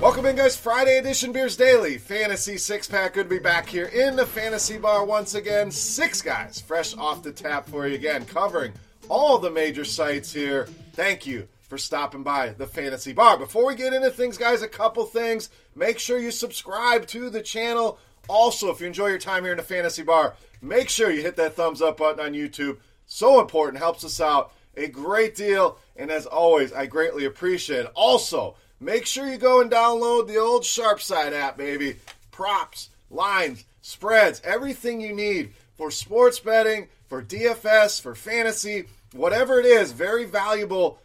Welcome in, guys. Friday edition Beers Daily Fantasy Six Pack. Good to be back here in the fantasy bar once again. Six guys fresh off the tap for you again, covering all the major sites here. Thank you for stopping by the fantasy bar. Before we get into things, guys, a couple things. Make sure you subscribe to the channel. Also, if you enjoy your time here in the fantasy bar, make sure you hit that thumbs up button on YouTube. So important, helps us out a great deal. And as always, I greatly appreciate it. Also, make sure you go and download the old Sharpside app, baby. Props, lines, spreads, everything you need for sports betting, for DFS, for fantasy, whatever it is. Very valuable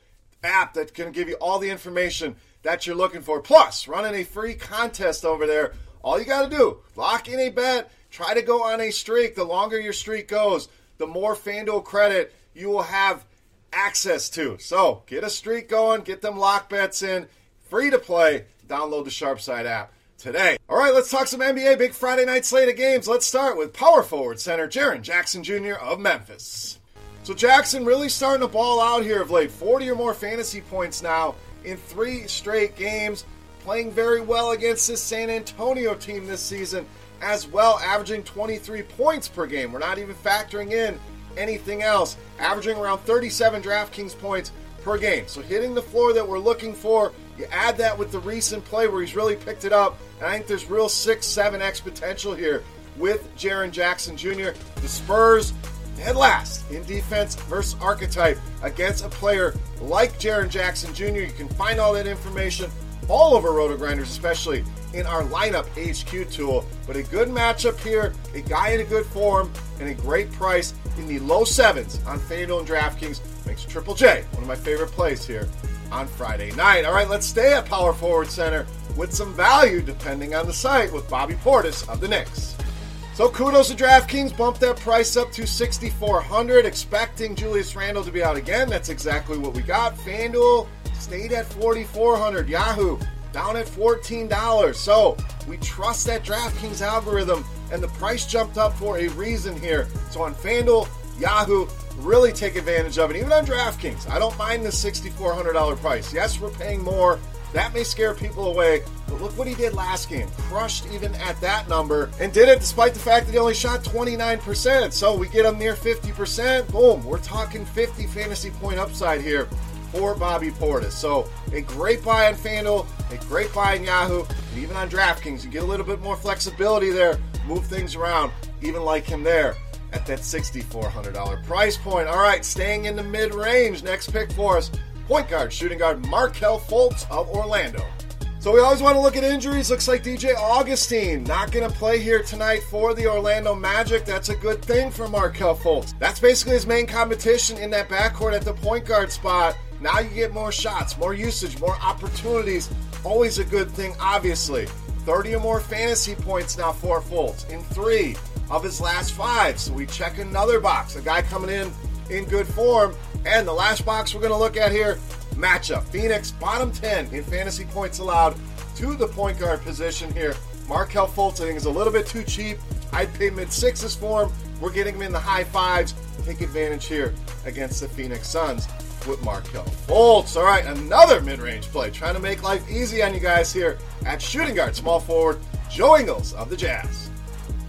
app that can give you all the information that you're looking for. Plus, running a free contest over there. All you got to do, lock in a bet, try to go on a streak. The longer your streak goes, the more FanDuel credit you will have access to. So get a streak going, get them lock bets in, free to play. Download the Sharpside app today. All right, let's talk some NBA. Big Friday night slate of games. Let's start with power forward center Jaren Jackson Jr. of Memphis. So Jackson really starting to ball out here of late. 40 or more fantasy points now in three straight games. Playing very well against this San Antonio team this season as well, averaging 23 points per game. We're not even factoring in anything else. Averaging around 37 DraftKings points per game. So hitting the floor that we're looking for. You add that with the recent play where he's really picked it up. And I think there's real 6 7x potential here with Jaren Jackson Jr. The Spurs dead last in defense versus archetype against a player like Jaren Jackson Jr. You can find all that information all over RotoGrinders, especially in our lineup HQ tool. But a good matchup here, a guy in a good form, and a great price in the low sevens on FanDuel and DraftKings makes Triple J one of my favorite plays here on Friday night. All right, let's stay at power forward center with some value depending on the site with Bobby Portis of the Knicks. So kudos to DraftKings, bumped that price up to 6,400, expecting Julius Randle to be out again. That's exactly what we got. FanDuel stayed at 4,400. Yahoo down at $14. So we trust that DraftKings algorithm, and the price jumped up for a reason here. So on FanDuel, Yahoo, really take advantage of it. Even on DraftKings, I don't mind the $6,400 price. Yes, we're paying more. That may scare people away, but look what he did last game. Crushed even at that number, and did it despite the fact that he only shot 29%. So we get him near 50%. Boom, we're talking 50 fantasy point upside here for Bobby Portis. So a great buy on FanDuel, a great buy on Yahoo, and even on DraftKings. You get a little bit more flexibility there, move things around, even like him there at that $6,400 price point. All right, staying in the mid range. Next pick for us point guard, shooting guard Markelle Fultz of Orlando. So we always want to look at injuries. Looks like DJ Augustin not going to play here tonight for the Orlando Magic. That's a good thing for Markelle Fultz. That's basically his main competition in that backcourt at the point guard spot. Now you get more shots, more usage, more opportunities. Always a good thing, obviously. 30 or more fantasy points now for Fultz in three of his last five. So we check another box. A guy coming in in good form. And the last box we're going to look at here matchup. Phoenix, bottom 10 in fantasy points allowed to the point guard position here. Markelle Fultz, I think, is a little bit too cheap. I'd pay mid sixes for him. We're getting him in the high fives. Take advantage here against the Phoenix Suns with Markelle Fultz. All right, another mid range play. Trying to make life easy on you guys here at shooting guard, small forward, Joe Ingles of the Jazz.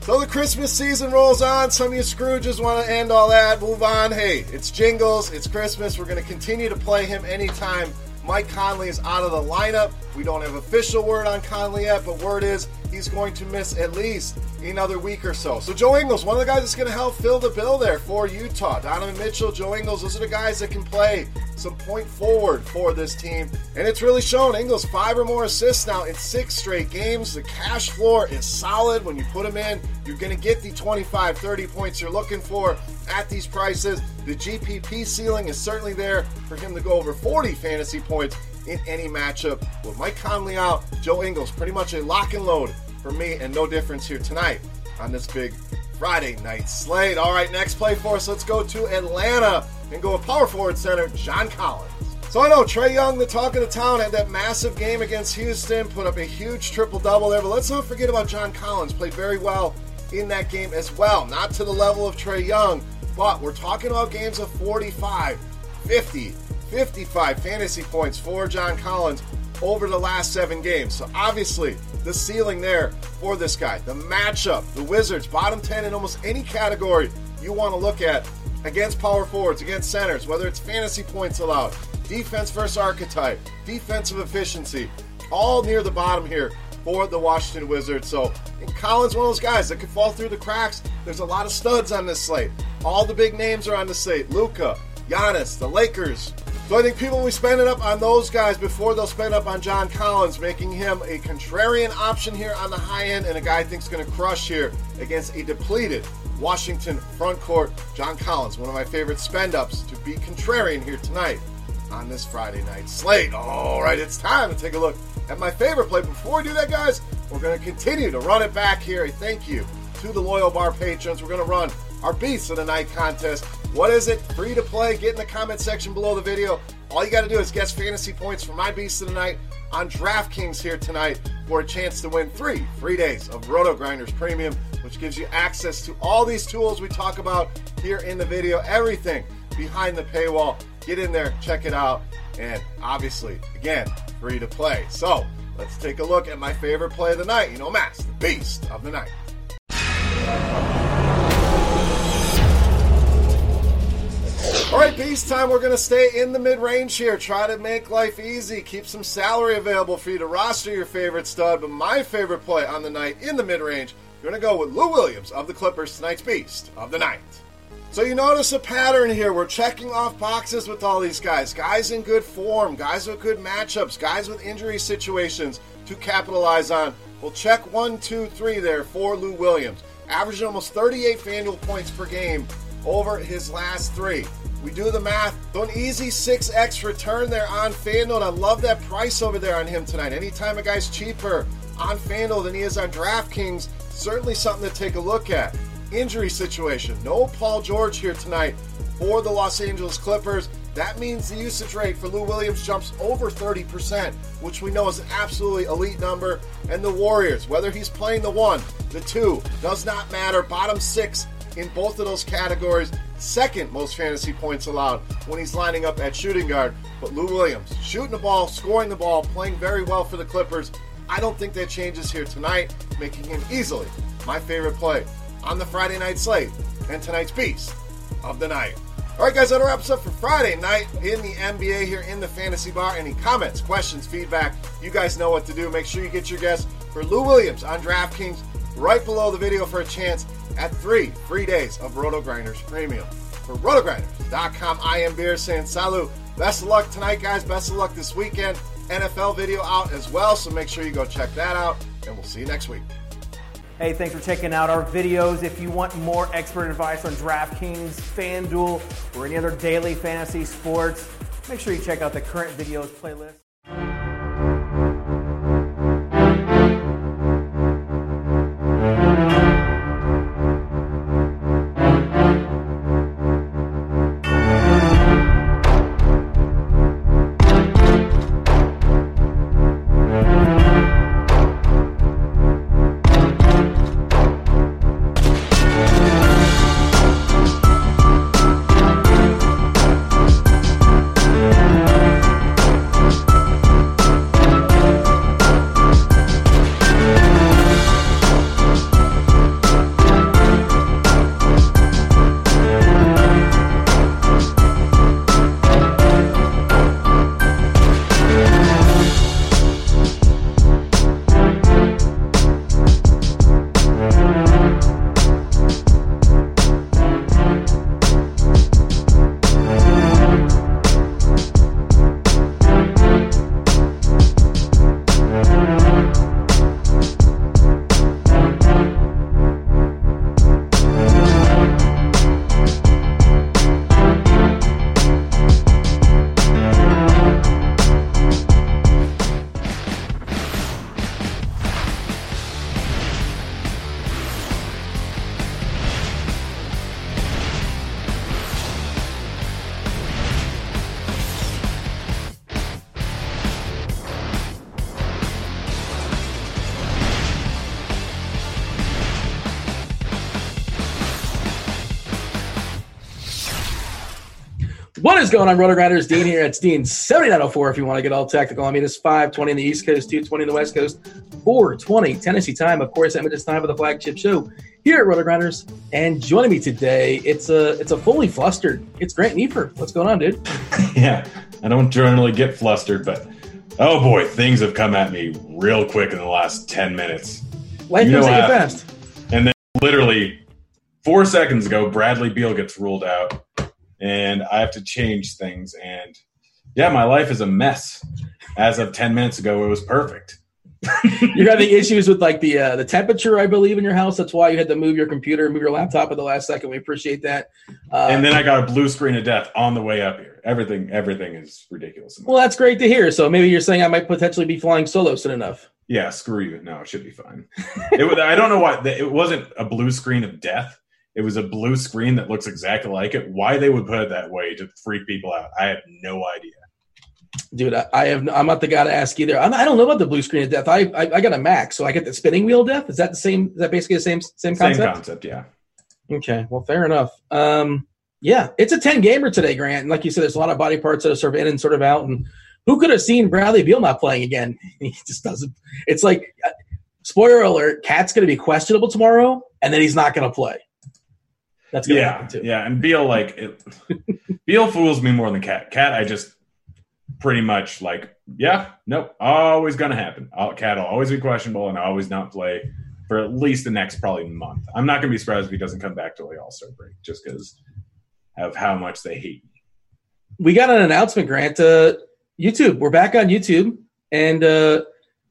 So the Christmas season rolls on. Some of you Scrooges want to end all that, move on. Hey, it's Jingles, it's Christmas. We're going to continue to play him anytime Mike Conley is out of the lineup. We don't have official word on Conley yet, but word is he's going to miss at least another week or so. So Joe Ingles, one of the guys that's going to help fill the bill there for Utah. Donovan Mitchell, Joe Ingles, those are the guys that can play some point forward for this team. And it's really shown. Ingles, five or more assists now in six straight games. The cash floor is solid. When you put him in, you're going to get the 25, 30 points you're looking for at these prices. The GPP ceiling is certainly there for him to go over 40 fantasy points in any matchup. With Mike Conley out, Joe Ingles pretty much a lock and load for me, and no difference here tonight on this big Friday night slate. All right, next play for us. Let's go to Atlanta and go with power forward center John Collins. So I know Trae Young, the talk of the town, had that massive game against Houston, put up a huge triple double there. But let's not forget about John Collins. Played very well in that game as well. Not to the level of Trae Young, but we're talking about games of 45, 50, 55 fantasy points for John Collins over the last seven games. So obviously, the ceiling there for this guy. The matchup, the Wizards, bottom 10 in almost any category you want to look at against power forwards, against centers, whether it's fantasy points allowed, defense versus archetype, defensive efficiency, all near the bottom here for the Washington Wizards. So, and Collins, one of those guys that could fall through the cracks. There's a lot of studs on this slate. All the big names are on the slate. Luka, Giannis, the Lakers. So I think people will be spending up on those guys before they'll spend up on John Collins, making him a contrarian option here on the high end and a guy I think is going to crush here against a depleted Washington front court. John Collins, one of my favorite spend ups to be contrarian here tonight on this Friday night slate. All right, it's time to take a look at my favorite play. Before we do that, guys, we're going to continue to run it back here. Thank you to the Loyal Bar patrons. We're going to run our Beasts of the Night contest. What is it? Free to play. Get in the comment section below the video. All you got to do is guess fantasy points for my Beasts of the Night on DraftKings here tonight for a chance to win three free days of RotoGrinders Premium, which gives you access to all these tools we talk about here in the video. Everything behind the paywall. Get in there, check it out, and obviously, again, free to play. So let's take a look at my favorite play of the night. You know, Matt's the Beast of the Night. Right, Beast time. We're going to stay in the mid range here. Try to make life easy. Keep some salary available for you to roster your favorite stud. But my favorite play on the night in the mid range, you're going to go with Lou Williams of the Clippers, tonight's Beast of the Night. So you notice a pattern here. We're checking off boxes with all these guys. Guys in good form, guys with good matchups, guys with injury situations to capitalize on. We'll check one, two, three there for Lou Williams. Averaging almost 38 FanDuel points per game over his last three. We do the math. So an easy 6x return there on FanDuel. And I love that price over there on him tonight. Anytime a guy's cheaper on FanDuel than he is on DraftKings, certainly something to take a look at. Injury situation. No Paul George here tonight for the Los Angeles Clippers. That means the usage rate for Lou Williams jumps over 30%, which we know is an absolutely elite number. And the Warriors, whether he's playing the one, the two, does not matter. Bottom six in both of those categories. Second most fantasy points allowed when he's lining up at shooting guard. But Lou Williams, shooting the ball, scoring the ball, playing very well for the Clippers. I don't think that changes here tonight, making him easily my favorite play on the Friday night slate and tonight's Beast of the Night. All right, guys, that wraps up for Friday night in the NBA here in the Fantasy Bar. Any comments, questions, feedback, you guys know what to do. Make sure you get your guess for Lou Williams on DraftKings right below the video for a chance at three free days of RotoGrinders Premium. For RotoGrinders.com, I am Beer saying salut. Best of luck tonight, guys. Best of luck this weekend. NFL video out as well, so make sure you go check that out, and we'll see you next week. Hey, thanks for checking out our videos. If you want more expert advice on DraftKings, FanDuel, or any other daily fantasy sports, Make sure you check out the current videos playlist. Is going on, RotoGrinders? Dean here. It's Dean 7904 if you want to get all technical. I mean, it's 520 on the East Coast, 220 on the West Coast, 420 Tennessee time. Of course, it's time for the flagship show here at RotoGrinders. And joining me today, it's a it's a fully flustered. It's Grant Neefer. What's going on, dude? yeah, I don't generally get flustered, but oh boy, things have come at me real quick in the last 10 minutes. Life You know at you fast. And then literally four seconds ago, Bradley Beal gets ruled out, and I have to change things. And yeah, my life is a mess. As of 10 minutes ago, it was perfect. You're having issues with like the uh, the temperature, I believe, in your house. That's why you had to move your computer, move your laptop at the last second. We appreciate that. Uh, and then I got a blue screen of death on the way up here. Everything, everything is ridiculous. well, that's great to hear. So maybe you're saying I might potentially be flying solo soon enough. Yeah, screw you. No, it should be fine. it, I don't know why it wasn't a blue screen of death. It was a blue screen that looks exactly like it. Why they would put it that way to freak people out, I have no idea. Dude, I, I have. I'm not the guy to ask either. I'm, I don't know about the blue screen of death. I, I I got a Mac, so I get the spinning wheel of death. Is that the same? Is that basically the same same concept? Same concept? concept, yeah. Okay, well, fair enough. Um, yeah, it's a 10 gamer today, Grant. And like you said, there's a lot of body parts that are sort of in and sort of out. And who could have seen Bradley Beal not playing again? He just doesn't. It's like, uh, spoiler alert, Cat's going to be questionable tomorrow, and then he's not going to play. That's to Yeah, happen too. yeah. And Beal, like, it, Beal fools me more than Cat. Cat, I just pretty much like, yeah, nope, always gonna happen. Cat will always be questionable and always not play for at least the next probably month. I'm not gonna be surprised if he doesn't come back till the All Star break, just because of how much they hate me. we got an announcement, Grant. Uh, YouTube, we're back on YouTube, and uh,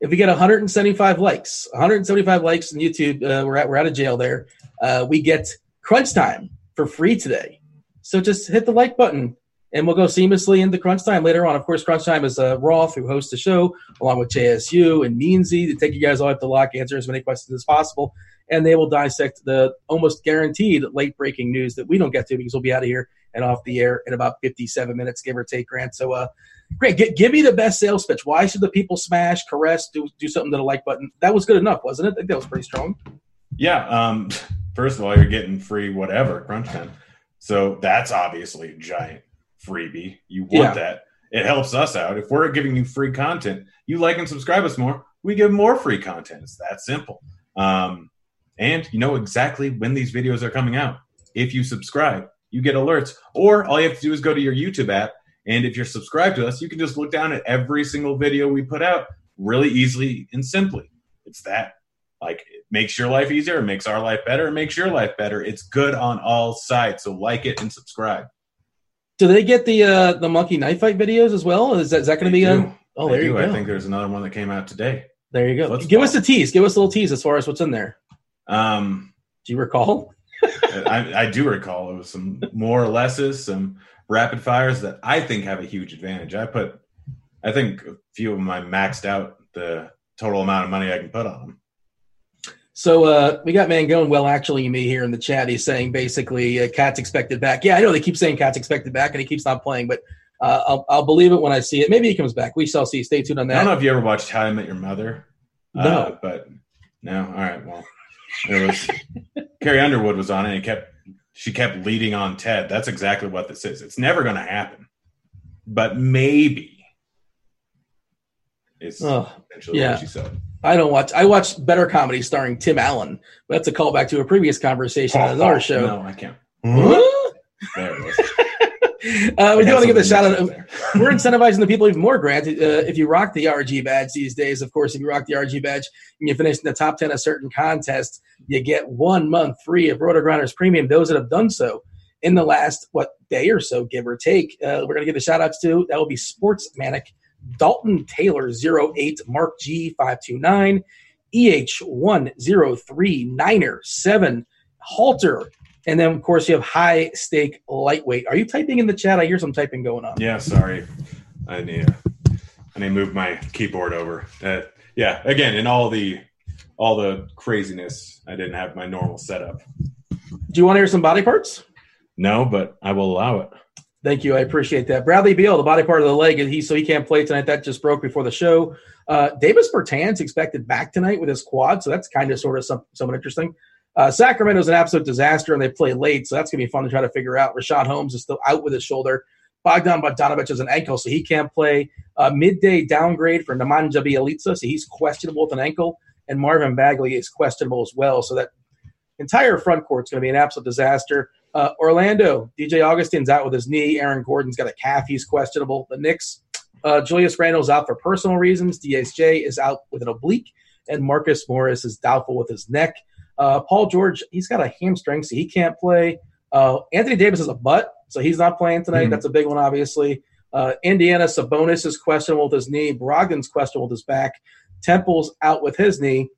if we get 175 likes, 175 likes on YouTube, uh, we're at we're out of jail there. Uh, we get Crunch Time for free today. So just hit the like button, and we'll go seamlessly into Crunch Time later on. Of course, Crunch Time is uh, Roth who hosts the show along with JSU and Meansy to take you guys all up the lock, answer as many questions as possible, and they will dissect the almost guaranteed late breaking news that we don't get to because we'll be out of here and off the air in about 57 minutes, give or take, Grant. So, uh, Grant, gi- give me the best sales pitch. Why should the people smash, caress, do, do something to the like button? That was good enough, wasn't it? I think that was pretty strong. Yeah. Um, first of all, you're getting free whatever crunch time. So that's obviously a giant freebie. You want Yeah. that. It helps us out. If we're giving you free content, you like and subscribe us more, we give more free content. It's that simple. Um, and you know exactly when these videos are coming out. If you subscribe, you get alerts. Or all you have to do is go to your YouTube app. And if you're subscribed to us, you can just look down at every single video we put out really easily and simply. It's that like makes your life easier, it makes our life better, it makes your life better. It's good on all sides. So like it and subscribe. Do they get the uh, the monkey knife fight videos as well? Is that, is that going to be They on? Oh, They there you go. I think there's another one that came out today. there you go. Let's Give go. us a tease. Give us a little tease as far as what's in there. Um, Do you recall? I, I do recall it was some more or lesses, some rapid fires that I think have a huge advantage. I put, I think a few of them I maxed out the total amount of money I can put on them. So uh, we got Mangone. Well, actually, me here in the chat. He's saying basically, uh, Cat's expected back. Yeah, I know they keep saying Cat's expected back, and he keeps not playing, but uh, I'll, I'll believe it when I see it. Maybe he comes back. We shall see. Stay tuned on that. I don't know if you ever watched How I Met Your Mother. No. Uh, but no. All right. Well, there was Carrie Underwood was on it and kept she kept leading on Ted. That's exactly what this is. It's never going to happen, but maybe It's Oh, yeah. what she said. I don't watch. I watch better comedy starring Tim Allen. But that's a callback to a previous conversation on another show. No, I can't. Huh? There it. Uh, we I do want to give a shout out. mixed up there. We're incentivizing the people even more, Grant. Uh, if you rock the RG badge these days, of course, if you rock the RG badge and you finish in the top 10 of certain contests, you get one month free of RotoGrinders Premium. Those that have done so in the last, what, day or so, give or take, uh, we're going to give the shout outs to. That will be Sports Manic, Dalton Taylor 08, Mark G529, EH103, Niner 7, Halter. And then, of course, you have high stake lightweight. Are you typing in the chat? I hear some typing going on. Yeah, sorry. I need I need to move my keyboard over. Uh, yeah, again, in all the all the craziness, I didn't have my normal setup. Do you want to hear some body parts? No, but I will allow it. Thank you. I appreciate that. Bradley Beal, the body part of the leg, he so he can't play tonight. That just broke before the show. Uh, Davis Bertans expected back tonight with his quad, so that's kind of sort of some, somewhat interesting. Uh, Sacramento's an absolute disaster, and they play late, so that's going to be fun to try to figure out. Richaun Holmes is still out with his shoulder. Bogdan Bogdanovich has an ankle, so he can't play. Uh, midday downgrade for Nemanja Bjelica, so he's questionable with an ankle, and Marvin Bagley is questionable as well. So that entire front court's going to be an absolute disaster. Uh, Orlando, DJ Augustin's out with his knee. Aaron Gordon's got a calf. He's questionable. The Knicks, uh, Julius Randle's out for personal reasons. DSJ is out with an oblique. And Marcus Morris is doubtful with his neck. Uh, Paul George, he's got a hamstring, so he can't play. Uh, Anthony Davis has a butt, so he's not playing tonight. Mhm. That's a big one, obviously. Uh, Indiana, Sabonis is questionable with his knee. Brogdon's questionable with his back. Temple's out with his knee.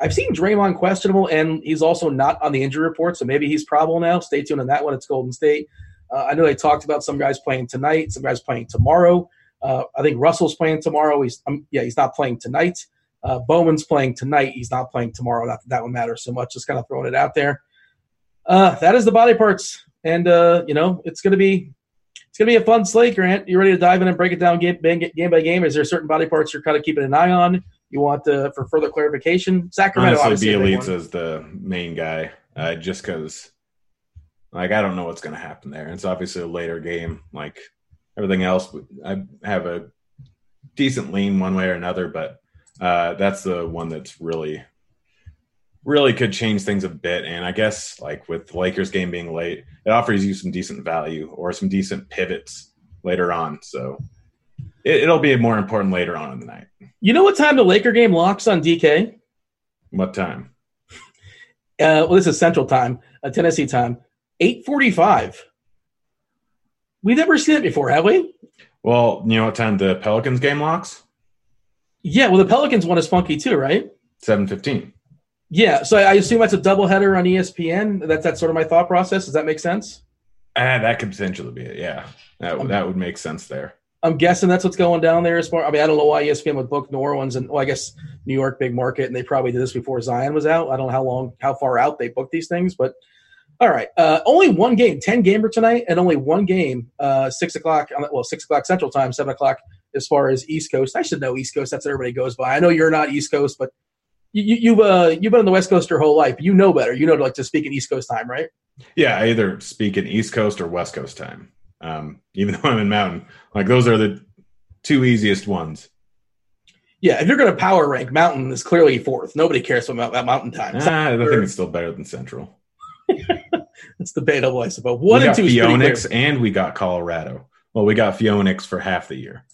I've seen Draymond questionable, and he's also not on the injury report, so maybe he's probable now. Stay tuned on that one. It's Golden State. Uh, I know they talked about some guys playing tonight, some guys playing tomorrow. Uh, I think Russell's playing tomorrow. He's um, yeah, he's not playing tonight. Uh, Bowman's playing tonight. He's not playing tomorrow. Not that that one matters so much. Just kind of throwing it out there. Uh, that is the body parts, and uh, you know it's gonna be it's gonna be a fun slate. Grant, you ready to dive in and break it down game, game by game? Is there certain body parts you're kind of keeping an eye on? You want uh, for further clarification? Sacramento, Honestly, obviously, a big one. Bjelica is the main guy, uh, just because, like, I don't know what's going to happen there. It's obviously a later game. Like everything else, I have a decent lean one way or another, but uh, that's the one that's really, really could change things a bit. And I guess, like with the Lakers game being late, it offers you some decent value or some decent pivots later on. So it, it'll be more important later on in the night. You know what time the Laker game locks on DK? What time? Uh, well, this is Central Time, uh, Tennessee time, eight forty-five. We've never seen it before, have we? Well, you know what time the Pelicans game locks? Yeah. Well, the Pelicans one is funky too, right? Seven fifteen. Yeah. So I assume that's a doubleheader on ESPN. That's that's sort of my thought process. Does that make sense? Ah, that could potentially be it. Yeah, that would that would make sense there. I'm guessing that's what's going down there. As far, I mean, I don't know why ESPN would book New Orleans and well, I guess New York big market, and they probably did this before Zion was out. I don't know how long, how far out they booked these things, but all right. Uh, only one game, ten gamer tonight, and only one game, uh, six o'clock. Well, six o'clock Central Time, seven o'clock as far as East Coast. I should know East Coast. That's what everybody goes by. I know you're not East Coast, but you, you, you've uh, you've been on the West Coast your whole life. You know better. You know to like to speak in East Coast time, right? Yeah, I either speak in East Coast or West Coast time. Um, even though I'm in Mountain, like those are the two easiest ones. Yeah. If you're going to power rank, Mountain is clearly fourth. Nobody cares about, Mountain time. Ah, I think it's still better than Central. It's debatable, I suppose. One we and got two is pretty clear. Phoenix and we got Colorado. Well, we got Phoenix for half the year.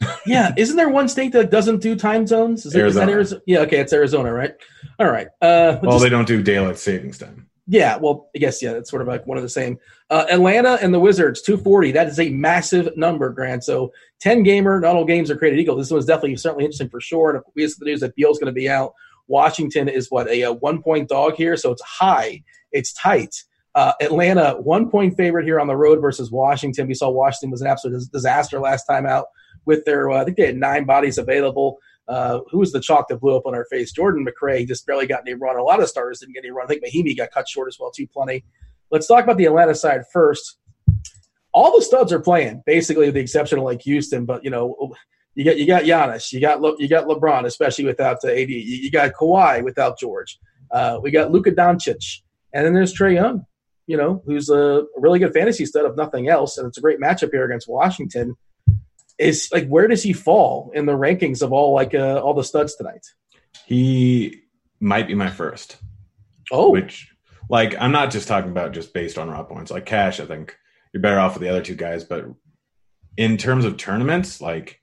Yeah, isn't there one state that doesn't do time zones? Is, it, is that Arizona. Arizona? Yeah, okay, it's Arizona, right? All right. Uh, Well, just- they don't do daylight savings time. Yeah, well, I guess yeah, it's sort of like one of the same. Uh, Atlanta and the Wizards, two forty. That is a massive number, Grant. So ten gamer, not all games are created equal. This one's definitely certainly interesting for sure. And we have the news that Beal's going to be out, Washington is what a, uh one point dog here, so it's high, it's tight. Uh, Atlanta, one point favorite here on the road versus Washington. We saw Washington was an absolute disaster last time out with their, uh, I think they had nine bodies available. Uh, who was the chalk that blew up on our face? Jordan McRae just barely got any run. A lot of starters didn't get any run. I think Mahinmi got cut short as well, too, plenty. Let's talk about the Atlanta side first. All the studs are playing, basically, with the exception of like Houston. But you know, you got you got Giannis, you got Le, you got LeBron, especially without the AD. You, you got Kawhi without George. Uh, we got Luka Doncic, and then there's Trae Young. You know, who's a really good fantasy stud of nothing else, and it's a great matchup here against Washington. Is like where does he fall in the rankings of all like uh, all the studs tonight? He might be my first. Oh, which like I'm not just talking about just based on raw points. Like cash, I think you're better off with the other two guys, but in terms of tournaments, like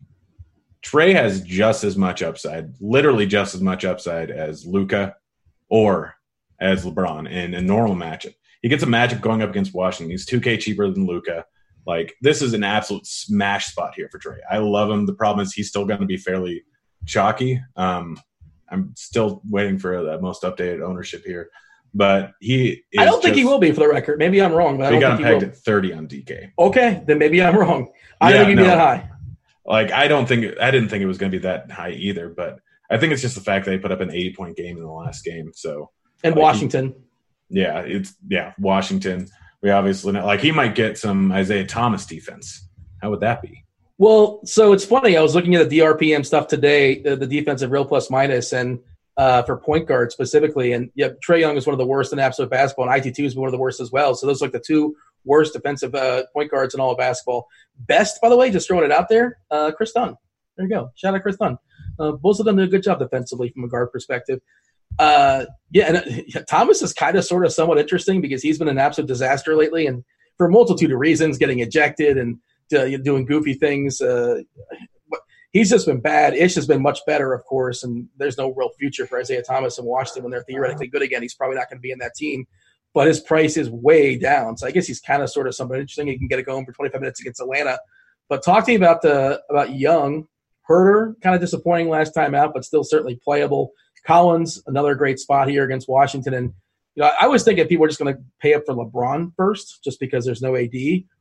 Trae has just as much upside, literally just as much upside as Luka or as LeBron in a normal matchup. He gets a matchup going up against Washington. He's 2K cheaper than Luka. Like this is an absolute smash spot here for Trae. I love him. The problem is he's still going to be fairly chalky. Um, I'm still waiting for the most updated ownership here, but he. I don't think he will be for the record. Maybe I'm wrong, but I don't got him he pegged at 30 on DK. Okay, then maybe I'm wrong. I Yeah, don't think he'd be that high. Like I don't think I didn't think it was going to be that high either, but I think it's just the fact that he put up an 80 point game in the last game. So And Like, Washington. yeah, it's yeah Washington. We obviously know, like he might get some Isaiah Thomas defense. How would that be? Well, so it's funny. I was looking at the DRPM stuff today, the, the defensive real plus minus, and uh, for point guard specifically. And yeah, Trae Young is one of the worst in absolute basketball, and IT2 is one of the worst as well. So those are like the two worst defensive uh, point guards in all of basketball. Best, by the way, just throwing it out there, uh, Kris Dunn. There you go. Shout out Kris Dunn. Uh, both of them did a good job defensively from a guard perspective. Uh, yeah, and uh, Thomas is kind of sort of somewhat interesting because he's been an absolute disaster lately, and for a multitude of reasons, getting ejected and uh, doing goofy things. Uh, he's just been bad. Ish has been much better, of course, and there's no real future for Isaiah Thomas in Washington when they're theoretically good again. He's probably not going to be in that team, but his price is way down. So I guess he's kind of sort of something interesting. He can get it going for 25 minutes against Atlanta. But talk to me about the about Young Huerter, kind of disappointing last time out, but still certainly playable. Collins, another great spot here against Washington, and you know, I was thinking people are just going to pay up for LeBron first, just because there's no AD,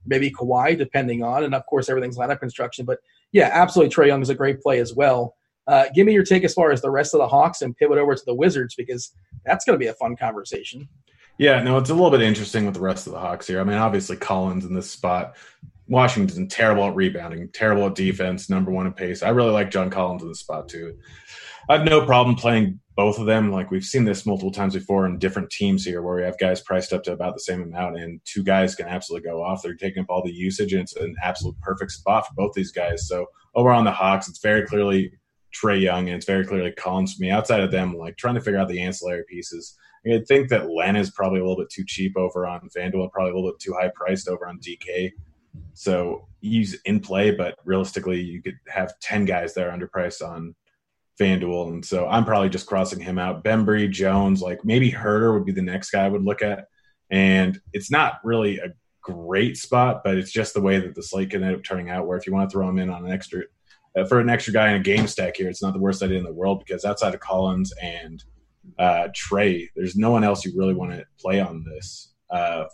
maybe Kawhi, depending on, and of course everything's lineup construction. But yeah, absolutely, Trae Young is a great play as well. Uh, give me your take as far as the rest of the Hawks and pivot over to the Wizards because that's going to be a fun conversation. Yeah, no, it's a little bit interesting with the rest of the Hawks here. I mean, obviously Collins in this spot. Washington terrible at rebounding, terrible at defense, number one in pace. I really like John Collins in this spot too. I have no problem playing both of them. Like we've seen this multiple times before in different teams here, where we have guys priced up to about the same amount, and two guys can absolutely go off. They're taking up all the usage, and it's an absolute perfect spot for both these guys. So over on the Hawks, it's very clearly Trae Young, and it's very clearly Collins for me. Outside of them, like trying to figure out the ancillary pieces. I think that Len is probably a little bit too cheap over on FanDuel, probably a little bit too high priced over on DK. So he's in play, but realistically, you could have 10 guys that are underpriced on FanDuel. And so I'm probably just crossing him out. Bembry, Jones, like maybe Huerter would be the next guy I would look at. And it's not really a great spot, but it's just the way that the slate can end up turning out. Where if you want to throw him in on an extra, uh, for an extra guy in a game stack here, it's not the worst idea in the world because outside of Collins and uh, Trae, there's no one else you really want to play on this uh,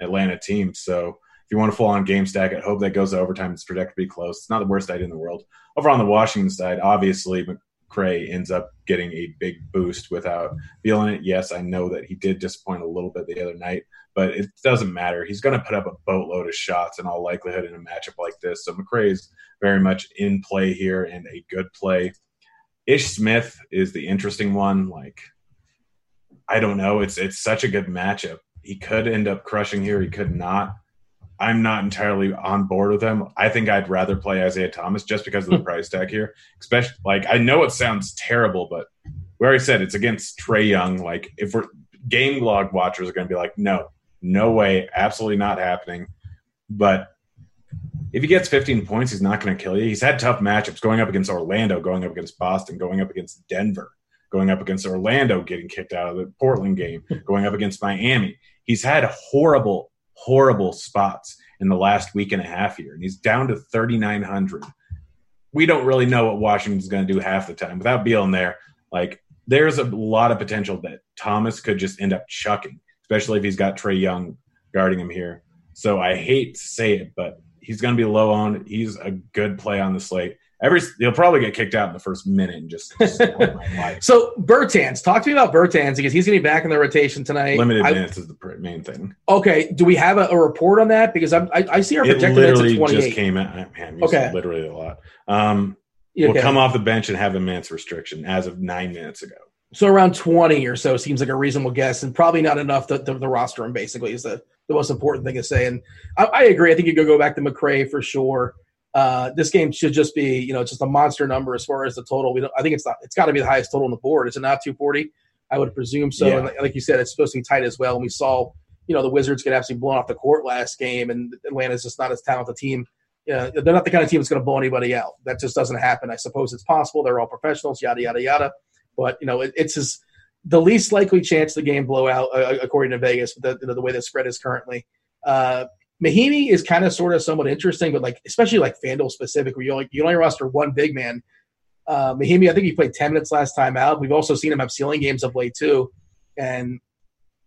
Atlanta team. So if you want to fall on game stack, I hope that goes to overtime. It's projected to be close. It's not the worst idea in the world. Over on the Washington side, obviously McRae ends up getting a big boost without feeling it. Yes, I know that he did disappoint a little bit the other night, but it doesn't matter. He's going to put up a boatload of shots in all likelihood in a matchup like this. So McRae's very much in play here and a good play. Ish Smith is the interesting one. Like, I don't know. It's it's such a good matchup. He could end up crushing here. He could not. I'm not entirely on board with him. I think I'd rather play Isaiah Thomas just because of the price tag here. Especially like I know it sounds terrible, but we already said it's against Trae Young. Like if we're game log watchers are going to be like, no, no way, absolutely not happening. But if he gets 15 points, he's not going to kill you. He's had tough matchups going up against Orlando, going up against Boston, going up against Denver, going up against Orlando, getting kicked out of the Portland game, going up against Miami. He's had horrible, horrible spots in the last week and a half here, and he's down to 3,900. We don't really know what Washington's going to do half the time. Without Beal in there, like there's a lot of potential that Thomas could just end up chucking, especially if he's got Trae Young guarding him here. So I hate to say it, but he's going to be low on. He's a good play on the slate. Every he'll probably get kicked out in the first minute and just. so Bertans, talk to me about Bertans because he's going to be back in the rotation tonight. Limited I, minutes is the main thing. Okay, do we have a, a report on that? Because I'm, I, I see our projected minutes at 28. just came out. Man, okay, literally a lot. Um, Okay. will come off the bench and have a minutes restriction as of nine minutes ago. So around 20 or so seems like a reasonable guess, and probably not enough to, to the roster room. Basically, is the, the most important thing to say. And I, I agree. I think you could go back to McRae for sure. Uh, this game should just be, you know, just a monster number as far as the total. We don't, I think it's not. It's got to be the highest total on the board. Is it not 240? I would presume so. Yeah. And like, you said, it's supposed to be tight as well. And we saw, you know, the Wizards get absolutely blown off the court last game, and Atlanta's just not as talented a team yeah, they're not the kind of team that's going to blow anybody out. That just doesn't happen. I suppose it's possible. They're all professionals, yada yada yada. But you know, it, it's the least likely chance the game blowout, uh, according to Vegas, the, the, the way the spread is currently. Uh, Mahinmi is kind of sort of somewhat interesting, but like especially like FanDuel specific, where you only you only roster one big man. Uh, Mahinmi, I think he played ten minutes last time out. We've also seen him have ceiling games of late too, and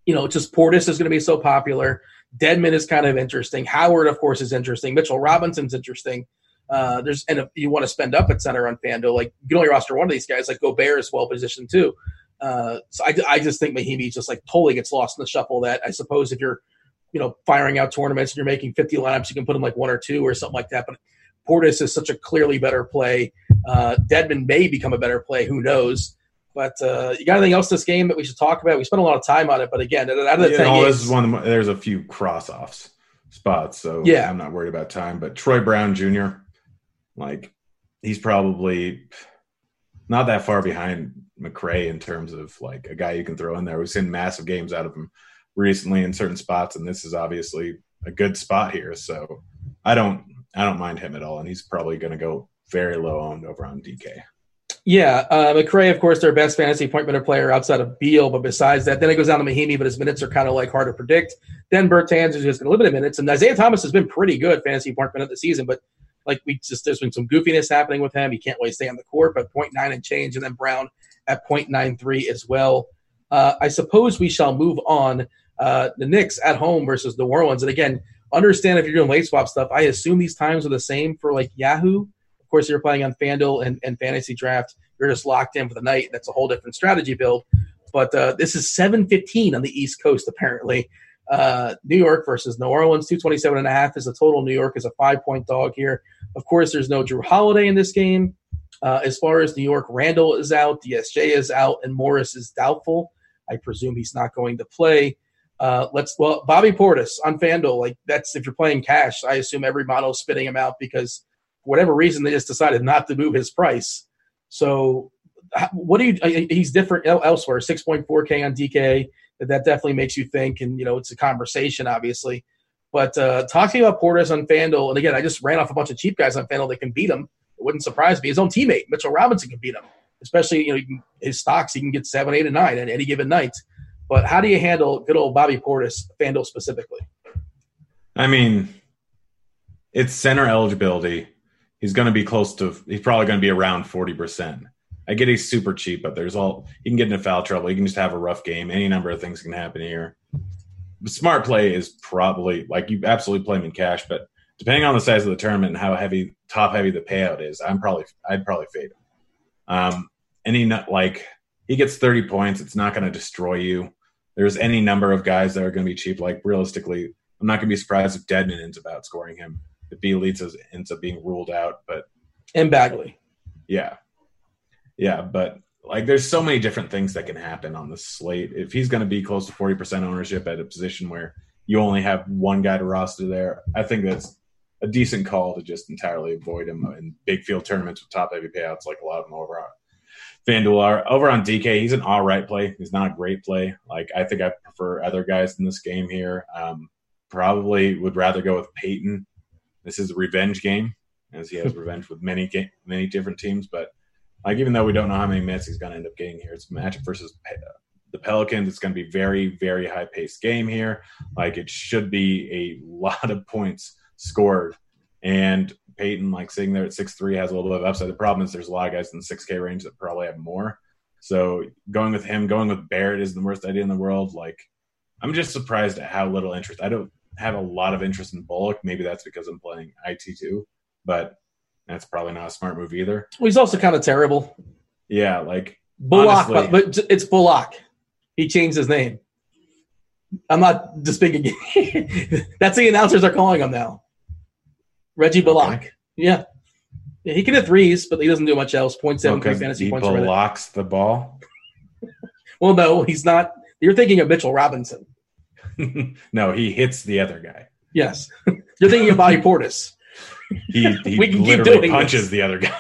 you know, just Portis is going to be so popular. Dedmon is kind of interesting. Howard, of course, is interesting. Mitchell Robinson's interesting. Uh, there's and if you want to spend up at center on FanDuel, like you can only roster one of these guys. Like Gobert is well positioned too. Uh, so I, I just think Mahinmi just like totally gets lost in the shuffle. That I suppose if you're, you know, firing out tournaments and you're making 50 lineups, you can put him like one or two or something like that. But Portis is such a clearly better play. Uh, Dedmon may become a better play. Who knows? But uh, you got anything else this game that we should talk about? We spent a lot of time on it, but again, out of the You 10 know, games, this is one. Of the, there's a few cross offs spots, so Yeah. I'm not worried about time. But Troy Brown Jr., like he's probably not that far behind McRae in terms of like a guy you can throw in there. We've seen massive games out of him recently in certain spots, and this is obviously a good spot here. So I don't I don't mind him at all, and he's probably going to go very low owned over on DK. Yeah, uh, McRae, of course, their best fantasy point minute player outside of Beal. But besides that, then it goes down to Mahinmi, but his minutes are kind of like hard to predict. Then Bertans is just going to limited minutes, and Isaiah Thomas has been pretty good fantasy point minute this season. But like we just there's been some goofiness happening with him. He can't really stay on the court, but 0.9 and change, and then Brown at 0.93 as well. Uh, I suppose we shall move on. Uh, the Knicks at home versus New Orleans, and again, understand if you're doing late swap stuff. I assume these times are the same for like Yahoo. Of course, you're playing on FanDuel and, and Fantasy Draft. You're just locked in for the night. That's a whole different strategy build. But uh, this is 7:15 on the East Coast, apparently. Uh, New York versus New Orleans, 227 and a half is the total. New York is a five point dog here. Of course, there's no Jrue Holiday in this game. Uh, as far as New York, Randle is out, DSJ is out, and Morris is doubtful. I presume he's not going to play. Uh, let's well, Bobby Portis on FanDuel, like that's if you're playing cash, I assume every model is spitting him out because whatever reason they just decided not to move his price. So, what do you? uh, He's different elsewhere. Six point four k on DK. That that definitely makes you think, and you know it's a conversation, obviously. But uh, talking about Portis on FanDuel, and again, I just ran off a bunch of cheap guys on FanDuel that can beat him. It wouldn't surprise me. His own teammate Mitchell Robinson can beat him, especially you know his stocks. He can get seven, eight, and nine at any given night. But how do you handle good old Bobby Portis FanDuel specifically? I mean, it's center eligibility. He's going to be close to. He's probably going to be around forty percent. I get he's super cheap, but there's all he can get into foul trouble. He can just have a rough game. Any number of things can happen here. The smart play is probably like you absolutely play him in cash, but depending on the size of the tournament and how heavy top heavy the payout is, I'm probably I'd probably fade him. Um, any like he gets 30 points, it's not going to destroy you. There's any number of guys that are going to be cheap. Like realistically, I'm not going to be surprised if Dedmon ends up outscoring him. If Bjelica ends up being ruled out, but And Bagley. yeah, yeah, but like there's so many different things that can happen on the slate. If he's going to be close to 40% ownership at a position where you only have one guy to roster there, I think that's a decent call to just entirely avoid him in big field tournaments with top heavy payouts like a lot of them over are. Over on DK, he's an all right play. He's not a great play. Like I think I prefer other guys in this game here. Um, probably would rather go with Payton. This is a revenge game, as he has revenge with many ga- many different teams. But like even though we don't know how many minutes he's going to end up getting here, it's Magic versus the Pelicans. It's going to be very very high paced game here. Like it should be a lot of points scored. And Payton, like sitting there at six three, has a little bit of upside. The problem is there's a lot of guys in the six K range that probably have more. So going with him, going with Barrett is the worst idea in the world. Like I'm just surprised at how little interest. I don't have a lot of interest in Bullock. Maybe that's because I'm playing IT2, but that's probably not a smart move either. Well, he's also kind of terrible. Yeah, like Bullock, honestly- but, but it's Bullock. He changed his name. I'm not disputing. That's the announcers are calling him now. Reggie Bullock. Okay. Yeah. yeah. He can hit threes, but he doesn't do much else. Point seven fantasy he points minute. blocks the ball. Well, no, he's not. You're thinking of Mitchell Robinson. no, he hits the other guy. Yes. You're thinking of Bobby Portis. He, he literally punches this. the other guy.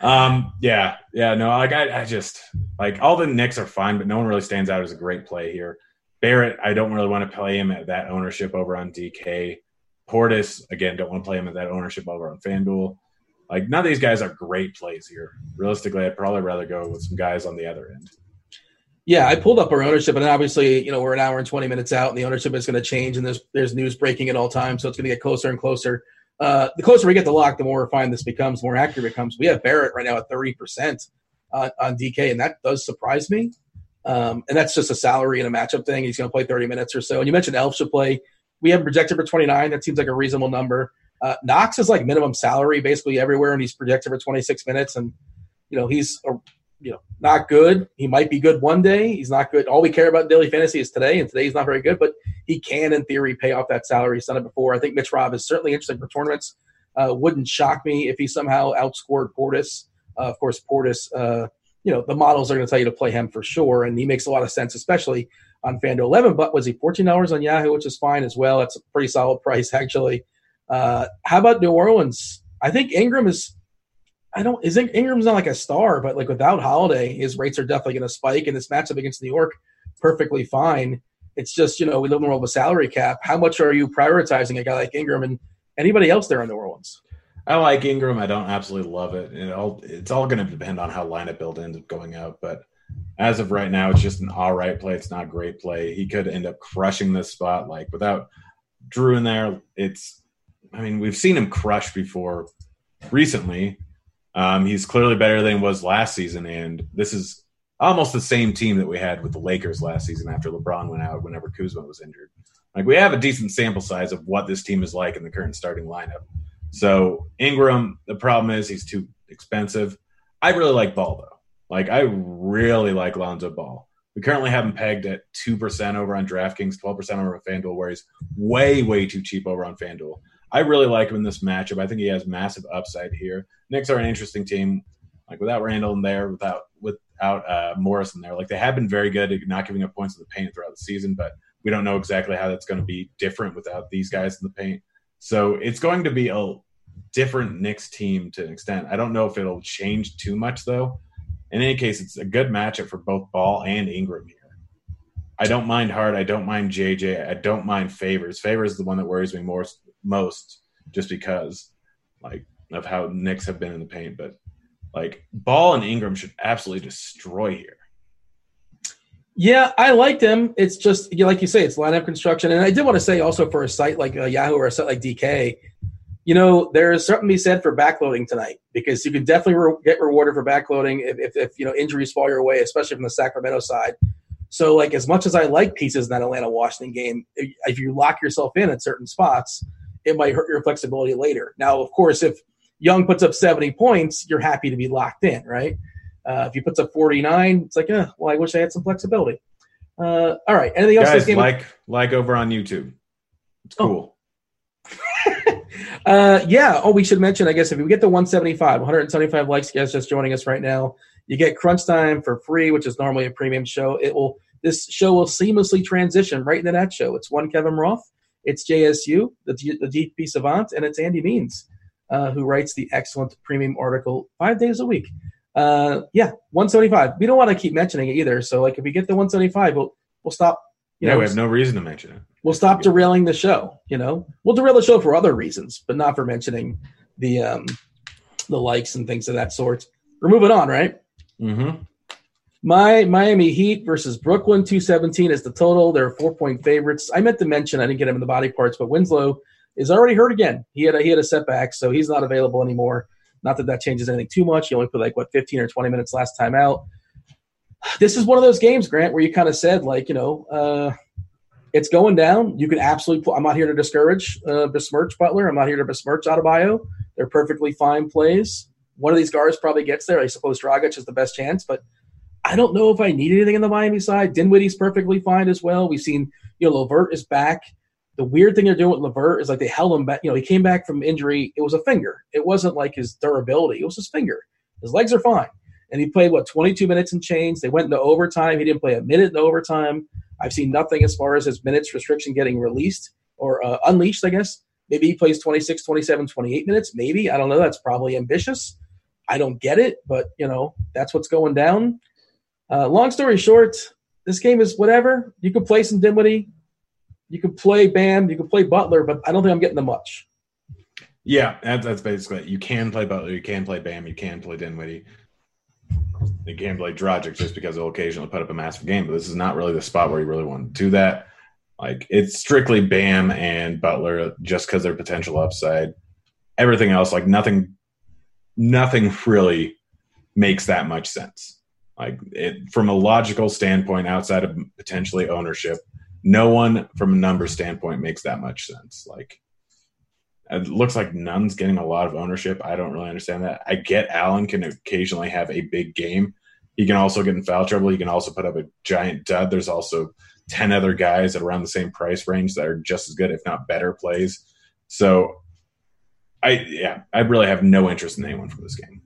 um, yeah, yeah, no, like I, I just like all the Knicks are fine, but no one really stands out as a great play here. Barrett, I don't really want to play him at that ownership over on DK. Portis, again, don't want to play him at that ownership over on FanDuel. Like none of these guys are great plays here. Realistically, I'd probably rather go with some guys on the other end. Yeah, I pulled up our ownership, and obviously, you know, we're an hour and twenty minutes out, and the ownership is going to change, and there's there's news breaking at all times, so it's going to get closer and closer. Uh, the closer we get to lock, the more refined this becomes, the more accurate it becomes. We have Barrett right now at thirty percent on, on DK, and that does surprise me. Um, and that's just a salary and a matchup thing. He's going to play thirty minutes or so. And you mentioned Elf should play. We have projected for twenty nine. That seems like a reasonable number. Uh, Knox is like minimum salary basically everywhere, and he's projected for twenty six minutes. And you know he's a you know, not good. He might be good one day. He's not good. All we care about in daily fantasy is today, and today he's not very good, but he can, in theory, pay off that salary. He's done it before. I think Mitch Rob is certainly interesting for tournaments. Uh, wouldn't shock me if he somehow outscored Portis. Uh, of course, Portis, uh, you know, the models are going to tell you to play him for sure, and he makes a lot of sense, especially on FanDuel. 11, but was he $14 on Yahoo, which is fine as well. That's a pretty solid price, actually. Uh, how about New Orleans? I think Ingram is I don't. Is Ingram's not like a star, but like without Holiday, his rates are definitely going to spike. And this matchup against New York, perfectly fine. It's just you know we live in the world of a salary cap. How much are you prioritizing a guy like Ingram and anybody else there in New Orleans? I like Ingram. I don't absolutely love it. It all it's all going to depend on how lineup build ends up going out. But as of right now, it's just an all right play. It's not great play. He could end up crushing this spot. Like without Jrue in there, it's. I mean, we've seen him crush before recently. Um, he's clearly better than he was last season, and this is almost the same team that we had with the Lakers last season after LeBron went out. Whenever Kuzma was injured, like we have a decent sample size of what this team is like in the current starting lineup. So Ingram, the problem is he's too expensive. I really like Ball though. Like I really like Lonzo Ball. We currently have him pegged at two percent over on DraftKings, twelve percent over on FanDuel, where he's way, way too cheap over on FanDuel. I really like him in this matchup. I think he has massive upside here. Knicks are an interesting team. Like without Randle in there, without without uh, Morris in there, like they have been very good at not giving up points in the paint throughout the season, but we don't know exactly how that's going to be different without these guys in the paint. So it's going to be a different Knicks team to an extent. I don't know if it'll change too much though. In any case, it's a good matchup for both Ball and Ingram here. I don't mind Hart. I don't mind JJ. I don't mind Favors. Favors is the one that worries me more most, just because like of how Knicks have been in the paint. But like Ball and Ingram should absolutely destroy here. Yeah, I liked him. It's just like you say, it's lineup construction. And I did want to say also for a site like uh, Yahoo or a site like DK, you know, there's something to be said for backloading tonight because you can definitely re- get rewarded for backloading if, if, if you know injuries fall your way, especially from the Sacramento side. So, like as much as I like pieces in that Atlanta Washington game, if, if you lock yourself in at certain spots, it might hurt your flexibility later. Now, of course, if Young puts up 70 points, you're happy to be locked in, right? Uh, if he puts up 49, it's like, uh, well, I wish I had some flexibility. Uh, all right. Anything else? Guys, like like over on YouTube. It's Oh. Uh, yeah. Oh, we should mention, I guess, if we get the 175, 175 likes, guys, just joining us right now, you get Crunch Time for free, which is normally a premium show. It will. This show will seamlessly transition right into that show. It's one Kevin Roth, it's JSU, the, G- the GP Savant, and it's Andy Means, uh, who writes the excellent premium article five days a week. Uh, yeah, 175. We don't want to keep mentioning it either. So, like, if we get the 175, we'll we'll stop. You yeah, know, we have no reason to mention it. we'll stop derailing the show. You know, we'll derail the show for other reasons, but not for mentioning the um, the likes and things of that sort. We're moving on, right? Mm-hmm. My Miami Heat versus Brooklyn, two seventeen is the total. They're four point favorites. I meant to mention I didn't get him in the body parts, but Winslow is already hurt again. He had a, he had a setback, so he's not available anymore. Not that that changes anything too much. He only played like what fifteen or twenty minutes last time out. This is one of those games, Grant, where you kind of said, like, you know, uh, it's going down. You can absolutely. I'm not here to discourage, uh, besmirch Butler. I'm not here to besmirch Adebayo. They're perfectly fine plays. One of these guards probably gets there. I suppose Dragic is the best chance, but I don't know if I need anything in the Miami side. Dinwiddie's perfectly fine as well. We've seen, you know, LeVert is back. The weird thing they're doing with LeVert is like they held him back. You know, he came back from injury. It was a finger. It wasn't like his durability. It was his finger. His legs are fine. And he played, what, 22 minutes and change. They went into overtime. He didn't play a minute in overtime. I've seen nothing as far as his minutes restriction getting released or uh, unleashed, I guess. Maybe he plays 26, 27, 28 minutes. Maybe. I don't know. That's probably ambitious. I don't get it, but, you know, that's what's going down. Uh, long story short, this game is whatever. You can play some Dinwiddie. You can play Bam. You can play Butler, but I don't think I'm getting the much. Yeah, that's basically it. You can play Butler, you can play Bam, you can play Dinwiddie. Can play Dragic just because he'll occasionally put up a massive game, but this is not really the spot where you really want to do that. Like it's strictly Bam and Butler just because their potential upside. Everything else, like nothing, nothing really makes that much sense. Like it from a logical standpoint, outside of potentially ownership, no one from a number standpoint makes that much sense. Like it looks like Nunn's getting a lot of ownership. I don't really understand that. I get Allen can occasionally have a big game. He can also get in foul trouble. He can also put up a giant dud. There's also 10 other guys at around the same price range that are just as good, if not better plays. So I yeah, I really have no interest in anyone from this game.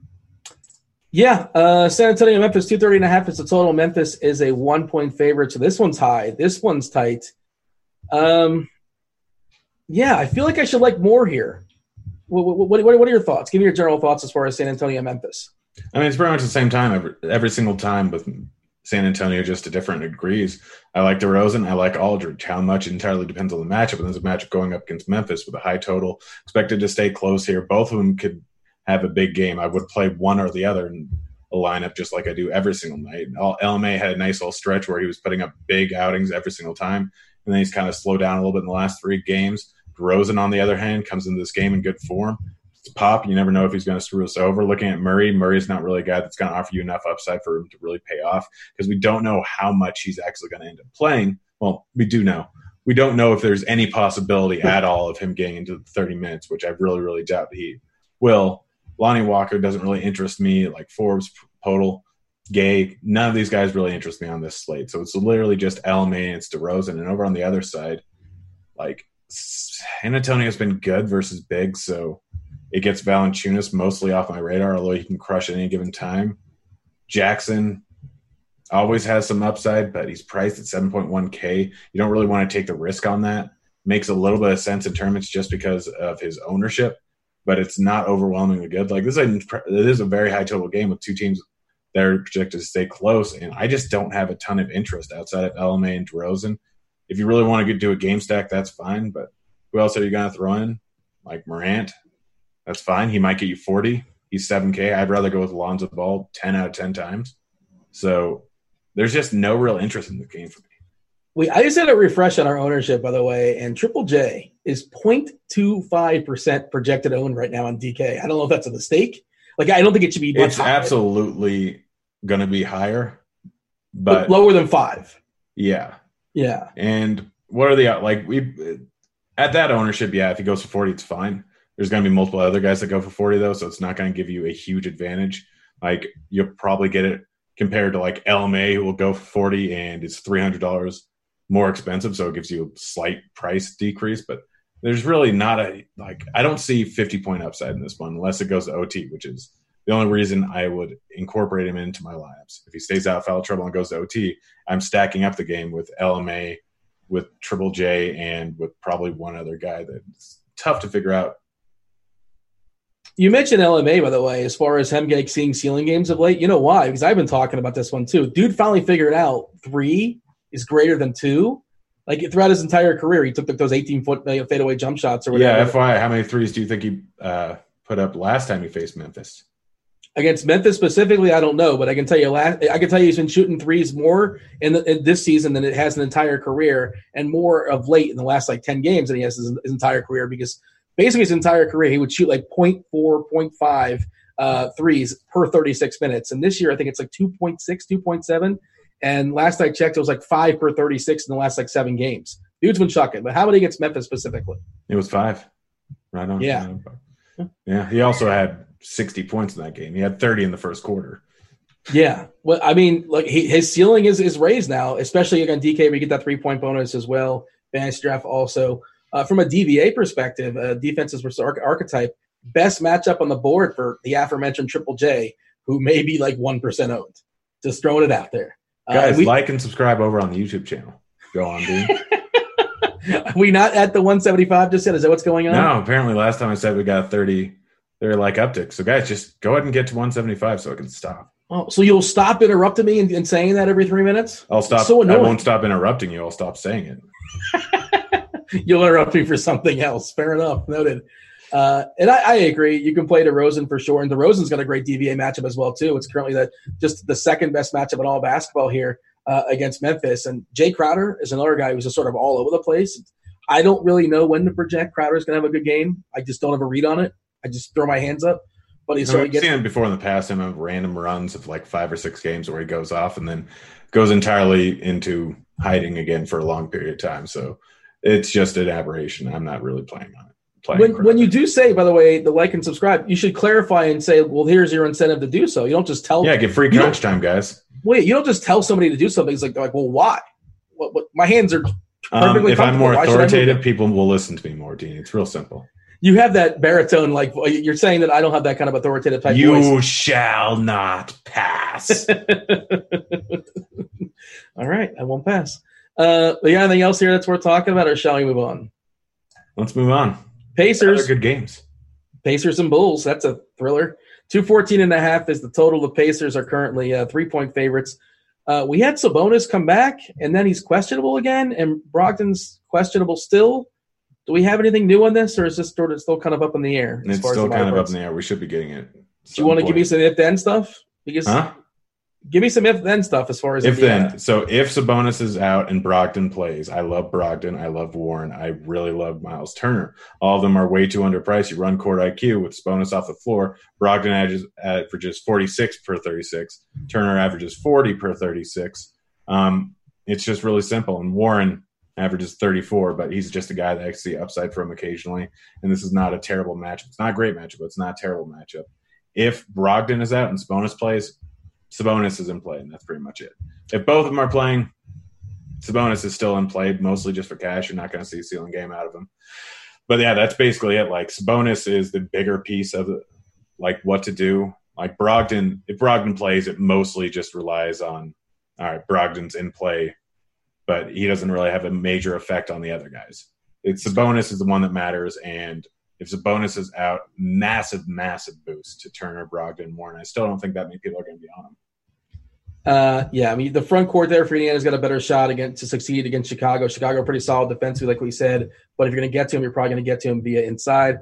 Yeah, uh, San Antonio, Memphis, 230 and a half is the total. Memphis is a one point favorite. So this one's high. This one's tight. Um, yeah, I feel like I should like more here. What, what, what, what are your thoughts? Give me your general thoughts as far as San Antonio, Memphis. I mean, it's pretty much the same time every, every single time with San Antonio, just to different degrees. I like DeRozan. I like Aldridge. How much entirely depends on the matchup. And there's a matchup going up against Memphis with a high total, expected to stay close here. Both of them could have a big game. I would play one or the other in a lineup just like I do every single night. LMA had a nice little stretch where he was putting up big outings every single time, and then he's kind of slowed down a little bit in the last three games. Rosen, on the other hand, comes into this game in good form. It's pop. You never know if he's going to screw us over. Looking at Murray, Murray's not really a guy that's going to offer you enough upside for him to really pay off because we don't know how much he's actually going to end up playing. Well, we do know. We don't know if there's any possibility at all of him getting into the 30 minutes, which I really, really doubt he will. Lonnie Walker doesn't really interest me. Like Forbes, Poeltl, Gay, none of these guys really interest me on this slate. So it's literally just LMA and it's DeRozan. And over on the other side, like San Antonio's been good versus big, so it gets Valanciunas mostly off my radar, although he can crush at any given time. Jackson always has some upside, but he's priced at 7.1K. You don't really want to take the risk on that. Makes a little bit of sense in tournaments just because of his ownership, but it's not overwhelmingly good. Like this is a, it is a very high total game with two teams that are projected to stay close, and I just don't have a ton of interest outside of LMA and DeRozan if you really want to get, do a game stack, that's fine. But who else are you going to throw in? Like Morant, that's fine. He might get you 40. He's 7K. I'd rather go with Lonzo Ball 10 out of 10 times. So there's just no real interest in the game for me. We, I just had a refresh on our ownership, by the way, and Triple J is 0.25% projected owned right now on DK. I don't know if that's a mistake. Like, I don't think it should be It's higher. absolutely going to be higher, but, but lower than five. Yeah. Yeah. And what are the like we at that ownership? Yeah, if he goes for forty, it's fine. There's going to be multiple other guys that go for forty though, so it's not going to give you a huge advantage. Like you'll probably get it compared to like LMA, who will go for forty and it's three hundred dollars more expensive, so it gives you a slight price decrease. But there's really not a like I don't see fifty point upside in this one unless it goes to OT, which is the only reason I would incorporate him into my lineups. If he stays out foul trouble and goes to OT, I'm stacking up the game with LMA, with Triple J, and with probably one other guy that's tough to figure out. You mentioned LMA, by the way, as far as him getting seeing ceiling games of late. You know why? Because I've been talking about this one too. Dude finally figured out three is greater than two. Like throughout his entire career, he took those 18 foot fadeaway jump shots or whatever. Yeah, FYI, how many threes do you think he uh, put up last time he faced Memphis? Against Memphis specifically, I don't know, but I can tell you last. I can tell you he's been shooting threes more in, the, in this season than it has an entire career, and more of late in the last like ten games than he has his, his entire career. Because basically his entire career, he would shoot like 0.4, 0.5 uh, threes per 36 minutes. And this year, I think it's like 2.6, 2.7. And last I checked, it was like five per 36 in the last like seven games. Dude's been chucking. But how many against Memphis specifically? It was five. Right on. Yeah. right on. Yeah. He also had 60 points in that game. He had 30 in the first quarter. Yeah. Well, I mean, like he, his ceiling is, is raised now, especially again DK. you get that three point bonus as well. Fantasy draft also. Uh, from a DVA perspective, uh, defenses versus arch- archetype, best matchup on the board for the aforementioned Triple J, who may be like one percent owned. Just throwing it out there. Uh, Guys, we, like and subscribe over on the YouTube channel. Go on, dude. are we not at the 175 just yet? Is that what's going on? no, apparently last time I said we got 30, they're like uptick. So guys, just go ahead and get to 175 so I can stop. Oh, so you'll stop interrupting me and, and saying that every three minutes? I'll stop. So I won't stop interrupting you. I'll stop saying it. You'll interrupt me for something else. Fair enough. Noted. Uh, and I, I agree. You can play DeRozan for sure. And DeRozan's got a great DVA matchup as well, too. It's currently the, just the second best matchup in all basketball here uh, against Memphis. And Jae Crowder is another guy who's just sort of all over the place. I don't really know when to project Crowder's going to have a good game. I just don't have a read on it. I just throw my hands up. But he's So gets seen it before in the past. Him have random runs of like five or six games where he goes off and then goes entirely into hiding again for a long period of time. So it's just an aberration. I'm not really playing on it. Playing when, when you do say, by the way, the like and subscribe, you should clarify and say, well, here's your incentive to do so. You don't just tell yeah, get free crunch time, guys. Wait, you don't just tell somebody to do something. It's like like, well, why? What, what, my hands are Um, if I'm more Why should I move authoritative, people will listen to me more, Dean. It's real simple. You have that baritone, like you're saying that I don't have that kind of authoritative type you voice. shall not pass. All right, I won't pass. Uh, you got anything else here that's worth talking about, or shall we move on? Let's move on. Other Pacers, good games. Pacers and Bulls. That's a thriller. 214 and a half is the total. The Pacers are currently uh, three point favorites. Uh, we had Sabonis come back, and then he's questionable again, and Brogdon's questionable still. Do we have anything new on this, or is this sort of still kind of up in the air? It's still kind of up in the air. We should be getting it. Do you want to give me some if then stuff? Because Huh? give me some if then stuff as far as If Indiana. then, so if Sabonis is out and Brogdon plays, I love Brogdon. I love Warren. I really love Miles Turner. All of them are way too underpriced. You run court IQ with Sabonis off the floor. Brogdon averages, averages 46 per 36. Turner averages 40 per 36. Um, it's just really simple. And Warren averages 34, but he's just a guy that I see upside from occasionally. And this is not a terrible matchup. It's not a great matchup, but it's not a terrible matchup. If Brogdon is out and Sabonis plays, Sabonis is in play, and that's pretty much it. If both of them are playing, Sabonis is still in play, mostly just for cash. You're not going to see a ceiling game out of him. But yeah, that's basically it. Like Sabonis is the bigger piece of like what to do. Like Brogdon, if Brogdon plays, it mostly just relies on all right, Brogdon's in play, but he doesn't really have a major effect on the other guys. It's Sabonis is the one that matters, and if Sabonis is out, massive, massive boost to Turner, Brogdon, Warren. I still don't think that many people are going to be on him. Uh, yeah, I mean the front court there for Indiana's got a better shot to succeed against Chicago. Chicago pretty solid defensively, like we said. But if you're going to get to him, you're probably going to get to him via inside.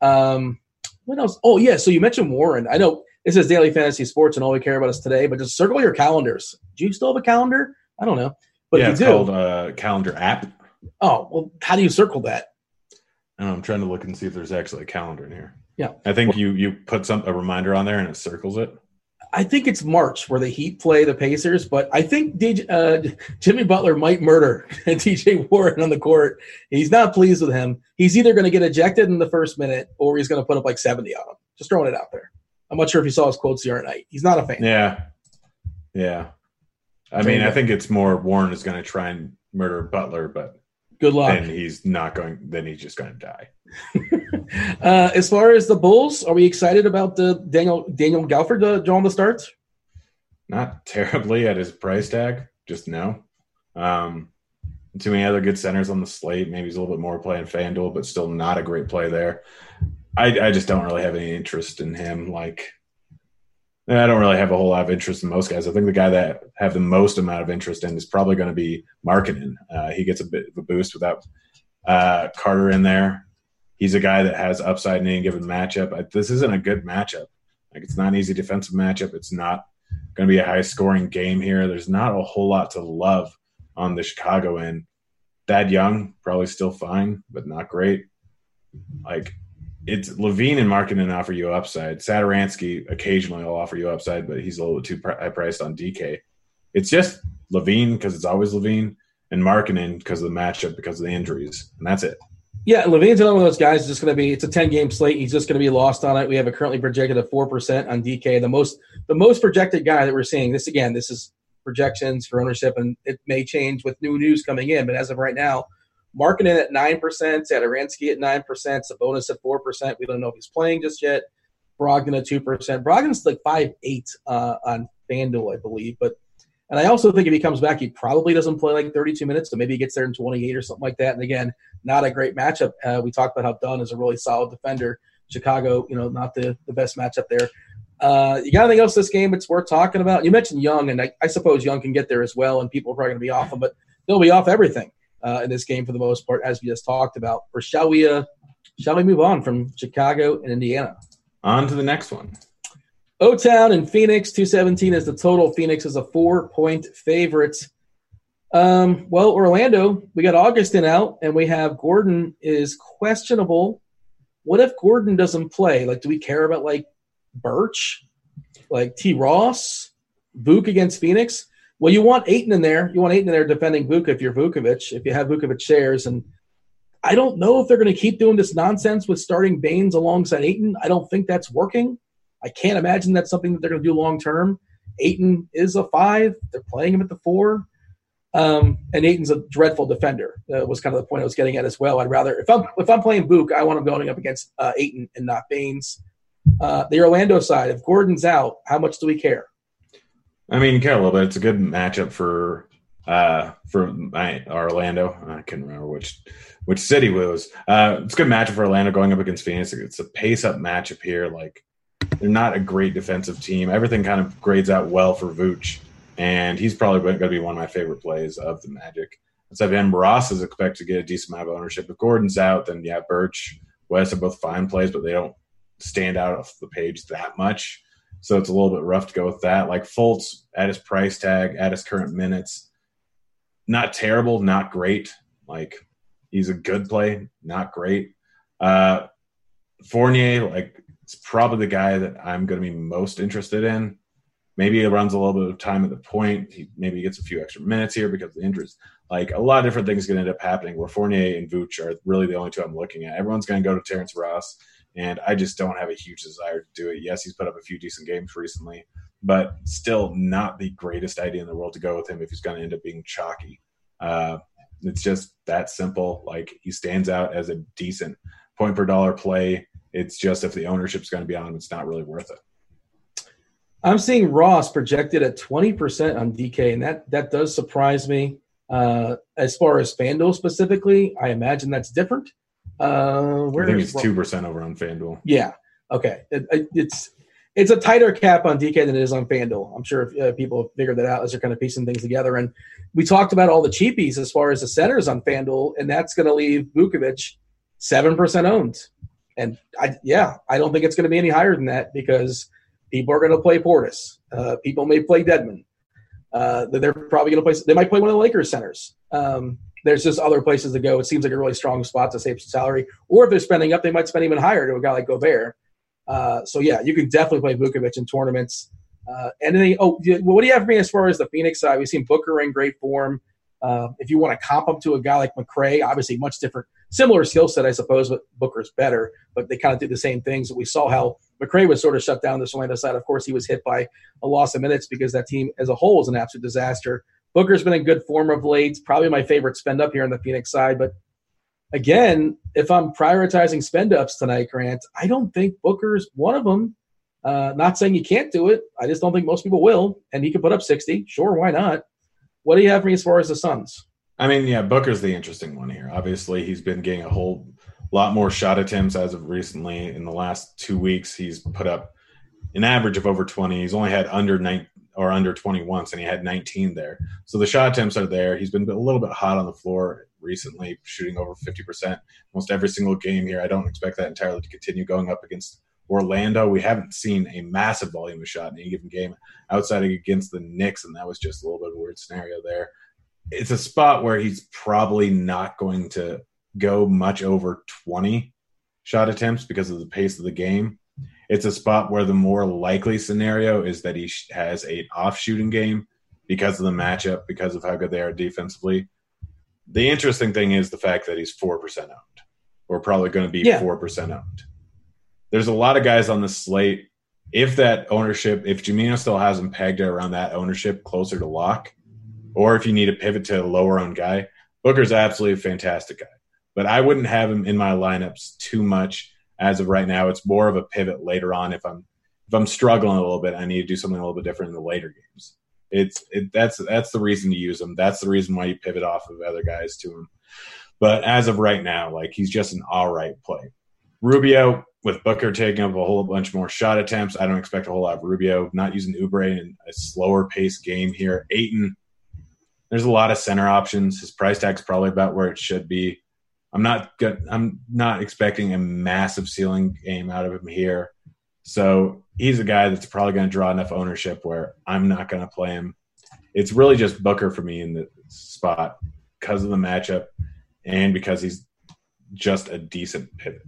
Um, what else? Oh yeah, so you mentioned Warren. I know this is daily fantasy sports, and all we care about is today. But just circle your calendars. Do you still have a calendar? I don't know, but yeah, it's do, called a Calendar app. oh well, how do you circle that? And I'm trying to look and see if there's actually a calendar in here. Yeah. I think you you put some a reminder on there and it circles it. I think it's March where the Heat play the Pacers, but I think DJ, uh, Jimmy Butler might murder TJ Warren on the court. He's not pleased with him. He's either going to get ejected in the first minute or he's going to put up like 70 on him. Just throwing it out there. I'm not sure if you saw his quotes the other night. He's not a fan. Yeah, yeah. I mean, I think it's more Warren is going to try and murder Butler, but Good luck. then he's not going. Then he's just going to die. Uh, as far as the Bulls, are we excited about the Daniel Daniel Gafford uh, drawing the starts? Not terribly at his price tag. Just no. Um, too many other good centers on the slate. Maybe he's a little bit more playing FanDuel, but still not a great play there. I, I just don't really have any interest in him. Like, I don't really have a whole lot of interest in most guys. I think the guy that have the most amount of interest in is probably going to be Markkanen. Uh, he gets a bit of a boost without uh, Carter in there. He's a guy that has upside in any given matchup. I, this isn't a good matchup. Like, it's not an easy defensive matchup. It's not going to be a high scoring game here. There's not a whole lot to love on the Chicago end. Thad Young, probably still fine, but not great. like it's LaVine and Markkanen offer you upside. Satoransky occasionally will offer you upside, but he's a little too high priced on DK. It's just LaVine because it's always LaVine and Markkanen because of the matchup because of the injuries, and that's it. Yeah, LaVine's another one of those guys. Just going to be it's a ten game slate. He's just going to be lost on it. We have a currently projected at four percent on DK. The most the most projected guy that we're seeing. This again, this is projections for ownership, and it may change with new news coming in. But as of right now, Markkanen at nine percent, Satoransky at nine percent, Sabonis at four percent. We don't know if he's playing just yet. Brogdon at two percent. Brogdon's like five eight uh, on FanDuel, I believe, but and I also think if he comes back, he probably doesn't play like 32 minutes, so maybe he gets there in 28 or something like that. And again, not a great matchup. Uh, we talked about how Dunn is a really solid defender. Chicago, you know, not the, the best matchup there. Uh, you got anything else this game it's worth talking about? You mentioned Young, and I, I suppose Young can get there as well, and people are probably going to be off him, but they'll be off everything uh, in this game for the most part, as we just talked about. Or shall we? Uh, shall we move on from Chicago and Indiana? On to the next one. O Town and Phoenix, 217 is the total. Phoenix is a four point favorite. Um, well, Orlando, we got Augustin out, and we have Gordon is questionable. What if Gordon doesn't play? Like, do we care about like Birch, like T. Ross, Vuk against Phoenix? Well, you want Ayton in there. You want Ayton in there defending Vuk if you're Vucevic, if you have Vucevic shares. And I don't know if they're going to keep doing this nonsense with starting Baynes alongside Ayton. I don't think that's working. I can't imagine that's something that they're going to do long term. Ayton is a five. They're playing him at the four. Um, and Ayton's a dreadful defender. Uh, was kind of the point I was getting at as well. I'd rather if I'm if I'm playing Vuk, I want him going up against uh, Ayton and not Baynes. Uh, the Orlando side, if Gordon's out, how much do we care? I mean, little bit. It's a good matchup for uh, for my, Orlando. I can't remember which which city it was. Uh, it's a good matchup for Orlando going up against Phoenix. It's a pace up matchup here. Like they're not a great defensive team. Everything kind of grades out well for Vooch, and he's probably going to be one of my favorite plays of the Magic. Then Ross is expected to get a decent amount of ownership. If Gordon's out, then yeah, Birch, West are both fine plays, but they don't stand out off the page that much. So it's a little bit rough to go with that. Like Fultz at his price tag, at his current minutes, not terrible, not great. Like he's a good play, not great. Uh, Fournier, like it's probably the guy that I'm going to be most interested in. Maybe he runs a little bit of time at the point. He maybe gets a few extra minutes here because of the injuries. Like a lot of different things going to end up happening. Where Fournier and Vooch are really the only two I'm looking at. Everyone's going to go to Terrence Ross, and I just don't have a huge desire to do it. Yes, he's put up a few decent games recently, but still not the greatest idea in the world to go with him if he's going to end up being chalky. Uh, it's just that simple. Like he stands out as a decent point per dollar play it's just if the ownership's going to be on him, it's not really worth it. I'm seeing Ross projected at 20% on DK, and that that does surprise me. Uh, as far as FanDuel specifically, I imagine that's different. Uh, where I think it's two percent over on FanDuel. Yeah. Okay. It, it, it's it's a tighter cap on DK than it is on FanDuel. I'm sure if, uh, people have figured that out as they're kind of piecing things together. And we talked about all the cheapies as far as the centers on FanDuel, and that's going to leave Vucevic seven percent owned. And I, yeah, I don't think it's going to be any higher than that because people are going to play Portis. Uh, people may play Dedmon. Uh, they're probably going to play. They might play one of the Lakers centers. Um, there's just other places to go. It seems like a really strong spot to save some salary. Or if they're spending up, they might spend even higher to a guy like Gobert. Uh, so yeah, you can definitely play Vucevic in tournaments. Uh, and then, oh, what do you have for me as far as the Phoenix side? We've seen Booker in great form. Uh, if you want to comp him to a guy like McRae, obviously much different, similar skill set, I suppose, but Booker's better. But they kind of do the same things. We saw how McRae was sort of shut down this Orlando side. Of course, he was hit by a loss of minutes because that team as a whole is an absolute disaster. Booker's been in good form of late. Probably my favorite spend up here on the Phoenix side. But again, if I'm prioritizing spend ups tonight, Grant, I don't think Booker's one of them. Uh, not saying you can't do it. I just don't think most people will. And he can put up 60. Sure, why not? What do you have for me as far as the Suns? I mean, yeah, Booker's the interesting one here. Obviously, he's been getting a whole lot more shot attempts as of recently. In the last two weeks, he's put up an average of over 20. He's only had under nine or under 20 once, and he had 19 there. So the shot attempts are there. He's been a little bit hot on the floor recently, shooting over 50% almost every single game here. I don't expect that entirely to continue going up against Orlando. We haven't seen a massive volume of shot in any given game outside against the Knicks, and that was just a little bit of a weird scenario there. It's a spot where he's probably not going to go much over 20. shot attempts because of the pace of the game. It's a spot where the more likely scenario is that he has an off shooting game because of the matchup, because of how good they are defensively. The interesting thing is the fact that he's 4% owned, or probably going to be Yeah. 4% owned. There's a lot of guys on the slate. If that ownership, if Jamino still has him pegged around that ownership closer to lock, or if you need to pivot to a lower owned guy, Booker's absolutely a fantastic guy. But I wouldn't have him in my lineups too much as of right now. It's more of a pivot later on if I'm if I'm struggling a little bit, I need to do something a little bit different in the later games. It's it, that's that's the reason to use him. That's the reason why you pivot off of other guys to him. But as of right now, like he's just an all right play. Rubio with Booker taking up a whole bunch more shot attempts. I don't expect a whole lot of Rubio. Not using Oubre in a slower pace game here. Ayton, there's a lot of center options. His price tag's probably about where it should be. I'm not. I'm not expecting a massive ceiling game out of him here. So he's a guy that's probably going to draw enough ownership where I'm not going to play him. It's really just Booker for me in the spot because of the matchup and because he's just a decent pivot.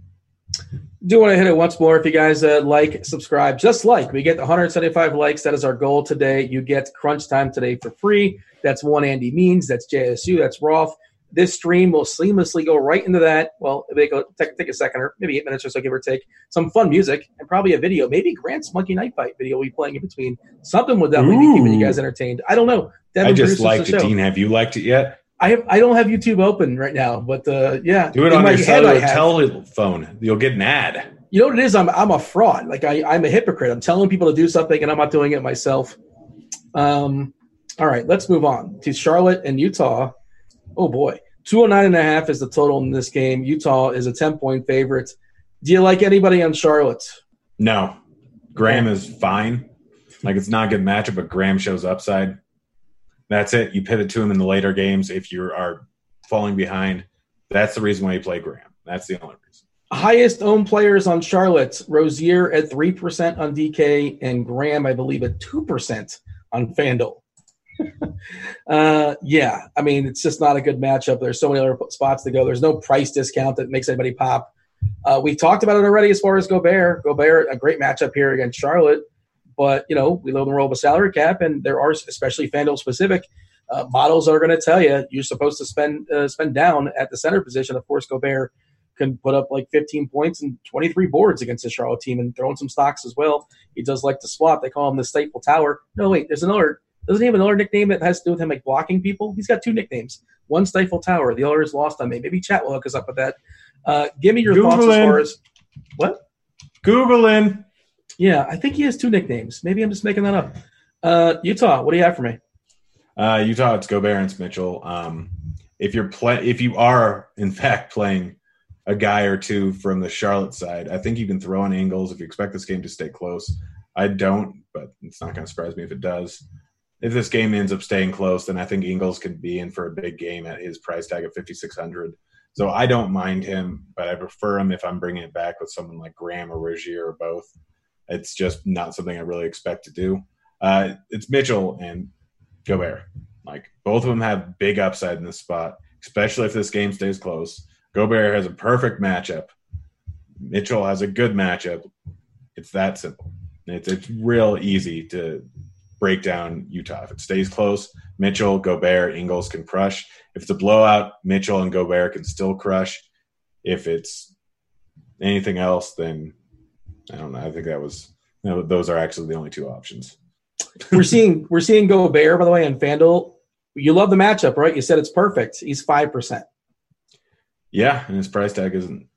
do want to hit it once more. If you guys uh, like, subscribe, just like we get 175 likes. That is our goal today. You get Crunch Time today for free. That's one Andy Means. That's JSU. That's Roth. This stream will seamlessly go right into that. Well, it may go take, take a second or maybe eight minutes or so, give or take. Some fun music and probably a video. Maybe Grant's Monkey Night Fight video will be playing in between. Something will definitely be keeping you guys entertained. I don't know. Devin I just liked it. Dean. Have you liked it yet? I have. I don't have YouTube open right now, but uh, yeah, Do it on my your cellular telephone. You'll get an ad. You know what it is? I'm I'm a fraud. Like I, I'm a hypocrite. I'm telling people to do something and I'm not doing it myself. Um, all right, let's move on to Charlotte and Utah. Oh boy, 209 and a half is the total in this game. Utah is a 10 point favorite. Do you like anybody on Charlotte? No, Graham is fine. Like it's not a good matchup, but Graham shows upside. That's it. You pivot to him in the later games if you are falling behind. That's the reason why you play Graham. That's the only reason. Highest owned players on Charlotte: Rozier at three percent on DK and Graham, I believe, at two percent on FanDuel. Uh, yeah, I mean, it's just not a good matchup. There's so many other spots to go. There's no price discount that makes anybody pop. Uh, we talked about it already as far as Gobert. Gobert, a great matchup here against Charlotte, but you know we live in the world of a salary cap, and there are especially FanDuel specific uh, models are going to tell you you're supposed to spend uh, spend down at the center position. Of course, Gobert can put up like 15 points and 23 boards against the Charlotte team and throw in some stocks as well. He does like to swap. They call him the Stifle Tower. No, wait, there's another. Doesn't he have another nickname that has to do with him like blocking people? He's got two nicknames. One Stifle Tower. The other is lost on me. Maybe chat will hook us up with that. Uh, give me your thoughts as Googling. far as what? Googling. Yeah, I think he has two nicknames. Maybe I'm just making that up. Uh, Utah, what do you have for me? Uh, Utah, it's Gobert and Mitchell. Um, if you're play, if you are in fact playing a guy or two from the Charlotte side, I think you can throw in Ingles if you expect this game to stay close. I don't, but it's not going to surprise me if it does. If this game ends up staying close, then I think Ingles can be in for a big game at his price tag of 5600. So I don't mind him, but I prefer him if I'm bringing it back with someone like Graham or Rozier or both. It's just not something I really expect to do. Uh, it's Mitchell and Gobert. Like both of them have big upside in this spot, especially if this game stays close. Gobert has a perfect matchup. Mitchell has a good matchup. It's that simple. It's it's real easy to break down Utah. If it stays close, Mitchell, Gobert, Ingles can crush. If it's a blowout, Mitchell and Gobert can still crush. If it's anything else, then I don't know. I think that was you know, those are actually the only two options. we're seeing we're seeing Gobert by the way on FanDuel. You love the matchup, right? You said it's perfect. He's five percent. Yeah, and his price tag isn't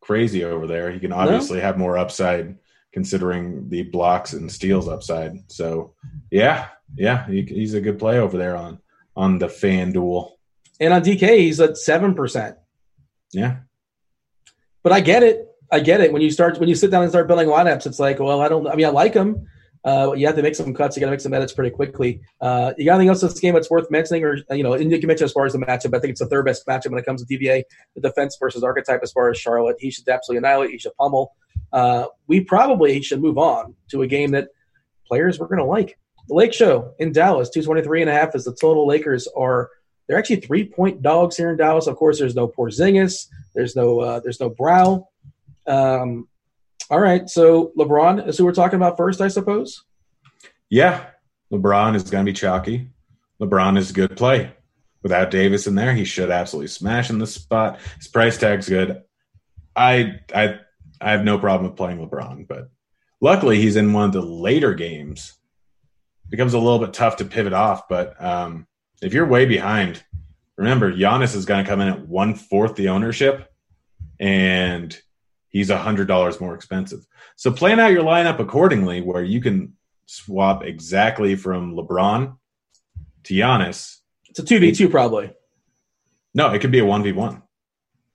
crazy over there. He can obviously have more upside considering the blocks and steals upside. So, yeah, yeah, he, he's a good play over there on on the fan duel. And on DK, he's at seven percent. Yeah, But I get it. I get it. When you start when you sit down and start building lineups, it's like, well, I don't. I mean, I like him. Uh, you have to make some cuts. You got to make some edits pretty quickly. Uh, you got anything else in this game that's worth mentioning, or you know, and you can mention as far as the matchup. I think it's the third best matchup when it comes to DVA, the defense versus archetype. As far as Charlotte, he should absolutely annihilate. He should pummel. Uh, we probably should move on to a game that players we're going to like. The Lake Show in Dallas, two twenty three and a half is the total. Lakers are they're actually three point dogs here in Dallas. Of course, there's no Porzingis, there's no uh, there's no Brow. Um, all right, so LeBron is who we're talking about first, I suppose. Yeah, LeBron is going to be chalky. LeBron is a good play. Without Davis in there, he should absolutely smash in the spot. His price tag's good. I I I have no problem with playing LeBron, but luckily he's in one of the later games. It becomes a little bit tough to pivot off, but um, if you're way behind, remember Giannis is going to come in at one fourth the ownership, and he's a hundred dollars more expensive. So plan out your lineup accordingly, where you can swap exactly from LeBron to Giannis. It's a two v two probably. No, it could be a one v one.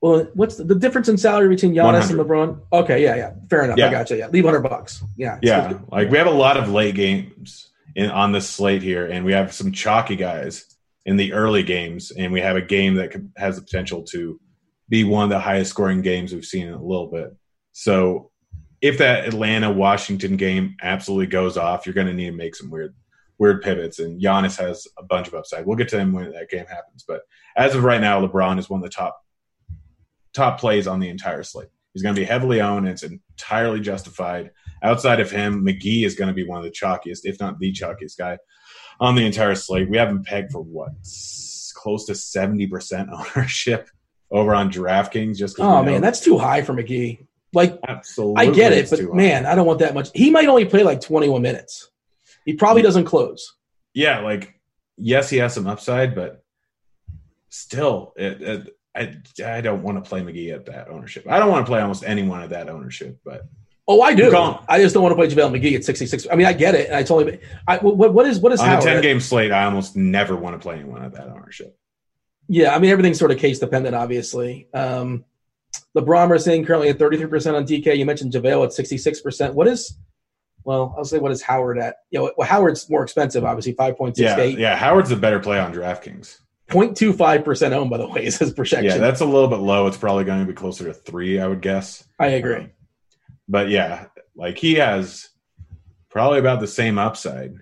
Well, what's the, the difference in salary between Giannis and LeBron? Okay, yeah, yeah, fair enough. Yeah. I got you. Yeah, leave hundred bucks. Yeah, Yeah, like we have a lot of late games in on this slate here, and we have some chalky guys in the early games, and we have a game that has the potential to be one of the highest scoring games we've seen in a little bit. So, if that Atlanta Washington game absolutely goes off, you're going to need to make some weird weird pivots, and Giannis has a bunch of upside. We'll get to him when that game happens, but as of right now, LeBron is one of the top top plays on the entire slate. He's going to be heavily owned. And it's entirely justified. Outside of him, McGee is going to be one of the chalkiest, if not the chalkiest guy on the entire slate. We have him pegged for what close to seventy percent ownership over on DraftKings. Just Oh man, that's too high for McGee. Like absolutely I get it, but man, I don't want that much. He might only play like twenty one minutes. He probably doesn't close. yeah, like yes, he has some upside, but still, it, it, I I don't want to play McGee at that ownership. I don't want to play almost anyone at that ownership, but Oh, I do. I just don't want to play JaVale McGee at sixty six. I mean, I get it, I totally. I, what, what is what is on a ten game slate, I almost never want to play anyone at that ownership. Yeah, I mean everything's sort of case dependent, obviously. Um, LeBron we're saying currently at thirty three percent on DK. You mentioned JaVale at sixty six percent. What is? Well, I'll say what is Howard at? You know, well, Howard's more expensive, obviously five point six Yeah, yeah. Howard's a better play on DraftKings. 0.25 percent owned, by the way, is his projection. Yeah, that's a little bit low. It's probably going to be closer to three, I would guess. I agree. Um, but yeah, like he has probably about the same upside.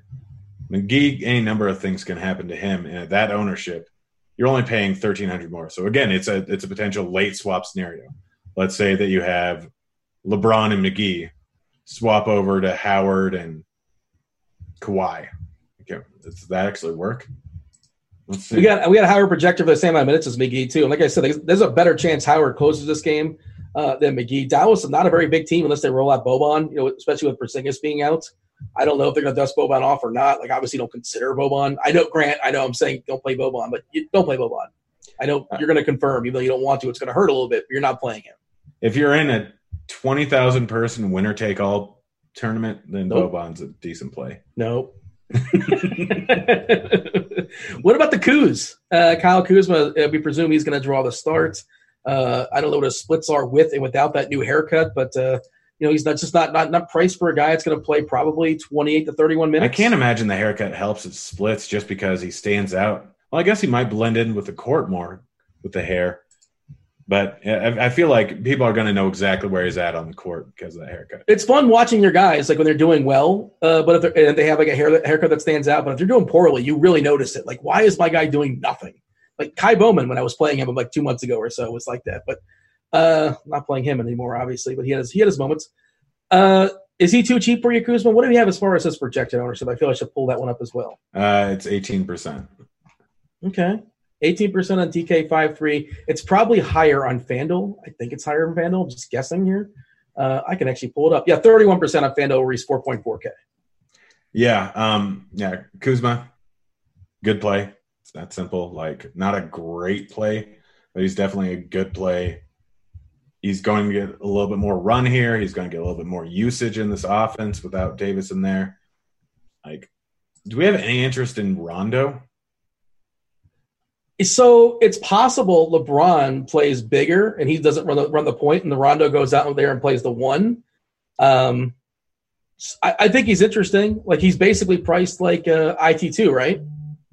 McGee, any number of things can happen to him, and at that ownership, you're only paying thirteen hundred more. So again, it's a it's a potential late swap scenario. Let's say that you have LeBron and McGee swap over to Howard and Kawhi. Okay, does that actually work? Let's see. We got we got a Howard projector for the same amount of minutes as McGee too. And like I said, there's- a better chance Howard closes this game uh, than McGee. Dallas is not a very big team unless they roll out Boban. You know, especially with Porzingis being out. I don't know if they're going to dust Boban off or not. Like obviously, don't consider Boban. I know Grant. I know I'm saying don't play Boban, but you don't play Boban. I know you're going to confirm, even though you don't want to. It's going to hurt a little bit, but you're not playing him. if you're in a twenty thousand person winner take all tournament, then Nope. Boban's a decent play. No. what about the Kuz? Uh, Kyle Kuzma, uh, we presume he's going to draw the starts. Uh, I don't know what his splits are with and without that new haircut, but uh, you know he's not just not not not priced for a guy that's going to play probably twenty eight to thirty one minutes. I can't imagine the haircut helps his splits just because he stands out. Well, I guess he might blend in with the court more with the hair, but I, I feel like people are going to know exactly where he's at on the court because of that haircut. It's fun watching your guys like when they're doing well, uh, but if they're, and they have like a hair haircut that stands out. But if they're doing poorly, you really notice it. Like, why is my guy doing nothing? Like Ky Bowman when I was playing him like two months ago or so was like that. But uh, not playing him anymore, obviously. But he has he had his moments. Uh, is he too cheap for you, Kuzma? What do we have as far as his projected ownership? I feel I should pull that one up as well. Uh, it's eighteen percent. Okay. 18% on DK53. It's probably higher on FanDuel. I think it's higher on FanDuel. I'm just guessing here. Uh, I can actually pull it up. Yeah, 31% on FanDuel where he's 4.4K. Yeah, um, yeah, Kuzma, good play. It's that simple. Like, not a great play, but he's definitely a good play. He's going to get a little bit more run here. He's going to get a little bit more usage in this offense without Davis in there. Like, do we have any interest in Rondo? So it's possible LeBron plays bigger and he doesn't run the, run the point, and the Rondo goes out there and plays the one. Um, I, I think he's interesting. Like he's basically priced like uh, IT two, right?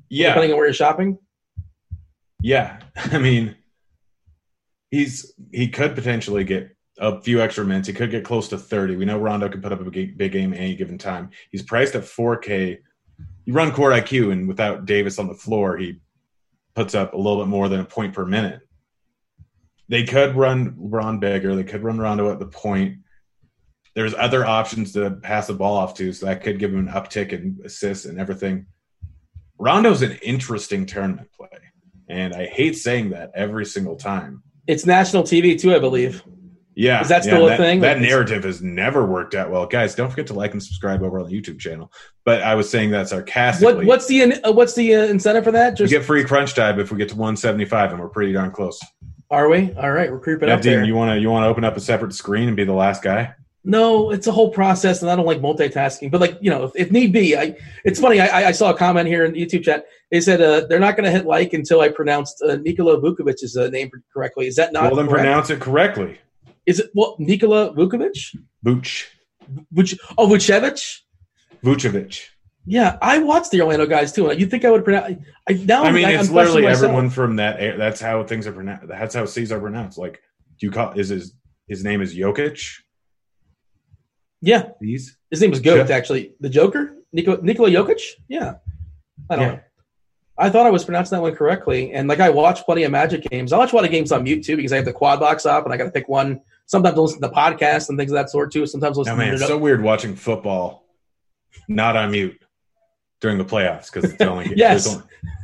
Yeah, Depending on where you're shopping. Yeah, I mean, he's he could potentially get a few extra minutes. He could get close to thirty. We know Rondo can put up a big, big game any given time. He's priced at four K. You run court IQ, and without Davis on the floor, he puts up a little bit more than a point per minute. they could run Ron bigger. They could run Rondo at the point. There's other options to pass the ball off to, so that could give him an uptick in assists and everything. Rondo's an interesting tournament play, and I hate saying that every single time. It's national TV too, I believe. Yeah, Is that yeah, still a that, thing? That narrative has never worked out well, guys. Don't forget to like and subscribe over on the YouTube channel. But I was saying that sarcastically. What what's the uh, what's the uh, incentive for that? we Just get free crunch time if we get to 175, and we're pretty darn close. are we? All right, we're creeping Now, up there. Dean, you want to you want to open up a separate screen and be the last guy? No, it's a whole process, and I don't like multitasking. But like you know, if, if need be, I. It's funny. I, I saw a comment here in the YouTube chat. They said uh, they're not going to hit like until I pronounced uh, Nikola Vukovic's uh, name correctly. Is that not? well, then correct? pronounce it correctly. Is it what Nikola Vukovic? Vuch, Vuc- oh, Vucevic. Vucevic. Yeah, I watched the Orlando guys too. You think I would pronounce? I now. I mean, I, it's I'm literally myself. everyone from that. That's how things are pronounced. That's how C's are pronounced. Like, do you call is his his name is Jokic? Yeah, These his name was Goat. Actually, the Joker, Nikola, Nikola Jokic. Yeah, I don't Yeah. know. I thought I was pronouncing that one correctly, and like I watch plenty of Magic games. I watch a lot of games on mute too because I have the quad box up, and I got to pick one. Sometimes I listen to podcasts and things of that sort too. Sometimes I listen Oh man, it's so weird watching football not on mute during the playoffs because it's only Yes. only-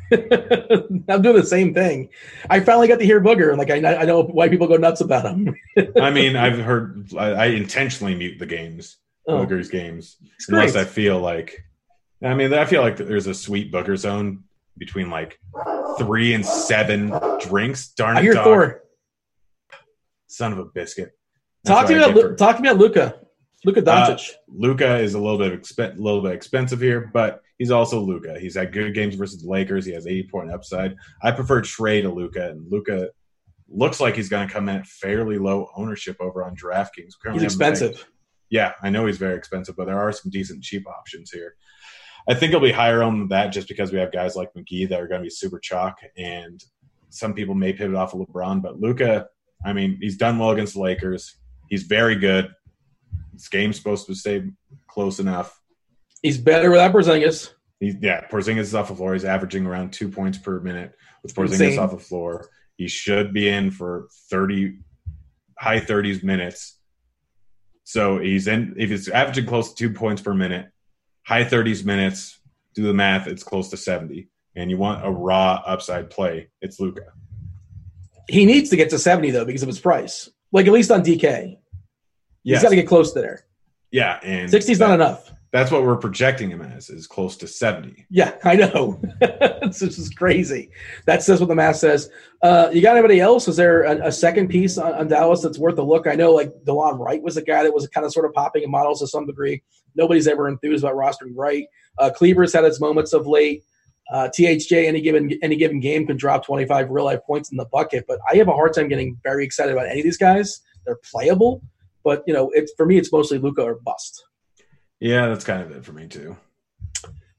I'm doing the same thing. I finally got to hear Booger. and Like I, I know why people go nuts about him. I mean, I've heard I, I intentionally mute the games, Oh. Booger's games, unless. I feel like. I mean, I feel like there's a sweet Booger zone between like three and seven drinks. Darn it, I hear dog. Thor. Son of a biscuit. Talk to me about for- talk to me about Luka. Luka Uh, Luka is a little bit expen- little bit expensive here, but he's also Luka. He's had good games versus the Lakers. He has 80 point upside. I prefer Trae to Luka, and Luka looks like he's going to come in at fairly low ownership over on DraftKings. Currently He's expensive. Yeah, I know he's very expensive, but there are some decent cheap options here. I think he'll be higher on that just because we have guys like McGee that are going to be super chalk, and some people may pivot off of LeBron. But Luka, I mean, he's done well against the Lakers. He's very good. This game's supposed to stay close enough. He's better without Porzingis. He's, yeah, Porzingis is off the floor. He's averaging around two points per minute with Porzingis Insane. off the floor. He should be in for thirty, high thirties minutes. So he's in. If he's averaging close to two points per minute, high thirties minutes. Do the math. It's close to seventy. And you want a raw upside play. It's Luka. He needs to get to 70 though because of his price. Like at least on DK. Yes. He's got to get close to there. yeah, and 60 is that- not enough. That's what we're projecting him as. Is close to seventy. Yeah, I know. this is crazy. That says what the math says. Uh, you got anybody else? Is there a, a second piece on, on Dallas that's worth a look? I know like DeLon Wright was a guy that was kind of sort of popping in models to some degree. Nobody's ever enthused about rostering Wright. Uh, Kleber's had its moments of late. Uh, THJ any given any given game can drop 25 real life points in the bucket, but I have a hard time getting very excited about any of these guys. They're playable, but you know, it's for me, it's mostly Luka or bust. Yeah, that's kind of it for me too.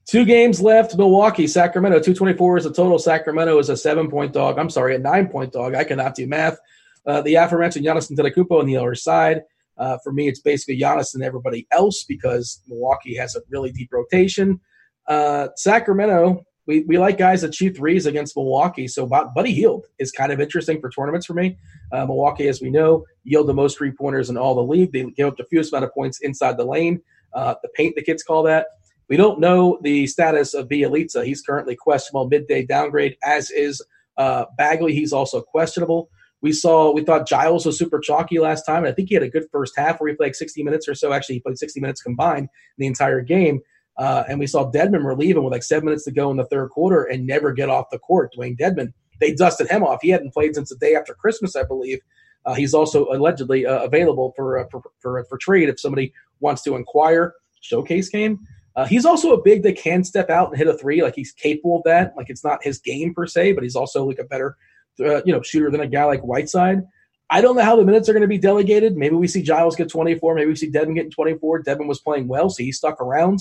Two games left. Milwaukee, Sacramento, 224 is the total. Sacramento is a seven point dog. I'm sorry, a nine point dog. I cannot do math. Uh, the aforementioned Giannis Antetokounmpo on the other side. Uh, for me, it's basically Giannis and everybody else because Milwaukee has a really deep rotation. Uh, Sacramento, we, we like guys that shoot threes against Milwaukee. So Buddy Hield is kind of interesting for tournaments for me. Uh, Milwaukee, as we know, yield the most three pointers in all the league. They give up the fewest amount of points inside the lane. Uh, the paint, the kids call that. We don't know the status of Bjelica. He's currently questionable, midday downgrade, as is uh, Bagley. He's also questionable. We saw, we thought Giles was super chalky last time, and I think he had a good first half where he played 60 minutes or so. Actually, he played 60 minutes combined in the entire game. Uh, and we saw Dedmon relieving with like seven minutes to go in the third quarter and never get off the court. Dewayne Dedmon, they dusted him off. He hadn't played since the day after Christmas, I believe. Uh, he's also allegedly uh, available for, uh, for, for for trade if somebody wants to inquire. Showcase game. Uh, he's also a big that can step out and hit a three. Like he's capable of that. Like it's not his game per se, but he's also like a better, uh, you know, shooter than a guy like Whiteside. I don't know how the minutes are going to be delegated. Maybe we see Giles get 24. Maybe we see Devin getting 24. Devin was playing well, so he stuck around.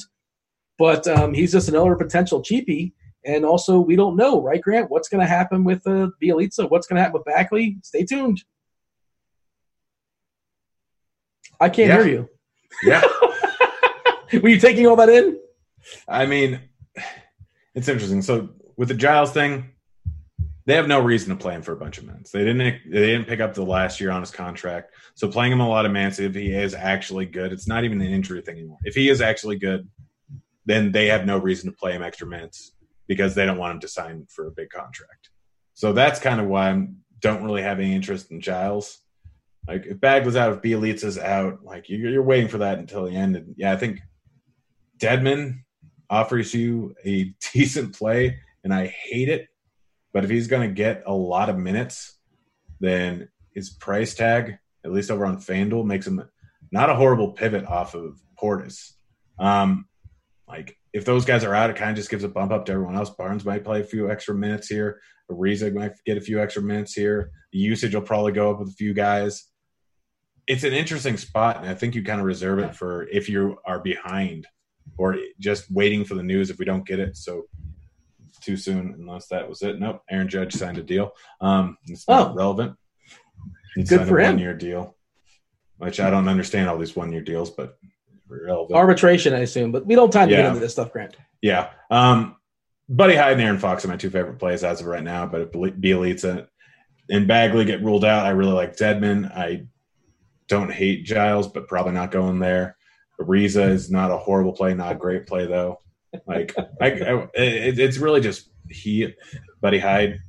But um, he's just another potential cheapie. And also, we don't know, right, Grant? What's going to happen with uh, Bjelica? What's going to happen with Bagley? Stay tuned. I can't Yeah. hear you. Yeah. Were you taking all that in? I mean, it's interesting. So with the Giles thing, they have no reason to play him for a bunch of minutes. They didn't they didn't pick up the last year on his contract. So playing him a lot of minutes, if he is actually good, it's not even an injury thing anymore. If he is actually good, then they have no reason to play him extra minutes because they don't want him to sign for a big contract. So that's kind of why I don't really have any interest in Giles. Like if Bagley's out, if Bjelica's out, like you're, you're waiting for that until the end. And yeah, I think Dedmon offers you a decent play, and I hate it. But if he's going to get a lot of minutes, then his price tag, at least over on FanDuel, makes him not a horrible pivot off of Portis. Um, like if those guys are out, it kind of just gives a bump up to everyone else. Barnes might play a few extra minutes here. Ariza might get a few extra minutes here. The usage will probably go up with a few guys. It's an interesting spot, and I think you kind of reserve it for if you are behind or just waiting for the news if we don't get it. So too soon, unless that was it. Nope. Aaron Judge signed a deal. Um, it's not Oh. relevant. He Good signed for a him. one year deal, which I don't understand all these one year deals, but relevant. Arbitration, I assume, but we don't have time to get into this stuff, Grant. Yeah. Um, Buddy Hyde and Aaron Fox are my two favorite plays as of right now. But if Bjelica and Bagley get ruled out, I really like Dedmon. I don't hate Giles, but probably not going there. Ariza is not a horrible play, not a great play though. Like I, I it, it's really just he, Buddy Hyde,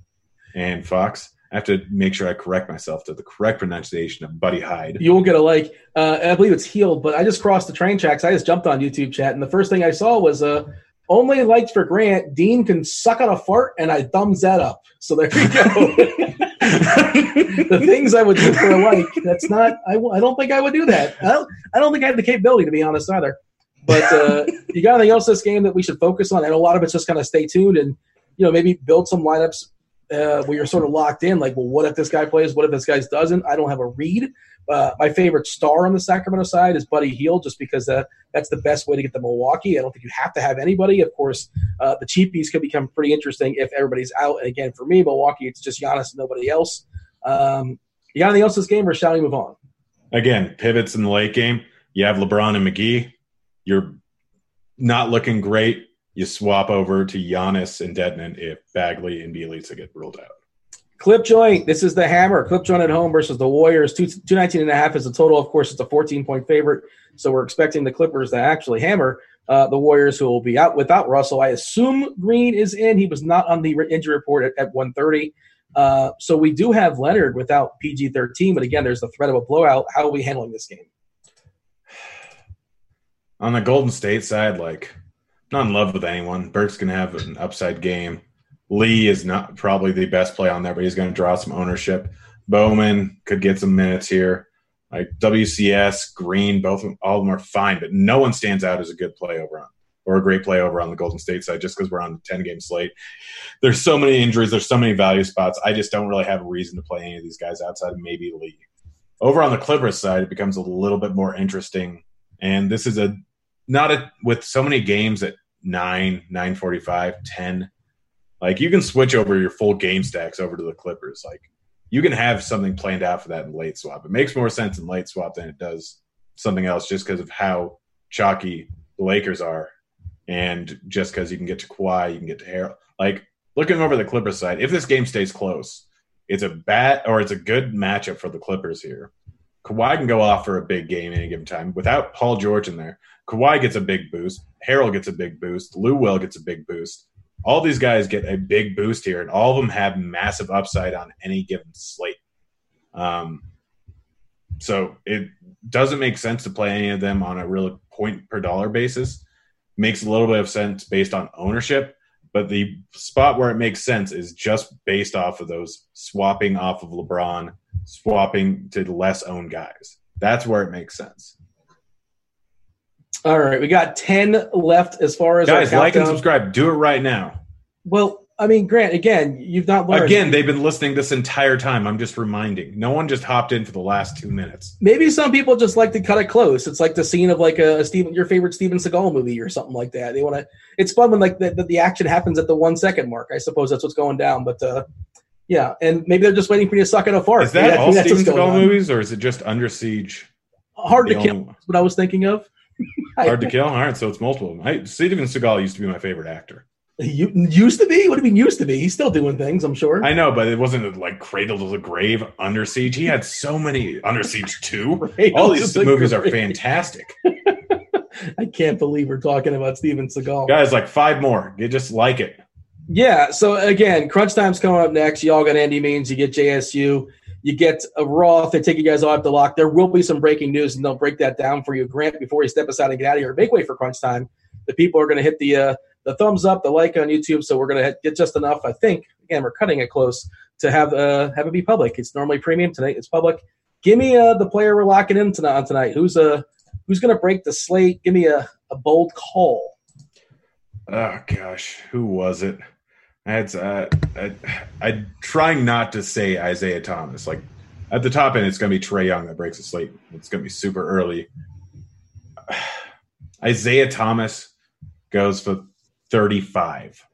and Fox. I have to make sure I correct myself to the correct pronunciation of Buddy Hyde. You won't get a like. Uh, I believe it's healed, but I just crossed the train tracks. I just jumped on YouTube chat, and the first thing I saw was uh, only liked for Grant. Dean can suck on a fart, and I thumbs that up. So there you go. the things I would do for a like. That's not. I, I don't think I would do that. I don't. I don't think I have the capability to be honest either. But uh, you got anything else this game that we should focus on? And a lot of it's just kind of stay tuned and you know maybe build some lineups uh, where you're sort of locked in. Like, well, what if this guy plays? What if this guy doesn't? I don't have a read. Uh, my favorite star on the Sacramento side is Buddy Hield, just because uh, that's the best way to get the Milwaukee. I don't think you have to have anybody. Of course, uh, the cheapies could become pretty interesting if everybody's out. And again, for me, Milwaukee, it's just Giannis and nobody else. Um, you got anything else this game, or shall we move on? again, pivots in the late game. You have LeBron and McGee. You're not looking great. You swap over to Giannis and Dedmon if Bagley and Bjelica get ruled out. Clip joint. This is the hammer. Clip joint at home versus the Warriors. Two, 219 and a half is the total. Of course, it's a 14 point favorite. So we're expecting the Clippers to actually hammer uh, the Warriors, who will be out without Russell. I assume Green is in. He was not on the injury report at, at 130. Uh, so we do have Leonard without PG 13. But again, there's the threat of a blowout. How are we handling this game? On the Golden State side, like, not in love with anyone. Burke's going to have an upside game. Lee is not probably the best play on there, but he's going to draw some ownership. Bowman could get some minutes here. Like WCS, Green, both of them, all of them are fine, but no one stands out as a good play over on or a great play over on the Golden State side just because we're on the 10 game slate. There's so many injuries, there's so many value spots. I just don't really have a reason to play any of these guys outside of maybe Lee. Over on the Clippers side, it becomes a little bit more interesting. And this is a not a with so many games at 9, 945, 10. Like you can switch over your full game stacks over to the Clippers. Like you can have something planned out for that in late swap. It makes more sense in late swap than it does something else just because of how chalky the Lakers are. And just because you can get to Kawhi, you can get to Harrell. Like looking over the Clippers side, if this game stays close, it's a bat or it's a good matchup for the Clippers here. Kawhi can go off for a big game any given time without Paul George in there. Kawhi gets a big boost. Harrell gets a big boost. Lou Will gets a big boost. All these guys get a big boost here, and all of them have massive upside on any given slate. Um, so it doesn't make sense to play any of them on a real point per dollar basis. Makes a little bit of sense based on ownership, but the spot where it makes sense is just based off of those swapping off of LeBron, swapping to less owned guys. That's where it makes sense. All right, we got 10 left as far as Guys, like and subscribe. Do it right now. Well, I mean, Grant, again, you've not learned. Again, they've been listening this entire time. I'm just reminding. No one just hopped in for the last two minutes. maybe some people just like to cut it close. It's like the scene of like a, Steven, your favorite Steven Seagal movie or something like that. They want to. It's fun when like the, the, the action happens at the one second mark. I suppose that's what's going down. But uh, yeah, and maybe they're just waiting for you to suck in a fart. Is that Maybe all Steven Seagal movies, or is it just Under Siege? Hard to kill. That's what I was thinking of. Hard to kill. All right, so it's multiple. I, Steven Seagal used to be my favorite actor. You used to be? What do you mean used to be? He's still doing things, I'm sure. I know, but it wasn't like Cradle to the Grave, Under Siege. He had so many Under Siege two. All these the movies are fantastic. I can't believe we're talking about Steven Seagal. Guys, like five more. You just like it. Yeah. So again, crunch time's coming up next. Y'all got Andy Means. You get JSU. You get a. If they take you guys off the lock, there will be some breaking news, and they'll break that down for you. Grant, before you step aside and get out of here, make way for crunch time. The people are going to hit the uh, the thumbs up, the like on YouTube. So we're going to get just enough. I think. Again, we're cutting it close to have uh, have it be public. It's normally premium tonight. It's public. Give me uh, the player we're locking in tonight. Tonight. Who's uh who's going to break the slate? Give me a, a bold call. Oh gosh, who was it? Had uh, I, I'm trying not to say Isaiah Thomas. Like at the top end, it's going to be Trae Young that breaks the slate. It's going to be super early. Isaiah Thomas goes for 35,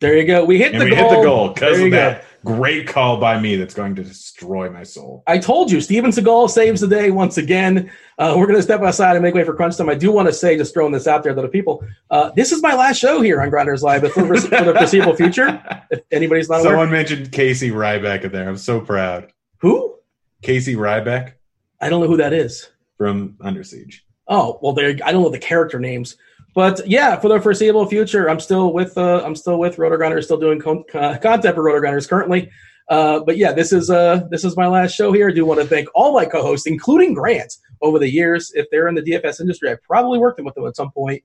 There you go. We hit and the we goal. hit the goal because of you that go. Great call by me. That's going to destroy my soul. I told you, Steven Seagal saves the day once again. Uh, we're going to step aside and make way for crunch time. I do want to say, just throwing this out there, to the people, uh, this is my last show here on Grinders Live for, for the foreseeable future. If anybody's not aware, Someone mentioned Casey Ryback in there. I'm so proud. who? Casey Ryback I don't know who that is. from Under Siege. Oh well, there. I don't know the character names, but yeah, for the foreseeable future, I'm still with. Uh, I'm still with RotoGrinders, still doing con- uh, content for RotoGrinders currently. Uh, but yeah, this is uh, this is my last show here. I do want to thank all my co-hosts, including Grant, over the years. If they're in the DFS industry, I probably worked with them at some point.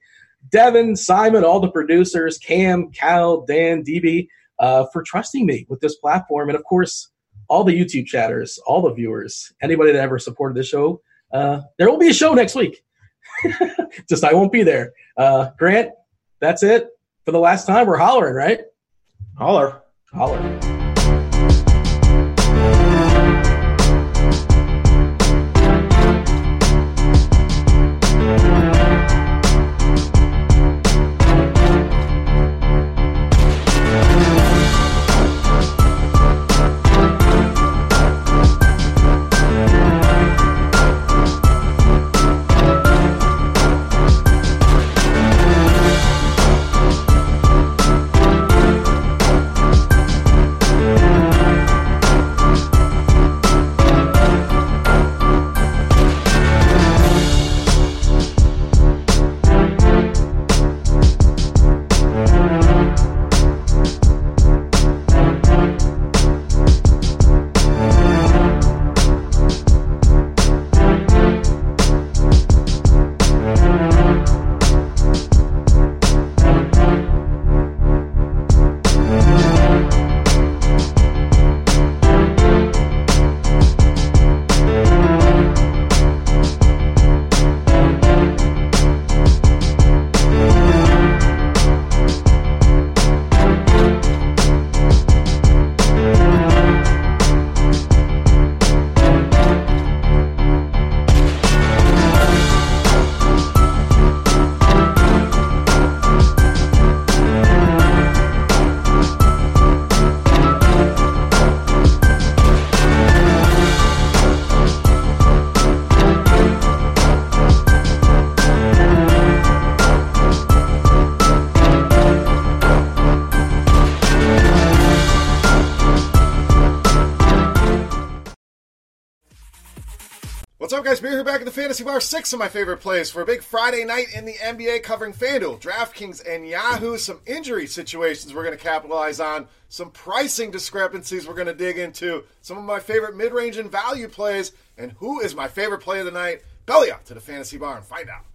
Devin, Simon, all the producers, Cam, Cal, Dan, DB, uh, for trusting me with this platform, and of course, all the YouTube chatters, all the viewers, anybody that ever supported this show. Uh, there will be a show next week. Just I won't be there. Uh, Grant, that's it for the last time. We're hollering, right? Holler. Holler. Back at the Fantasy Bar. Six of my favorite plays for a big Friday night in the NBA covering FanDuel, DraftKings, and Yahoo. Some injury situations we're going to capitalize on, some pricing discrepancies we're going to dig into, some of my favorite mid range and value plays, and who is my favorite play of the night. Belly up to the Fantasy Bar and find out.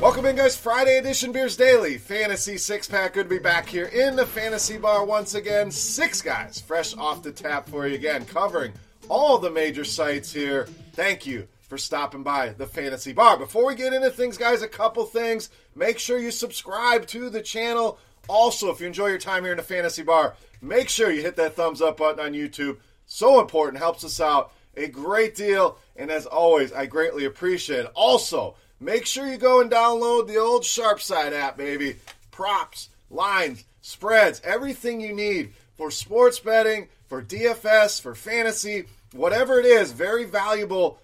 Welcome in, guys. Friday edition Beers Daily Fantasy Six Pack. Good to be back here in the Fantasy Bar once again. Six guys fresh off the tap for you again, covering all the major sites here. Thank you for stopping by the Fantasy Bar. Before we get into things, guys, a couple things. Make sure you subscribe to the channel. Also, if you enjoy your time here in the Fantasy Bar, make sure you hit that thumbs up button on YouTube. So important, helps us out a great deal. And as always, I greatly appreciate it. Also, make sure you go and download the old Sharpside app, baby. Props, lines, spreads, everything you need for sports betting, for DFS, for fantasy, whatever it is, very valuable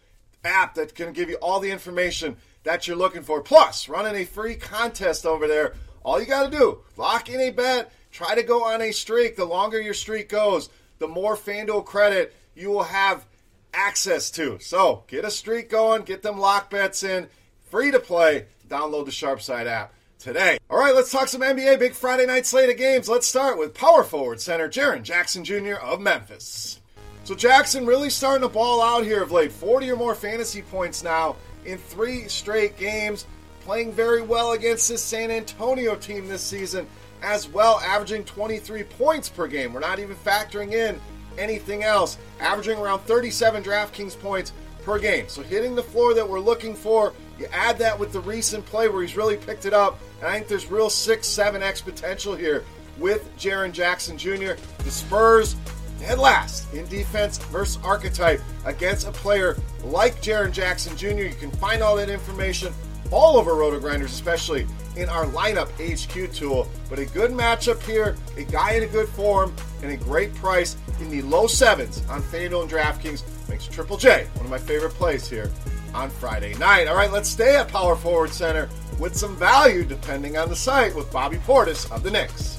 app that can give you all the information that you're looking for. Plus, running a free contest over there. All you got to do, lock in a bet, try to go on a streak. The longer your streak goes, the more FanDuel credit you will have access to. So get a streak going, get them lock bets in, free to play. Download the Sharpside app today. All right, let's talk some NBA. Big Friday night slate of games. Let's start with power forward center Jaren Jackson Jr. of Memphis. So Jackson really starting to ball out here of late. 40 or more fantasy points now in three straight games. Playing very well against this San Antonio team this season as well, averaging 23 points per game. We're not even factoring in anything else, averaging around 37 DraftKings points per game. So hitting the floor that we're looking for. You add that with the recent play where he's really picked it up, and I think there's real 6 7x potential here with Jaren Jackson Jr. The Spurs dead last in defense versus archetype against a player like Jaren Jackson Jr. You can find all that information all over RotoGrinders, especially in our lineup HQ tool. But a good matchup here, a guy in a good form, and a great price in the low sevens on FanDuel and DraftKings makes Triple J one of my favorite plays here on Friday night. All right, let's stay at power forward center with some value depending on the site with Bobby Portis of the Knicks.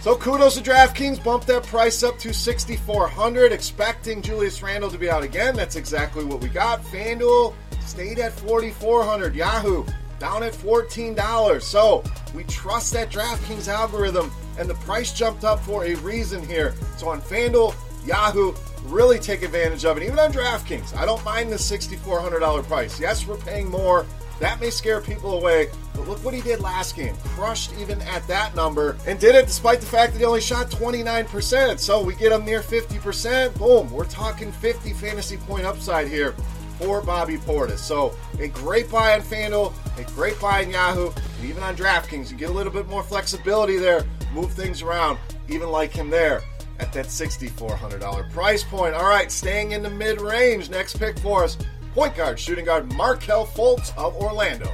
So kudos to DraftKings, bumped that price up to 6,400, expecting Julius Randle to be out again. That's exactly what we got. FanDuel stayed at 4,400. Yahoo down at $14. So we trust that DraftKings algorithm, and the price jumped up for a reason here. So on FanDuel, Yahoo, really take advantage of it. Even on DraftKings, I don't mind the $6,400 price. Yes, we're paying more that may scare people away, but look what he did last game. Crushed even at that number, and did it despite the fact that he only shot 29%. So we get him near 50%. Boom, we're talking 50 fantasy point upside here for Bobby Portis. So a great buy on FanDuel, a great buy on Yahoo, and even on DraftKings. You get a little bit more flexibility there, move things around, even like him there at that $6,400 price point. All right, staying in the mid range. Next pick for us point guard, shooting guard Markelle Fultz of Orlando.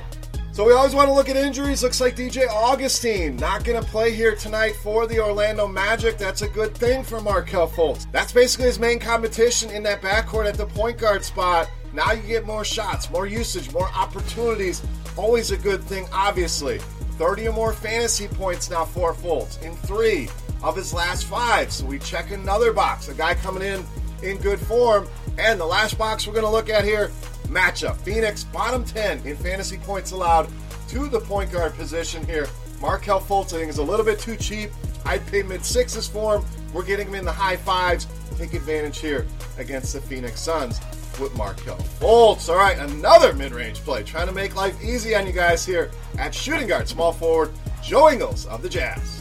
So we always want to look at injuries. Looks like DJ Augustin not going to play here tonight for the Orlando Magic. That's a good thing for Markelle Fultz. That's basically his main competition in that backcourt at the point guard spot. Now you get more shots, more usage, more opportunities. Always a good thing, obviously. 30 or more fantasy points now for Fultz in three of his last five. So we check another box. A guy coming in in good form and the last box we're going to look at here matchup Phoenix, bottom 10 in fantasy points allowed to the point guard position here. Markelle Fultz, I think, is a little bit too cheap. I'd pay mid sixes for him. We're getting him in the high fives. Take advantage here against the Phoenix Suns with Markelle Fultz. All right, another mid range play. Trying to make life easy on you guys here at shooting guard, small forward, Joe Ingles of the Jazz.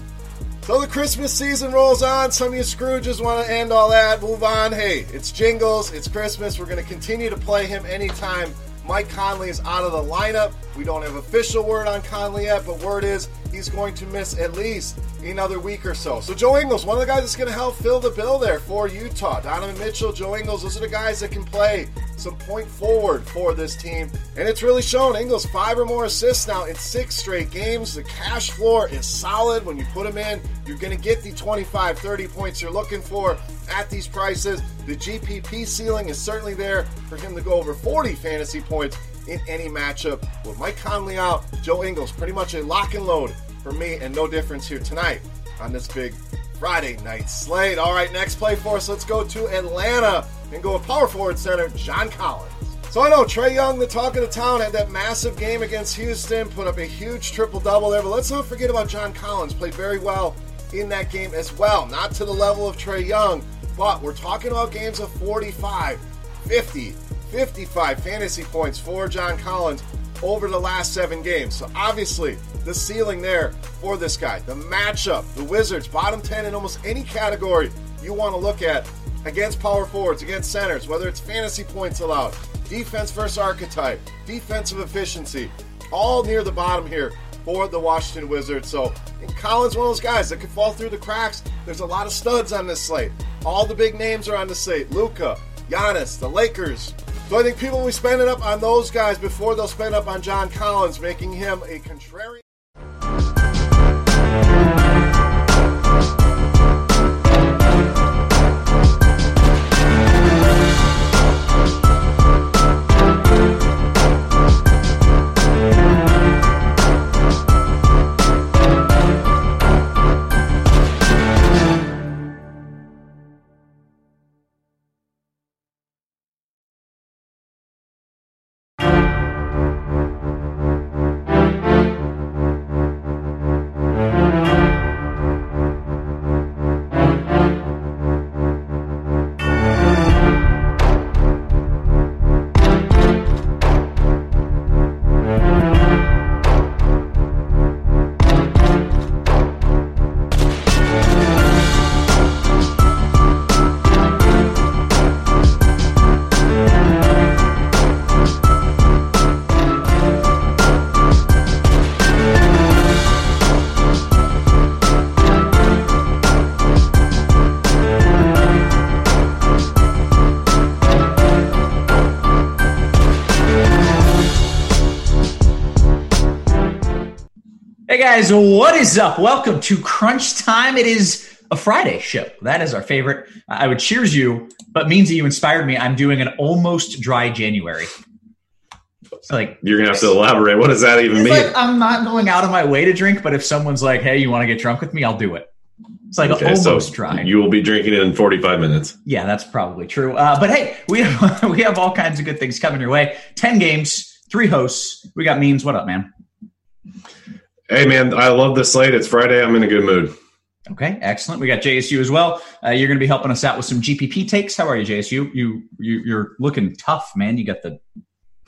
So the Christmas season rolls on. Some of you Scrooges want to end all that, move on. Hey, it's Jingles, it's Christmas. We're going to continue to play him anytime Mike Conley is out of the lineup. We don't have official word on Conley yet, but word is he's going to miss at least another week or so. So Joe Ingles, one of the guys that's going to help fill the bill there for Utah. Donovan Mitchell, Joe Ingles, those are the guys that can play some point forward for this team. And it's really shown. Ingles, five or more assists now in six straight games. The cash floor is solid. When you put him in, you're going to get the 25, 30 points you're looking for at these prices. The GPP ceiling is certainly there for him to go over 40 fantasy points in any matchup. With Mike Conley out, Joe Ingles pretty much a lock and load for me, and no difference here tonight on this big Friday night slate. All right, next play for us. Let's go to Atlanta and go with power forward center John Collins. So I know Trae Young, the talk of the town, had that massive game against Houston, put up a huge triple double there. But let's not forget about John Collins. Played very well in that game as well. Not to the level of Trae Young, but we're talking about games of 45, 50, 55 fantasy points for John Collins over the last seven games. So obviously, the ceiling there for this guy. The matchup, the Wizards, bottom 10 in almost any category you want to look at against power forwards, against centers, whether it's fantasy points allowed, defense versus archetype, defensive efficiency, all near the bottom here for the Washington Wizards. So, and Collins, one of those guys that could fall through the cracks. There's a lot of studs on this slate. All the big names are on the slate. Luka, Giannis, the Lakers. So I think people will be spending up on those guys before they'll spend up on John Collins, making him a contrarian. Hey guys, what is up? Welcome to Crunch Time. It is a Friday show. That is our favorite. I would cheers you, but means that you inspired me. I'm doing an almost dry January. So like You're gonna have to elaborate. What does that even mean? like I'm not going out of my way to drink, but if someone's like, "Hey, you want to get drunk with me?" I'll do it. It's like Okay, so almost dry. You will be drinking it in 45 minutes. Yeah, that's probably true. Uh, but hey, we have we have all kinds of good things coming your way. Ten games, three hosts. We got means. What up, man? Hey, man, I love this slate. It's Friday. I'm in a good mood. Okay, excellent. We got JSU as well. Uh, you're going to be helping us out with some GPP takes. How are you, JSU? You you you're looking tough, man. You got the,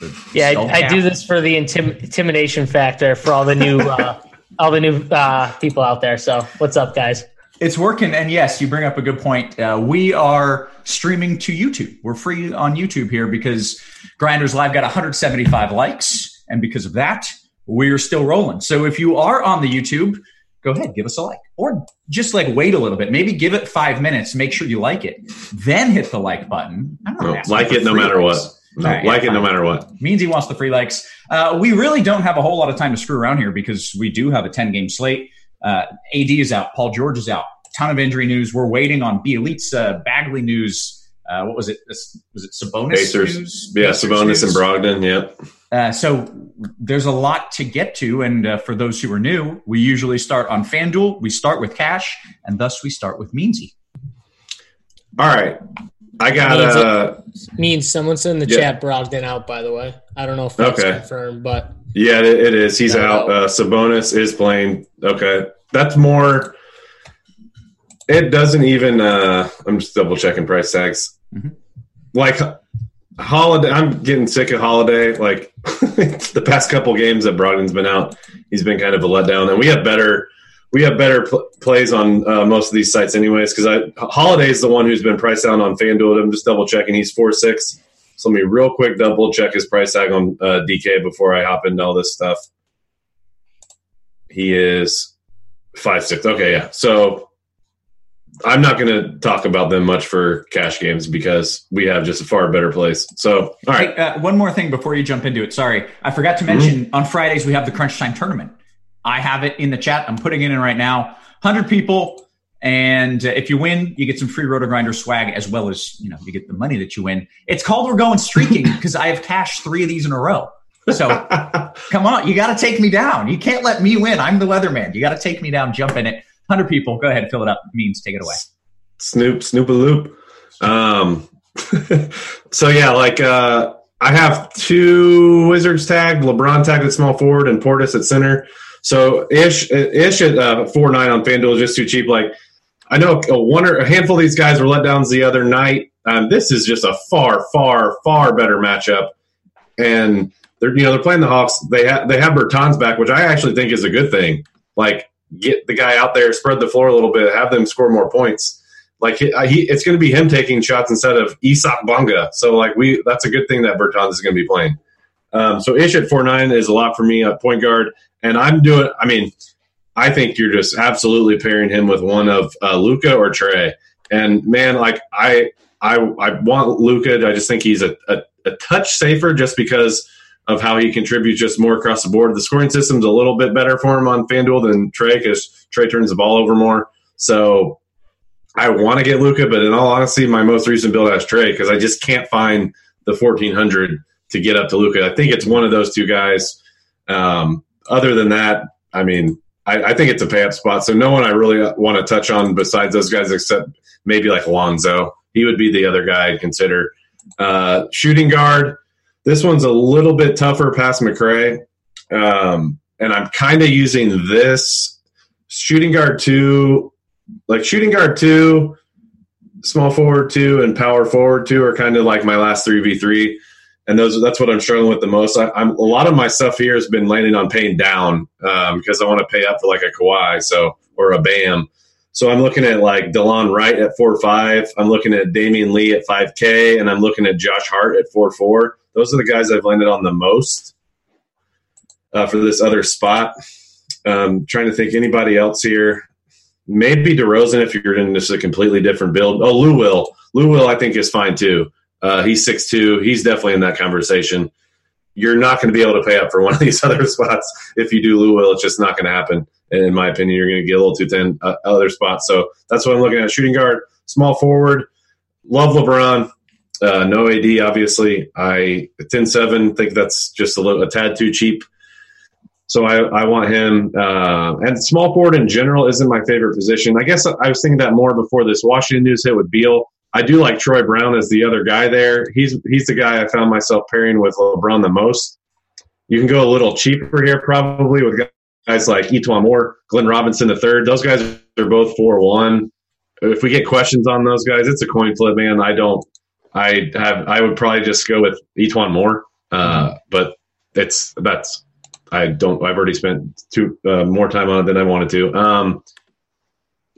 the Yeah, I, I do this for the intim- intimidation factor for all the new uh, all the new uh, people out there. So, what's up, guys? It's working, and yes, you bring up a good point. Uh, we are streaming to YouTube. We're free on YouTube here because Grinders Live got 175 likes, and because of that, we're still rolling. So if you are on the YouTube, go ahead, give us a like, or just like wait a little bit. Maybe give it five minutes, make sure you like it, then hit the like button. No, like it no matter likes. what. No, right, like yeah, it no matter what. Means he wants the free likes. Uh, we really don't have a whole lot of time to screw around here because we do have a 10 game slate. Uh, AD is out. Paul George is out. Ton of injury news. We're waiting on Bjelica's uh, Bagley news. Uh, what was it? Was it Sabonis Pacers. news? Yeah, Pacers Sabonis and? Brogdon. Yep. Uh, so there's a lot to get to, and uh, for those who are new, we usually start on FanDuel. We start with cash, and thus we start with Meansy. All right. I got Means uh Means someone said in the Yeah. chat Brogdon out. By the way, I don't know if that's Okay. confirmed, but yeah, it, it is. He's No, out. Uh Sabonis is playing. Okay. That's more it doesn't even uh I'm just double checking price tags. Mhm. Like holiday I'm getting sick of holiday. Like the past couple games that Brogdon's been out, he's been kind of a letdown. And we have better we have better pl- plays on uh, most of these sites, anyways. Because Holiday is the one who's been priced down on FanDuel. I'm just double checking. He's four six. So let me real quick double check his price tag on uh, DK before I hop into all this stuff. He is five six. Okay, yeah. So I'm not going to talk about them much for cash games because we have just a far better place. So all right, Hey, uh, one more thing before you jump into it. Sorry, I forgot to mention on Fridays we have the Crunch Time tournament. I have it in the chat. I'm putting it in right now. Hundred people, and uh, if you win, you get some free RotoGrinder swag as well as you know you get the money that you win. It's called We're Going Streaking because I have cashed three of these in a row. So come on, you got to take me down. You can't let me win. I'm the weatherman. You got to take me down. Jump in it. Hundred people. Go ahead, and fill it up. Means take it away. Snoop, Snoop a loop. Um, so yeah, like uh, I have two Wizards tagged, LeBron tagged at small forward, and Portis at center. So ish, ish at uh, four nine on FanDuel is just too cheap. Like I know a one or a handful of these guys were let downs the other night. Um, this is just a far, far, far better matchup, and they're you know they're playing the Hawks. They have they have Bertans back, which I actually think is a good thing. Like get the guy out there, spread the floor a little bit, have them score more points like he, it's going to be him taking shots instead of Isaac Bonga. So like we that's a good thing that Bertans is going to be playing. Um, so Ish at four nine is a lot for me at point guard, and I'm doing. I mean, I think you're just absolutely pairing him with one of uh, Luka or Trae. And man, like I I I want Luka. I just think he's a, a, a touch safer just because of how he contributes just more across the board. The scoring system's a little bit better for him on FanDuel than Trae because Trae turns the ball over more. So I want to get Luka, but in all honesty, my most recent build has Trae because I just can't find the 1400 to get up to Luka. I think it's one of those two guys. Um, other than that, I mean, I, I think it's a pay up spot. So no one I really want to touch on besides those guys, except maybe like Lonzo. He would be the other guy I'd consider. Uh, shooting guard. This one's a little bit tougher past McRae. Um, and I'm kind of using this shooting guard two, like shooting guard two, small forward two, and power forward two are kind of like my last three v three, and those that's what I'm struggling with the most. I, I'm a lot of my stuff here has been landing on paying down um, because I want to pay up for like a Kawhi, so or a Bam. So I'm looking at like Delon Wright at four five. I'm looking at Damion Lee at five K, and I'm looking at Josh Hart at four four. Those are the guys I've landed on the most uh, for this other spot. Um, trying to think anybody else here. Maybe DeRozan if you're in just a completely different build. Oh, Lou Will. Lou Will I think is fine too. Uh, he's six two. He's definitely in that conversation. you're not going to be able to pay up for one of these other spots if you do Lou Will. It's just not going to happen. And in my opinion, you're going to get a little too thin uh, other spots. So that's what I'm looking at. Shooting guard, small forward. Love LeBron. Uh, no AD, obviously. I 10 7 think that's just a little a tad too cheap. So I, I want him. Uh, and small forward in general isn't my favorite position. I guess I was thinking that more before this Washington news hit with Beal. I do like Troy Brown as the other guy there. He's he's the guy I found myself pairing with LeBron the most. You can go a little cheaper here, probably with guys like E'Twaun Moore, Glenn Robinson the third. Those guys are both four one. If we get questions on those guys, it's a coin flip, man. I don't. I have. I would probably just go with E'Twaun Moore, uh, but it's that's. I don't. I've already spent two uh, more time on it than I wanted to. Um,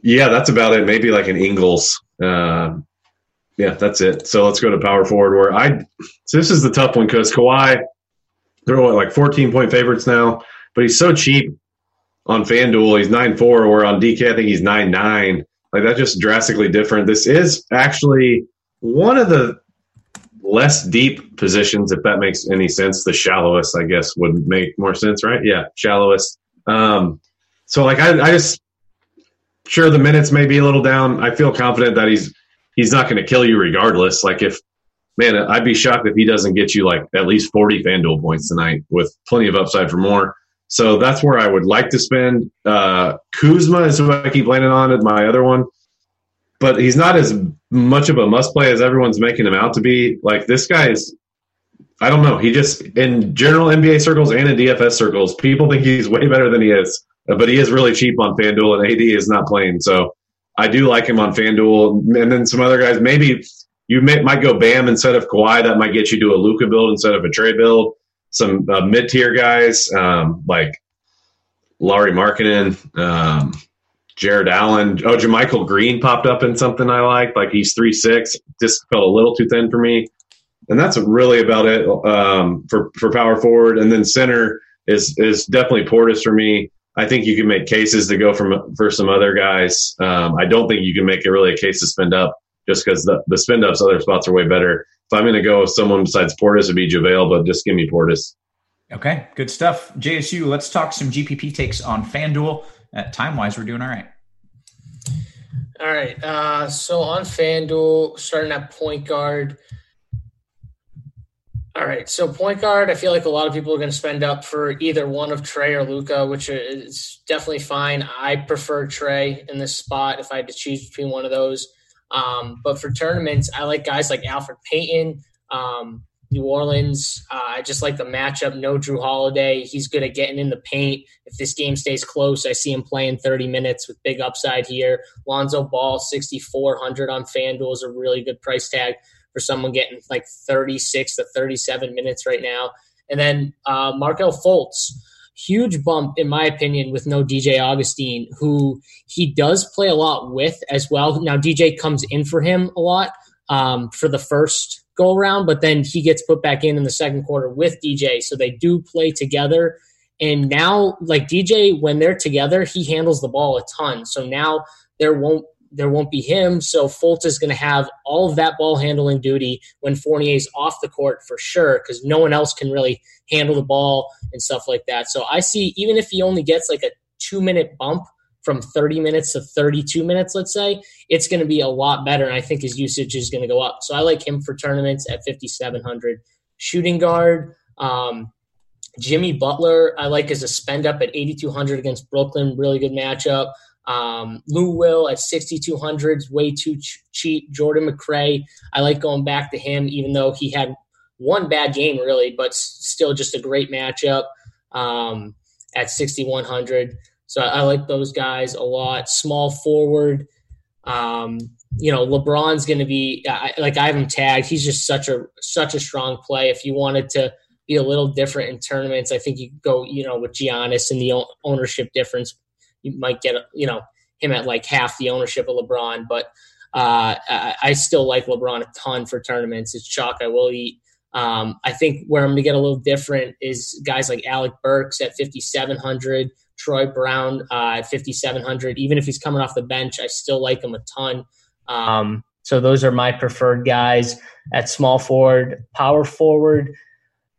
yeah, that's about it. Maybe like an Ingles. Uh, yeah, that's it. So let's go to power forward. Where I so this is the tough one because Kawhi, they're what, like 14 point favorites now, but he's so cheap on FanDuel. He's nine four, or on DK, I think he's nine nine. Like that's just drastically different. This is actually one of the less deep positions, if that makes any sense. The shallowest, I guess, would make more sense, right? Yeah, shallowest. Um, so like I, I just sure the minutes may be a little down. I feel confident that he's he's not going to kill you regardless. Like if man, I'd be shocked if he doesn't get you like at least 40 FanDuel points tonight with plenty of upside for more. So that's where I would like to spend. Uh, Kuzma is who I keep landing on at my other one, but he's not as much of a must play as everyone's making him out to be. Like this guy is, I don't know. He just in general NBA circles and in DFS circles, people think he's way better than he is, but he is really cheap on FanDuel and AD is not playing. So I do like him on FanDuel, and then some other guys. Maybe you may, might go Bam instead of Kawhi. That might get you to a Luka build instead of a Trae build. Some uh, mid tier guys um, like Lauri Markkanen, um, Jarrett Allen. Oh, JaMychal Green popped up in something I like. Like he's three six. Just felt a little too thin for me. And that's really about it um, for for power forward. And then center is is definitely Portis for me. I think you can make cases to go from for some other guys. Um, I don't think you can make it really a case to spend up just because the, the spend ups other spots are way better. If I'm going to go with someone besides Portis, it'd be JaVale, but just give me Portis. Okay, good stuff. JSU, let's talk some GPP takes on FanDuel. At time wise, we're doing all right. All right. Uh, so on FanDuel, starting at point guard, all right. So point guard, I feel like a lot of people are going to spend up for either one of Trae or Luka, which is definitely fine. I prefer Trae in this spot if I had to choose between one of those. Um, but for tournaments, I like guys like Elfrid Payton, um, New Orleans. Uh, I just like the matchup. No Jrue Holiday. He's good at getting in the paint. If this game stays close, I see him playing 30 minutes with big upside here. Lonzo Ball, 6,400 on FanDuel is a really good price tag for someone getting like 36 to 37 minutes right now. And then uh, Markelle Fultz, huge bump in my opinion with no DJ Augustin, who he does play a lot with as well. Now DJ comes in for him a lot um, for the first go around, but then he gets put back in in the second quarter with DJ, so they do play together. And now, like DJ, when they're together, he handles the ball a ton. So now there won't there won't be him. So Fultz is going to have all of that ball handling duty when Fournier's off the court for sure, because no one else can really handle the ball and stuff like that. So I see even if he only gets like a two minute bump from 30 minutes to 32 minutes, let's say, it's going to be a lot better. And I think his usage is going to go up. So I like him for tournaments at 5,700. Shooting guard, um, Jimmy Butler, I like as a spend up at 8,200 against Brooklyn. Really good matchup. Um, Lou Will at 6,200 is way too ch- cheap. Jordan McRae, I like going back to him, even though he had one bad game, really, but still just a great matchup um, at 6,100. So I, I, like those guys a lot. Small forward, um, you know, LeBron's going to be I, like I have him tagged. He's just such a such a strong play. If you wanted to be a little different in tournaments, I think you go, you know, with Giannis and the ownership difference you might get you know him at like half the ownership of LeBron, but uh, I, I, still like LeBron a ton for tournaments. It's chalk I will eat. Um, I think where I'm going to get a little different is guys like Alec Burks at 5,700, Troy Brown uh, at 5,700. Even if he's coming off the bench, I still like him a ton. Um, so those are my preferred guys at small forward, power forward.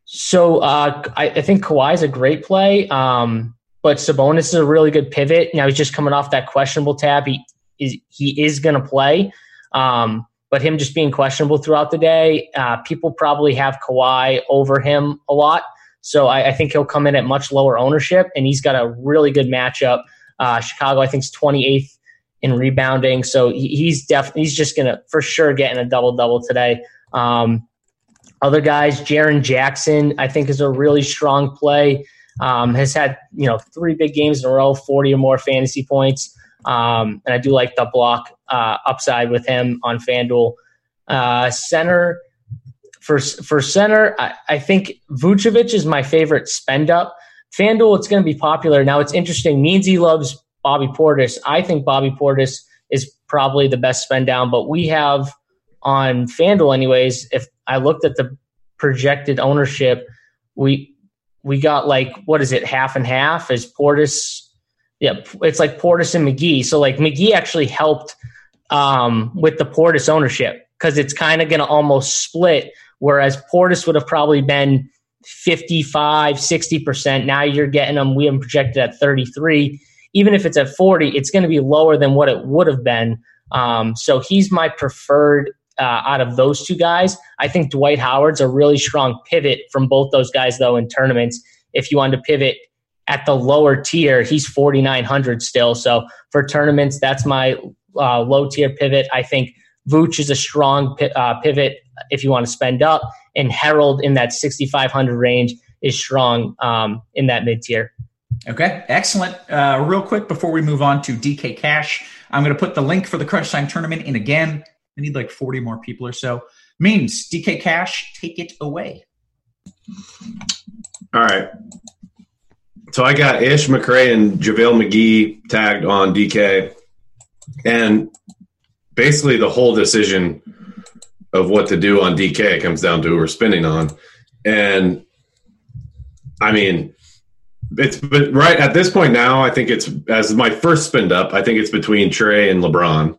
So uh, I, I think is a great play, um, but Sabonis is a really good pivot. Now he's just coming off that questionable tab. He is he is going to play, um, but him just being questionable throughout the day, uh, people probably have Kawhi over him a lot. So I, I, think he'll come in at much lower ownership, and he's got a really good matchup. Uh, Chicago, I think, is 28th in rebounding, so he, he's definitely he's just to for sure get in a double double today. Um, other guys, Jaren Jackson, I think is a really strong play. Um, has had you know three big games in a row, 40 or more fantasy points, um, and I do like the block uh, upside with him on FanDuel. Uh, center for for center, I, I think Vucevic is my favorite spend up. FanDuel, it's going to be popular now. It's interesting. Meansy loves Bobby Portis. I think Bobby Portis is probably the best spend down, but we have on FanDuel, anyways. If I looked at the projected ownership, we we got like what is it, half and half? As Portis, yeah, it's like Portis and McGee. So like McGee actually helped um, with the Portis ownership because it's kind of going to almost split whereas Portis would have probably been 55, 60%. Now you're getting them, we have projected at 33. Even if it's at 40, it's going to be lower than what it would have been. Um, so he's my preferred uh, out of those two guys. I think Dwight Howard's a really strong pivot from both those guys, though, in tournaments. If you want to pivot at the lower tier, he's 4,900 still. So for tournaments, that's my uh, low tier pivot. I think Vooch is a strong uh, pivot if you want to spend up, and Harrell in that 6,500 range is strong um, in that mid tier. Okay, excellent. Uh, real quick before we move on to DK Cash, I'm going to put the link for the Crunch Time tournament in again. I need like 40 more people or so. Means DK Cash, take it away. All right. So I got Ish McRae and JaVale McGee tagged on DK. And basically the whole decision of what to do on DK It comes down to who we're spending on. And I mean, it's but right at this point now, I think it's as my first spend up, I think it's between Trae and LeBron.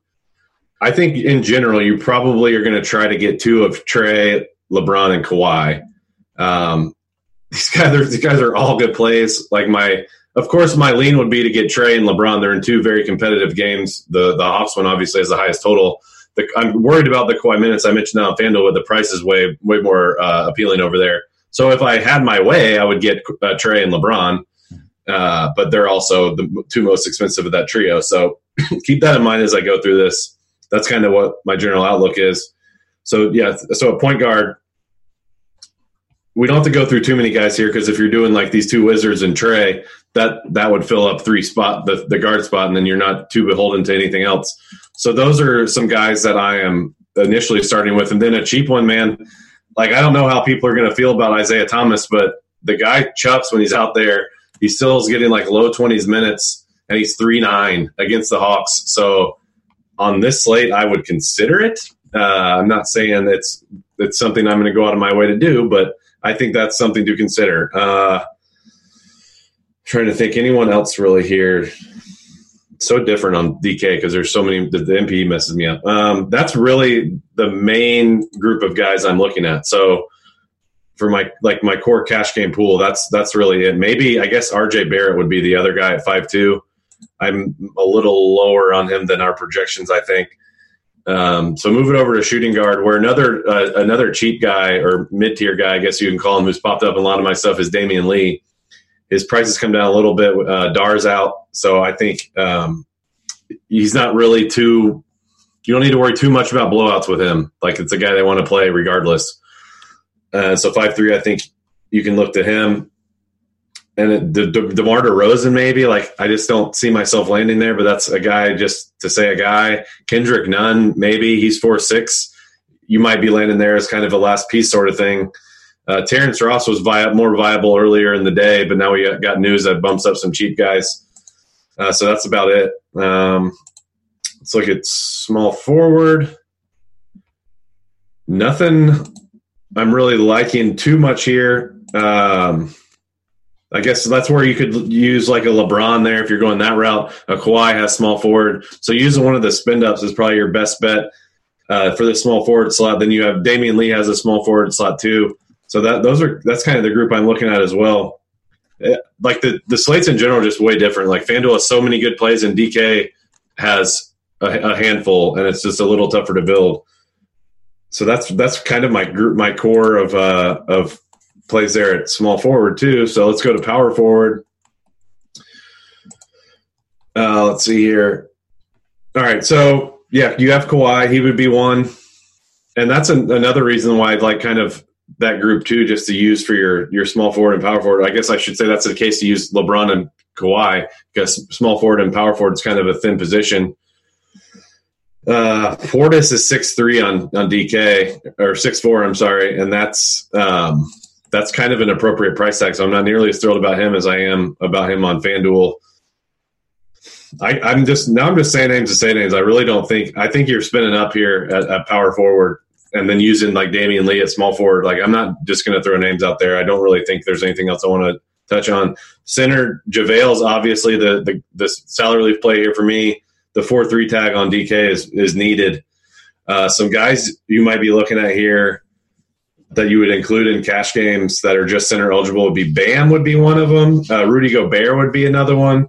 I think in general, you probably are going to try to get two of Trae, LeBron, and Kawhi. Um, these guys are these guys are all good plays. Like my, of course, my lean would be to get Trae and LeBron. They're in two very competitive games. The the Hawks one obviously has the highest total the, I'm worried about the Kawhi minutes I mentioned now on FanDuel, but the price is way way more uh, appealing over there. So if I had my way, I would get uh, Trae and LeBron, uh, but they're also the two most expensive of that trio. So keep that in mind as I go through this. That's kind of what my general outlook is. So yeah, so a point guard. We don't have to go through too many guys here because if you're doing like these two Wizards and Trae, that that would fill up three spot the, the guard spot, and then you're not too beholden to anything else. So those are some guys that I am initially starting with, and then a cheap one, man. Like I don't know how people are going to feel about Isaiah Thomas, but the guy chucks when he's out there. He still is getting like low twenties minutes, and he's three nine against the Hawks. So on this slate, I would consider it. Uh, I'm not saying it's it's something I'm going to go out of my way to do, but I think that's something to consider. Uh, trying to think anyone else really here so different on DK because there's so many. The, the MP messes me up. Um, that's really the main group of guys I'm looking at. So for my like my core cash game pool, that's that's really it. Maybe I guess RJ Barrett would be the other guy at five two. I'm a little lower on him than our projections. I think. Um, so move it over to shooting guard, where another uh, another cheap guy or mid tier guy, I guess you can call him, who's popped up in a lot of my stuff is Damion Lee his prices come down a little bit. Uh, Dar's out, so I think um, he's not really too. You don't need to worry too much about blowouts with him. Like it's a guy they want to play regardless. Uh, so five three, I think you can look to him. And the De- DeMar DeRozan, maybe like I just don't see myself landing there, but that's a guy just to say a guy. Kendrick Nunn, maybe he's four six. You might be landing there as kind of a last piece sort of thing. Uh, Terrence Ross was vi- more viable earlier in the day, but now we got news that bumps up some cheap guys. Uh, so that's about it. Um, let's look at small forward. Nothing I'm really liking too much here. Um, I guess that's where you could use like a LeBron there if you're going that route. A Kawhi has small forward, so using one of the spin ups is probably your best bet uh, for the small forward slot. Then you have Damion Lee has a small forward slot too. So that those are that's kind of the group I'm looking at as well. Eh, Like the the slates in general are just way different. Like FanDuel has so many good plays, and DK has a, a handful, and it's just a little tougher to build. So that's that's kind of my group, my core of uh, of plays there at small forward too. So let's go to power forward. Uh, let's see here. All right, so yeah, you have Kawhi. He would be one, and that's an, another reason why I'd like kind of that group too, just to use for your your small forward and power forward. I guess I should say that's the case to use LeBron and Kawhi because small forward and power forward is kind of a thin position. Uh, Portis is six three on on DK or six four. I'm sorry, and that's um, that's kind of an appropriate price tag. So I'm not nearly as thrilled about him as I am about him on FanDuel. I, I'm just now. I'm just saying names to say names. I really don't think. I think you're spinning up here at, at power forward, and then using like Damion Lee at small forward. Like I'm not just going to throw names out there. I don't really think there's anything else I want to touch on. Center JaVale's obviously the the the salary relief play here for me. The four three tag on DK is is needed. Uh, some guys you might be looking at here that you would include in cash games that are just center eligible would be Bam would be one of them. Uh, Rudy Gobert would be another one.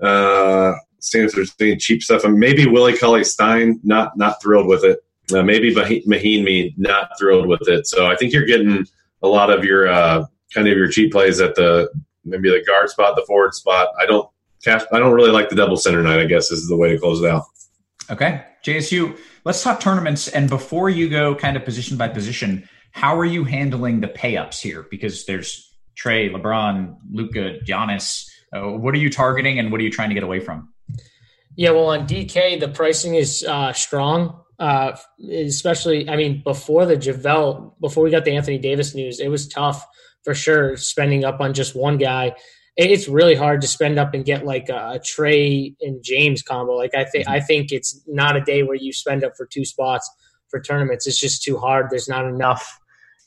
Uh, seeing if there's any cheap stuff, and maybe Willie Cauley-Stein. Not not thrilled with it. Uh, maybe Mahi- Mahinmi not thrilled with it. So I think you're getting a lot of your uh, kind of your cheap plays at the maybe the guard spot, the forward spot. I don't cash. I don't really like the double center night. I guess is the way to close it out. Okay, JSU. Let's talk tournaments. And before you go, kind of position by position, how are you handling the pay ups here? Because there's Trae, LeBron, Luka, Giannis. Uh, what are you targeting, and what are you trying to get away from? Yeah, well, on DK, the pricing is uh, strong. Uh, especially, I mean, before the JaVale, before we got the Anthony Davis news, it was tough for sure spending up on just one guy. It's really hard to spend up and get like a, a Trae and James combo. Like I think, I think it's not a day where you spend up for two spots for tournaments. It's just too hard. There's not enough.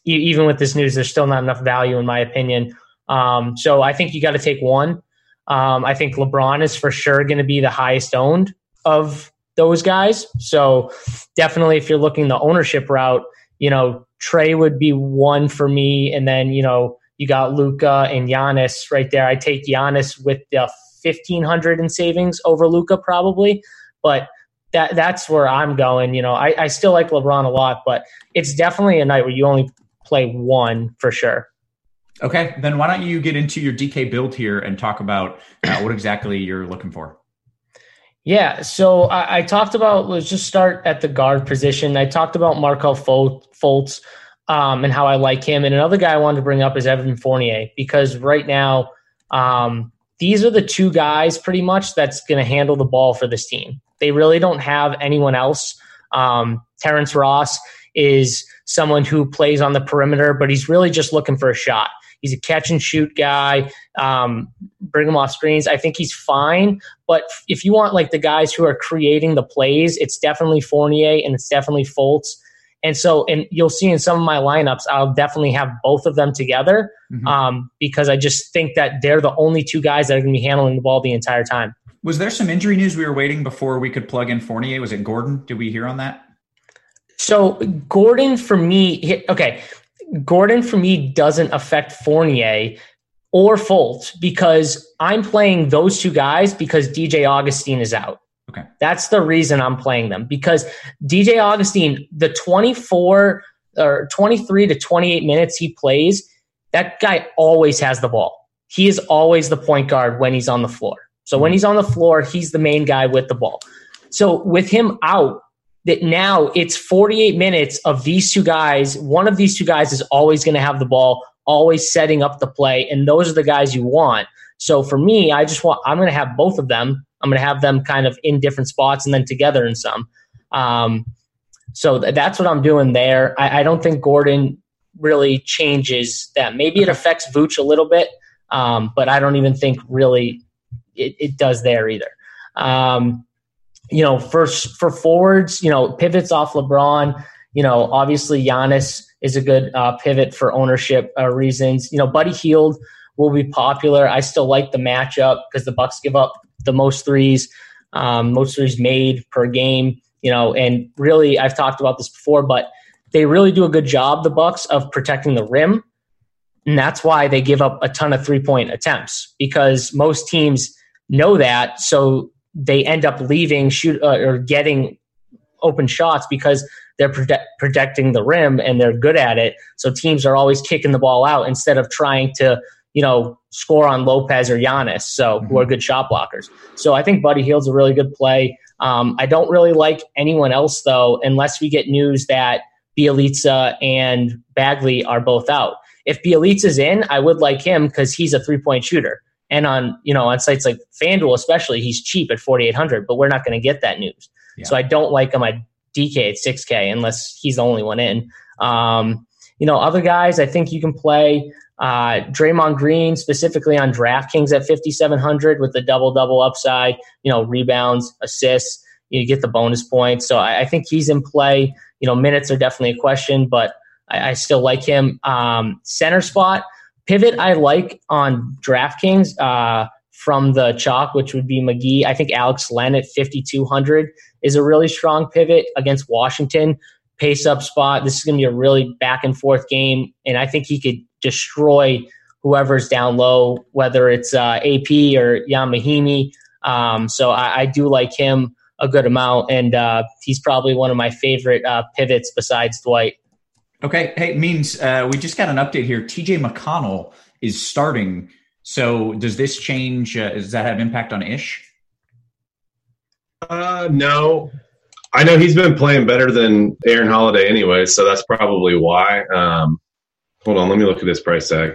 Even with this news, there's still not enough value, in my opinion. Um, so I think you got to take one. Um, I think LeBron is for sure going to be the highest owned of those guys. So definitely, if you're looking the ownership route, you know Trae would be one for me, and then you know you got Luka and Giannis right there. I take Giannis with the fifteen hundred in savings over Luka probably, but that that's where I'm going. You know, I, I still like LeBron a lot, but it's definitely a night where you only play one for sure. Okay, then why don't you get into your DK build here and talk about uh, what exactly you're looking for? Yeah, so I, I talked about let's just start at the guard position. I talked about Markelle Fultz um, and how I like him, and another guy I wanted to bring up is Evan Fournier because right now um, these are the two guys pretty much that's going to handle the ball for this team. They really don't have anyone else. Um, Terrence Ross is someone who plays on the perimeter, but he's really just looking for a shot. He's a catch and shoot guy. Um, bring him off screens. I think he's fine. But if you want like the guys who are creating the plays, it's definitely Fournier and it's definitely Fultz. And so, and you'll see in some of my lineups, I'll definitely have both of them together Mhm. um, because I just think that they're the only two guys that are going to be handling the ball the entire time. Was there some injury news we were waiting before we could plug in Fournier? Was it Gordon? Did we hear on that? So Gordon for me, okay, Gordon for me doesn't affect Fournier or Fultz because I'm playing those two guys because DJ Augustin is out. Okay. That's the reason I'm playing them because DJ Augustin, the 24 or 23 to 28 minutes he plays, that guy always has the ball. He is always the point guard when he's on the floor. So when mm-hmm. he's on the floor, he's the main guy with the ball. So with him out, that now it's 48 minutes of these two guys. One of these two guys is always going to have the ball, always setting up the play, and those are the guys you want. So for me, I just want I'm going to have both of them. I'm going to have them kind of in different spots and then together in some. Um, so th- that's what I'm doing there. I, I don't think Gordon really changes that. Maybe it affects Vooch a little bit, um, but I don't even think really it, it does there either. Um, you know, for for forwards, you know, pivots off LeBron. You know, obviously Giannis is a good uh, pivot for ownership uh, reasons. You know, Buddy Hield will be popular. I still like the matchup because the Bucks give up the most threes, um, most threes made per game. You know, and really, I've talked about this before, but they really do a good job, the Bucks, of protecting the rim. And that's why they give up a ton of three point attempts because most teams know that. So they end up leaving shoot uh, or getting open shots because they're protect, protecting the rim and they're good at it. So teams are always kicking the ball out instead of trying to, you know, score on Lopez or Giannis, so mm-hmm. who are good shot blockers. So I think Buddy Hield's a really good play. Um, I don't really like anyone else though, unless we get news that Bjelica and Bagley are both out. If Bjelica's in, I would like him because he's a three point shooter. And on you know on sites like FanDuel, especially, he's cheap at forty eight hundred. But we're not going to get that news, yeah. so I don't like him at DK at six K unless he's the only one in. Um, you know, other guys, I think you can play uh, Draymond Green specifically on DraftKings at fifty seven hundred with the double double upside. You know, rebounds, assists, you get the bonus points. So I, I think he's in play. You know, minutes are definitely a question, but I, I still like him. Um, center spot, pivot, I like on DraftKings uh, from the chalk, which would be McGee. I think Alex Len at 5,200 is a really strong pivot against Washington. Pace up spot. This is going to be a really back and forth game, and I think he could destroy whoever's down low, whether it's uh, AP or Ian Mahinmi. Um, so I, I, do like him a good amount, and uh, he's probably one of my favorite uh, pivots besides Dwight. Okay. Hey, it means uh, we just got an update here. TJ McConnell is starting. So does this change? Uh, does that have impact on Ish? Uh, no. I know he's been playing better than Aaron Holiday anyway, so that's probably why. Um, hold on, let me look at this price tag.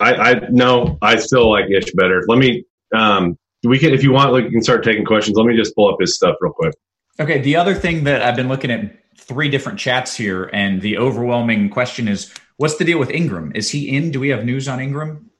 I, I no, I still like Ish better. Let me. Um, we can, if you want, You can start taking questions. Let me just pull up his stuff real quick. Okay. The other thing that I've been looking at three different chats here, and the overwhelming question is, what's the deal with Ingram? Is he in? Do we have news on Ingram?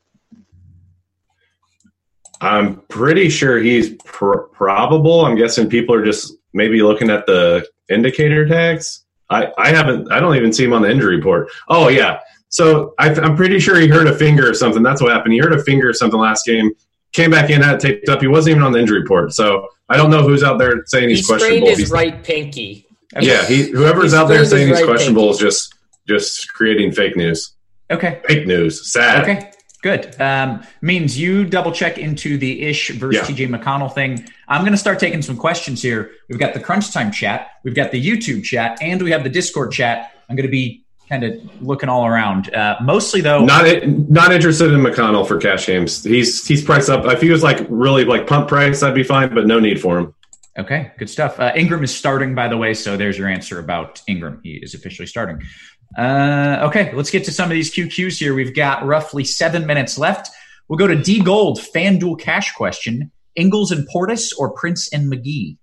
I'm pretty sure he's pr- probable. I'm guessing people are just maybe looking at the indicator tags. I, I haven't. I don't even see him on the injury report. Oh yeah. So I, am pretty sure he hurt a finger or something. That's what happened. He hurt a finger or something last game. Came back in, had it taped up. He wasn't even on the injury report. So I don't know who's out there saying he's he questionable. Sprained his right pinky. Yeah, he, whoever's out there saying he's questionable is just just creating fake news. Okay. Fake news. Sad. Okay. Good. Um, means you double check into the ish versus yeah. TJ McConnell thing. I'm going to start taking some questions here. We've got the crunch time chat, we've got the YouTube chat, and we have the Discord chat. I'm going to be kind of looking all around. Uh, mostly though, not not interested in McConnell for cash games. He's he's priced up. If he was like really like pump price, I'd be fine, but no need for him. Okay, good stuff. Uh, Ingram is starting, by the way, so there's your answer about Ingram. He is officially starting. Uh, okay, let's get to some of these QQs here. We've got roughly seven minutes left. We'll go to D Gold FanDuel cash question: Ingles and Portis or Prince and McGee?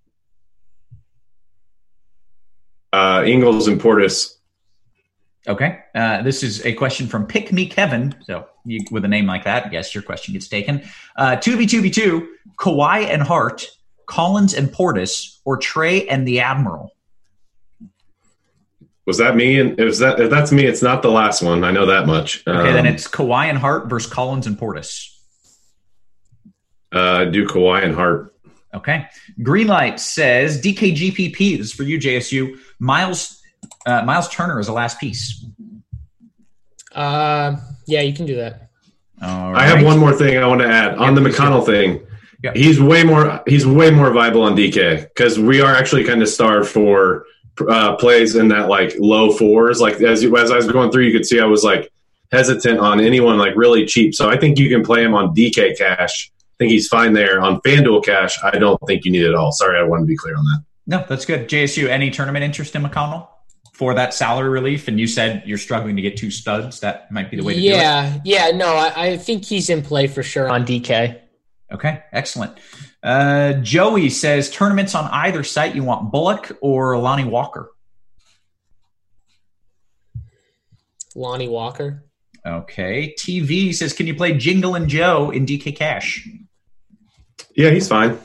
Uh, Ingles and Portis. Okay, uh, this is a question from Pick Me Kevin. So you, with a name like that, yes, your question gets taken. Uh, two v two v two. Kawhi and Hart Collins and Portis, or Trae and the Admiral? Was that me? And if that if that's me, it's not the last one. I know that much. Okay, um, then it's Kawhi and Hart versus Collins and Portis. Uh, do Kawhi and Hart. Okay. Greenlight says DKGPP. This is for you, JSU. Miles uh, Miles Turner is the last piece. Uh, yeah, you can do that. I have one more thing I want to add on the McConnell thing. Yeah. He's way more he's way more viable on DK because we are actually kind of starved for uh, plays in that like low fours. Like as you, as I was going through, you could see I was like hesitant on anyone like really cheap. So I think you can play him on DK cash. I think he's fine there on FanDuel cash. I don't think you need it at all. Sorry, I wanted to be clear on that. No, that's good. JSU, any tournament interest in McConnell? For that salary relief, and you said you're struggling to get two studs. That might be the way to yeah, do it. Yeah, yeah. No, I, I, think he's in play for sure on DK. Okay, excellent. Uh, Joey says tournaments on either site. You want Bullock or Lonnie Walker? Lonnie Walker. Okay. TV says, can you play Jingle and Joe in DK Cash? Yeah, he's fine.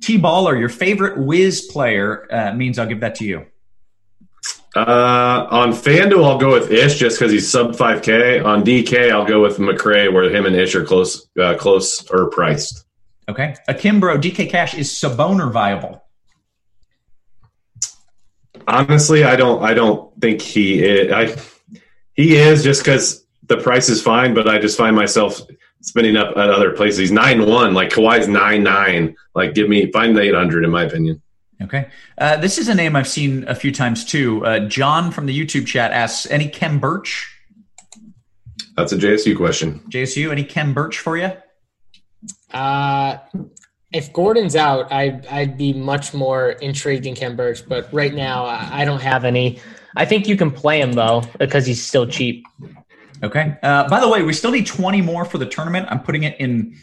T Baller, your favorite Wiz player uh, means I'll give that to you. Uh, on FanDuel, I'll go with Ish just because he's sub 5K. On DK, I'll go with McRae, where him and Ish are close, uh, close or priced. Okay. Akimbro, DK Cash is Saboner viable? honestly, I don't. I don't think he. Is, I he is just because the price is fine, but I just find myself spending up at other places. He's nine one, like Kawhi's nine nine. Like, give me find the eight hundred, in my opinion. Okay. Uh, this is a name I've seen a few times too. Uh, John from the YouTube chat asks, any Kem Birch? That's a JSU question. JSU, any Kem Birch for you? Uh, if Gordon's out, I'd, I'd be much more intrigued in Kem Birch, but right now I I don't have any. I think you can play him though because he's still cheap. Okay. Uh, by the way, we still need 20 more for the tournament. I'm putting it in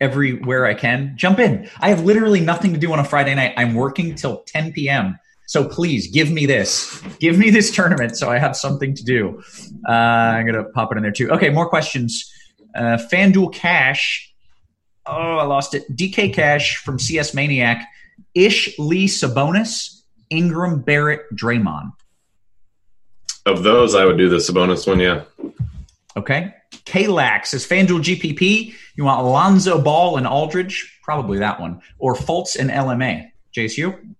everywhere I can. Jump in. I have literally nothing to do on a Friday night. I'm working till 10 p.m. So please give me this. Give me this tournament so I have something to do. Uh, I'm going to pop it in there too. Okay, more questions. Uh, FanDuel Cash. Oh, I lost it. DK Cash from CS Maniac. Ish Lee Sabonis. Ingram Barrett Draymond. Of those, I would do the Sabonis one. Yeah. Okay. Kalax says FanDuel GPP. You want Alonzo Ball and Aldridge? Probably that one. Or Fultz and LMA. JSU?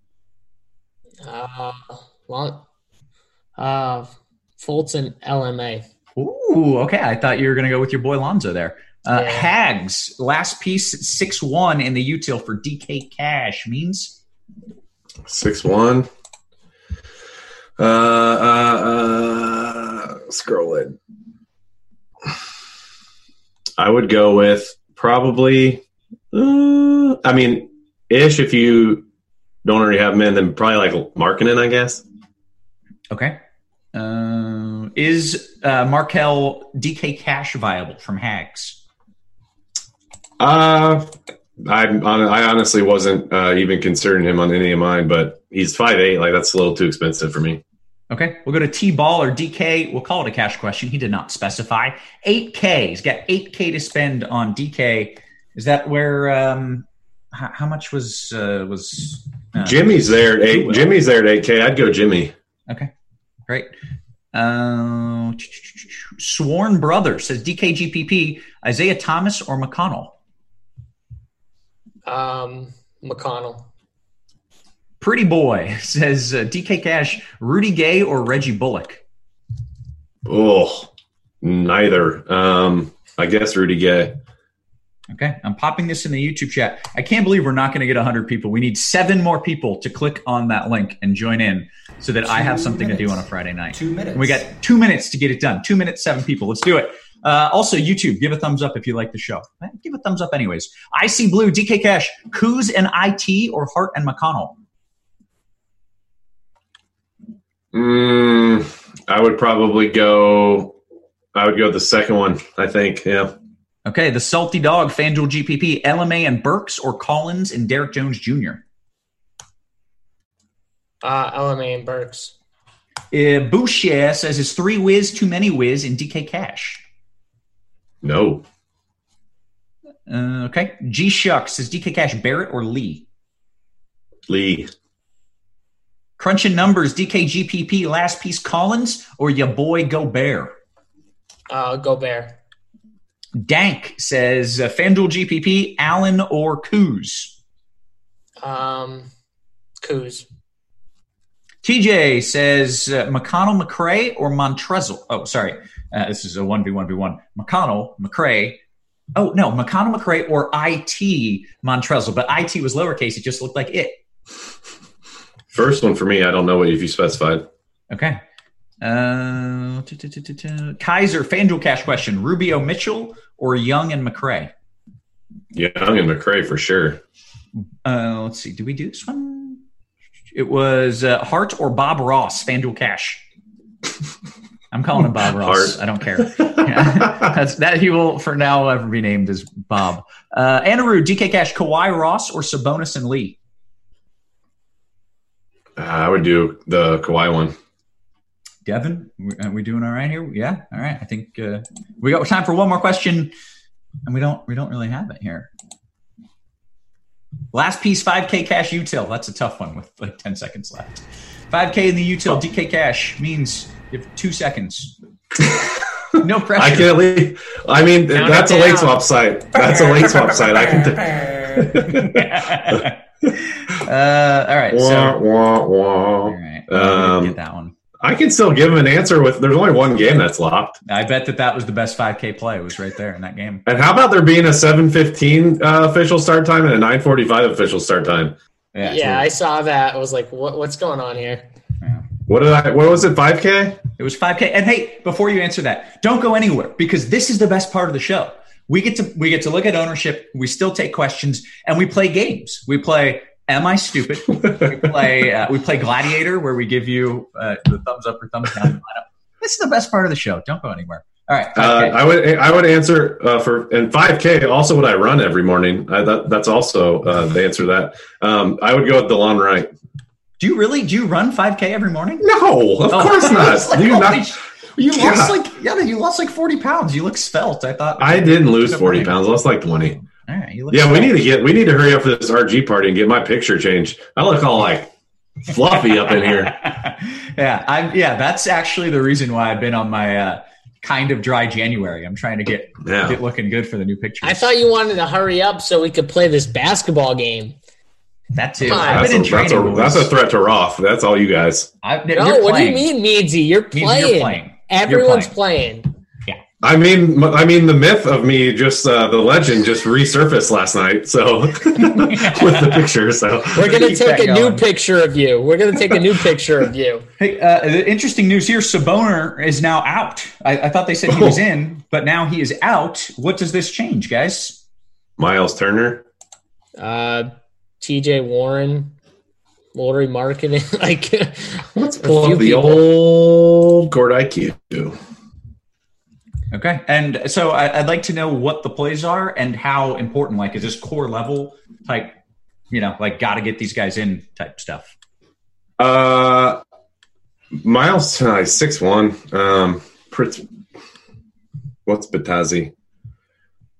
Uh, well, uh, Fultz and LMA. Ooh, okay. I thought you were going to go with your boy Lonzo there. Uh, Yeah. Hags, last piece, 6 1 in the util for DK Cash means Six one. Uh, uh, uh, scroll it. I would go with probably. Uh, I mean, ish. If you don't already have men, then probably like Markkanen, I guess. okay. Uh, is uh, Markelle DK Cash viable from Hags? Uh, I I honestly wasn't uh, even considering him on any of mine, but he's five eight. Like that's a little too expensive for me. Okay, we'll go to T Ball or DK. We'll call it a cash question. He did not specify. 8K. He's got 8K to spend on DK. Is that where? Um, how, how much was uh, was uh, Jimmy's there at eight. Jimmy's there at eight K. I'd go Jimmy. Okay, great. Uh, Sworn Brother says DK GPP Isaiah Thomas or McConnell. Um, McConnell. Pretty Boy says uh, DK Cash Rudy Gay or Reggie Bullock. Oh, neither. Um, I guess Rudy Gay. Okay, I'm popping this in the YouTube chat. I can't believe we're not going to get 100 people. We need seven more people to click on that link and join in so that I have something to do on a Friday night. Two minutes. we got two minutes to get it done. Two minutes, seven people. Let's do it. Uh, also, YouTube, give a thumbs up if you like the show. Eh, Give a thumbs up, anyways. I see blue, DK Cash, Kuz and IT, or Hart and McConnell. Mm, I would probably go. I would go the second one. I think. Yeah. Okay, the Salty Dog, FanDuel GPP, LMA and Burks, or Collins and Derrick Jones Jr. Uh, LMA and Burks. Uh, Boucher says, is three whiz too many whiz in DK Cash? No. Uh, okay. G Shucks says DK Cash Barrett or Lee? Lee. Crunching numbers, DK GPP, last piece Collins or your boy Gobert? Uh, Gobert. Dank says uh, FanDuel GPP, Allen or Kuz? Um, Kuz. TJ says uh, McConnell, McRae, or Montrezl. Oh, sorry. Uh, this is a 1v1v1. McConnell, McRae. Oh, no. McConnell, McRae, or IT Montrezl. But IT was lowercase. It just looked like it. First one for me. I don't know what if you specified. Okay. Uh. Kaiser, FanDuel cash question. Rubio Mitchell or Young and McRae? Young and McRae for sure. Uh, let's see. Did we do this one? It was uh, Hart or Bob Ross, FanDuel cash. I'm calling him Bob Ross. Hart. I don't care. That's that he will for now ever be named as Bob. Uh, Anaru, DK Cash, Kawhi Ross or Sabonis and Lee? Uh, I would do the Kawhi one. Devin, are we doing all right here? Yeah, all right. I think uh, we got time for one more question, and we don't we don't really have it here. Last piece, 5K cash util. That's a tough one with like 10 seconds left. 5K in the util, DK cash means you have two seconds. no pressure. I can at least. I mean, Count that's a late swap site. That's a late swap site. I can. Uh, all right. Wah, So, wah, wah. all right. Um, get that one. I can still give him an answer with. There's only one game that's locked. I bet that that was the best 5K play. It was right there in that game. And how about there being a 7:15 uh, official start time and a 9:45 official start time? Yeah, I saw that. I was like, what, what's going on here? What did I? What was it? 5K? It was 5K. And hey, before you answer that, don't go anywhere because this is the best part of the show. We get to we get to look at ownership. We still take questions and we play games. We play Am I stupid? we play uh, we play Gladiator where we give you uh, the thumbs up or thumbs down. lineup. This is the best part of the show. Don't go anywhere. All right. Uh, 5K. I would I would answer uh, for and 5K. Also, what I run every morning. I, that, that's also uh, the answer to that. Um, I would go with Delon Wright. do you really do you run 5K every morning? No, of Oh, course not. like, You not- You Yeah. lost like yeah, you lost like 40 pounds. You look svelte. I thought I didn't lose 40 pounds. I lost like 20. All right, you look Yeah, we need to get we need to hurry up for this RG party and get my picture changed. I look all like fluffy up in here. yeah, I'm. Yeah, that's actually the reason why I've been on my uh, kind of dry January. I'm trying to get Yeah. get looking good for the new picture. I thought you wanted to hurry up so we could play this basketball game. that too. Come. I've been a, in that's, a, that's a threat to Roth. That's all you guys. I've, No, what do you mean, Meadsy? You're Meadsy, playing. you're playing. You're Everyone's playing. playing. I mean, I mean, the myth of me just uh, the legend just resurfaced last night. So with the picture, so We're gonna take that a new picture of you. We're gonna take a new picture of you. Hey, uh, the interesting news here: Saboner is now out. I, I thought they said he was in, but now he is out. What does this change, guys? Miles Turner. Uh, T.J. Warren, Lori marketing. like, Let's a pull few up the people. old court IQ. Okay, and so I, I'd like to know what the plays are and how important. Like, is this core level type? You know, like got to get these guys in type stuff. Uh, Miles uh, six one. Um, Prit- what's Bitadze?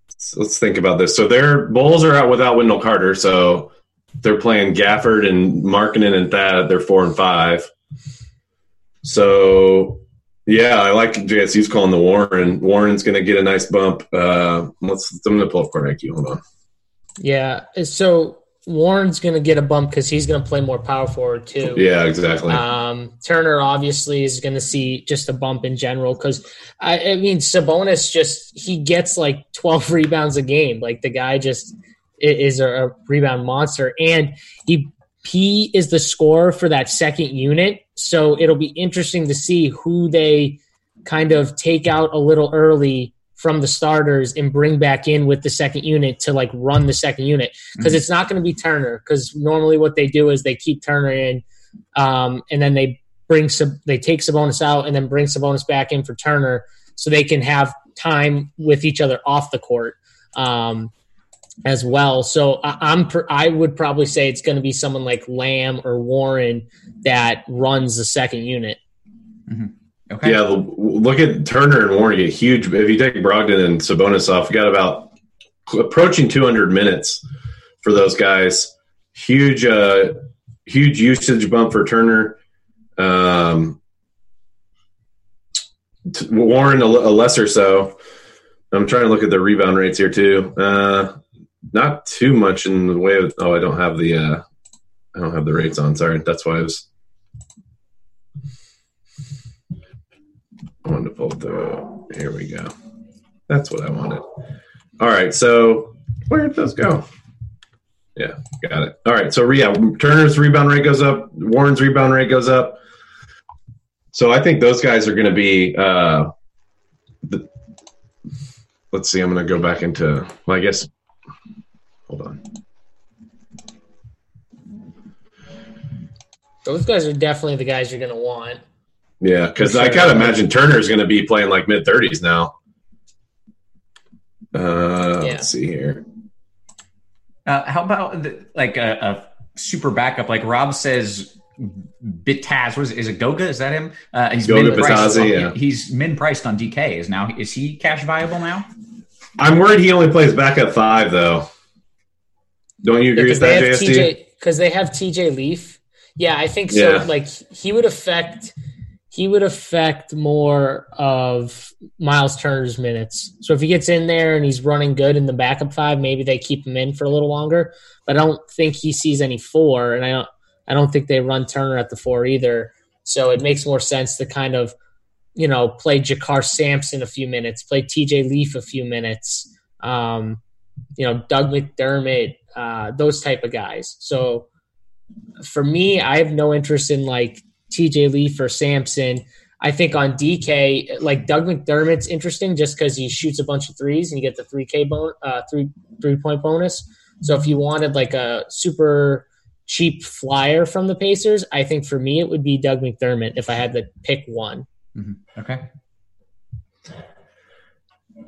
Let's, let's think about this. So their Bulls are out without Wendell Carter, so they're playing Gafford and Markkanen and Thad. They're four and five. So yeah, I like JSU's calling the Warren. Warren's going to get a nice bump. Uh, let's. I'm going to pull up IQ. Hold on. yeah. So Warren's gonna get a bump because he's gonna play more power forward too. Yeah, exactly. Um, Turner obviously is going to see just a bump in general because I, I mean Sabonis just he gets like twelve rebounds a game. Like the guy just is a, rebound monster, and he he is the scorer for that second unit. So it'll be interesting to see who they kind of take out a little early from the starters and bring back in with the second unit to like run the second unit. Because it's not going to be Turner because normally what they do is they keep Turner in um, and then they bring some they take Sabonis out and then bring Sabonis back in for Turner so they can have time with each other off the court. Um, as well. So I, I'm I would probably say it's going to be someone like Lamb or Warren that runs the second unit. Okay. Yeah, look at Turner and Warren get huge. If you take Brogdon and Sabonis off, you got about approaching 200 minutes for those guys. Huge, uh, huge usage bump for Turner. Um, t- Warren a, l- a lesser so. I'm trying to look at the rebound rates here too. Uh, not too much in the way of. Oh, I don't have the. Uh, I don't have the rates on. Sorry, that's why I was. I wanted to pull the. Here we go. That's what I wanted. All right, so where did those go? Yeah, got it. All right, so yeah, Turner's rebound rate goes up. Warren's rebound rate goes up. So I think those guys are going to be. Uh, the, let's see. I'm going to go back into. Well, I guess. Hold on. Those guys are definitely the guys you're going to want. Yeah, because For I sure. kind of imagine Turner's going to be playing like mid 30s now. Uh, Yeah. Let's see here. Uh, how about the, like a, a super backup? Like Rob says, Bitaz was is it Goga? Is that him? Uh, he's Goga min priced. On- yeah. He's min priced on DK. Is now is he cash viable now? I'm worried he only plays backup five though. Don't you agree because with they that? TJ because they have TJ Leaf. Yeah, I think so. Yeah. Like he would affect he would affect more of Miles Turner's minutes. So if he gets in there and he's running good in the backup five, maybe they keep him in for a little longer. But I don't think he sees any four, and I don't I don't think they run Turner at the four either. So it makes more sense to kind of, you know, play JaKarr Sampson a few minutes, play TJ Leaf a few minutes, um, you know, Doug McDermott, uh, those type of guys. So for me, I have no interest in like TJ Leaf or Sampson. I think on DK, like Doug McDermott's interesting just because he shoots a bunch of threes and you get the three K bon- uh, three three point bonus. So if you wanted like a super cheap flyer from the Pacers, I think for me it would be Doug McDermott if I had to pick one. Mm-hmm. Okay.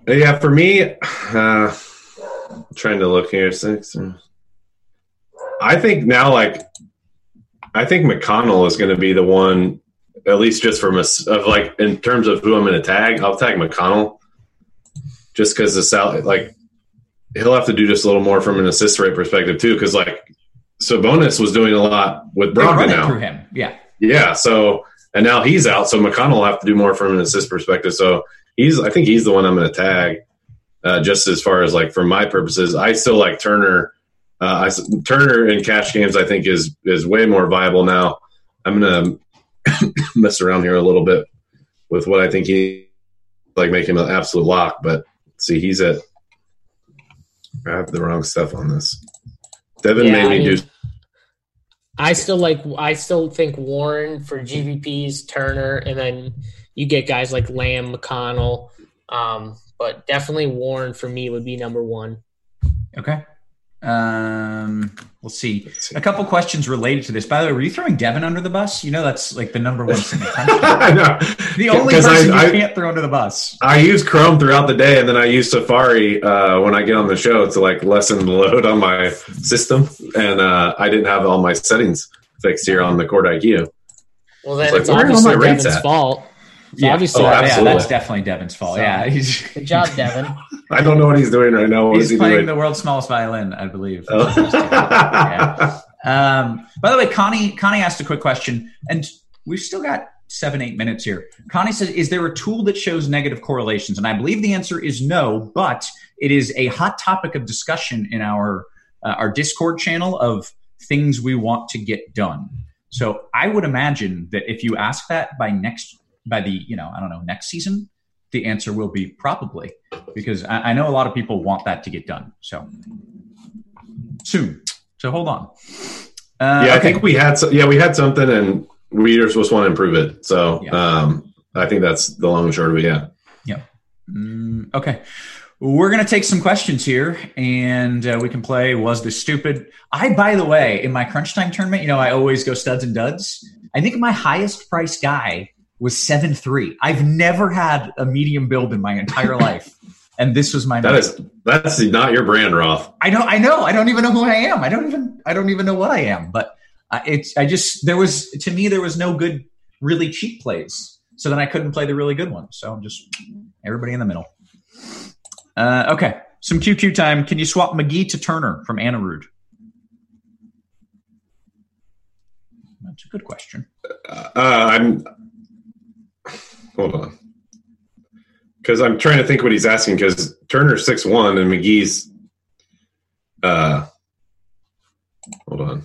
Yeah, for me, uh, trying to look here. Six. I think now, like, I think McConnell is going to be the one, at least just from a of like in terms of who I'm going to tag. I'll tag McConnell, just because the sal like he'll have to do just a little more from an assist rate perspective too. Because like Sabonis was doing a lot with Brogdon now. through him. Yeah. Yeah. So and now he's out, so McConnell will have to do more from an assist perspective. So he's I think he's the one I'm going to tag. Uh, just as far as like for my purposes, I still like Turner. Uh, I Turner in cash games I think is is way more viable now. I'm gonna mess around here a little bit with what I think he like make him an absolute lock, but see he's at I have the wrong stuff on this. Devin Yeah, made I me mean- do I still like I still think Warren for GPPs, Turner, and then you get guys like Lamb, McConnell. Um, but definitely Warren for me would be number one. Okay. Um, let's see. A couple questions related to this. By the way, were you throwing Devin under the bus? You know that's like the number one thing. I know. The only 'Cause I- person you I- can't throw under the bus. I use Chrome throughout the day, and then I use Safari uh, when I get on the show to like lessen the load on my system. And uh, I didn't have all my settings fixed here on the Cord IQ. Well, then It's it's, like, where are all obviously Devin's at? fault. It's Yeah. obviously Oh, Yeah, absolutely. that's definitely Devin's fault. So- yeah, he's Good job, Devin. I don't know what he's doing right now. What is he's he playing doing? the world's smallest violin, I believe. Oh. yeah. Um, by the way, Connie Connie asked a quick question, and we've still got seven eight minutes here. Connie says, "Is there a tool that shows negative correlations?" And I believe the answer is no, but it is a hot topic of discussion in our uh, our Discord channel of things we want to get done. So I would imagine that if you ask that by next by the you know I don't know next season, the answer will be probably because I, I know a lot of people want that to get done. So soon. So hold on. Uh, yeah, I okay. think we had. So, yeah, we had something, and we just want to improve it. So um, I think that's the long and short of it. Yeah. Yep. Mm, okay. We're going to take some questions here and uh, we can play Was This Stupid? I, by the way, in my crunch time tournament, you know, I always go studs and duds. I think my highest price guy was 7 3. I've never had a medium build in my entire life. And this was my That is that's not your brand, Roth. I know, I know. I don't even know who I am. I don't even, I don't even know what I am. But I, it's, I just, there was, to me, there was no good, really cheap plays. So then I couldn't play the really good ones. So I'm just everybody in the middle. Uh, okay, some QQ time. Can you swap McGee to Turner from Anna Anarud? That's a good question. Uh, I'm. Hold on, because I'm trying to think what he's asking. Because Turner's six one and McGee's. Uh, hold on.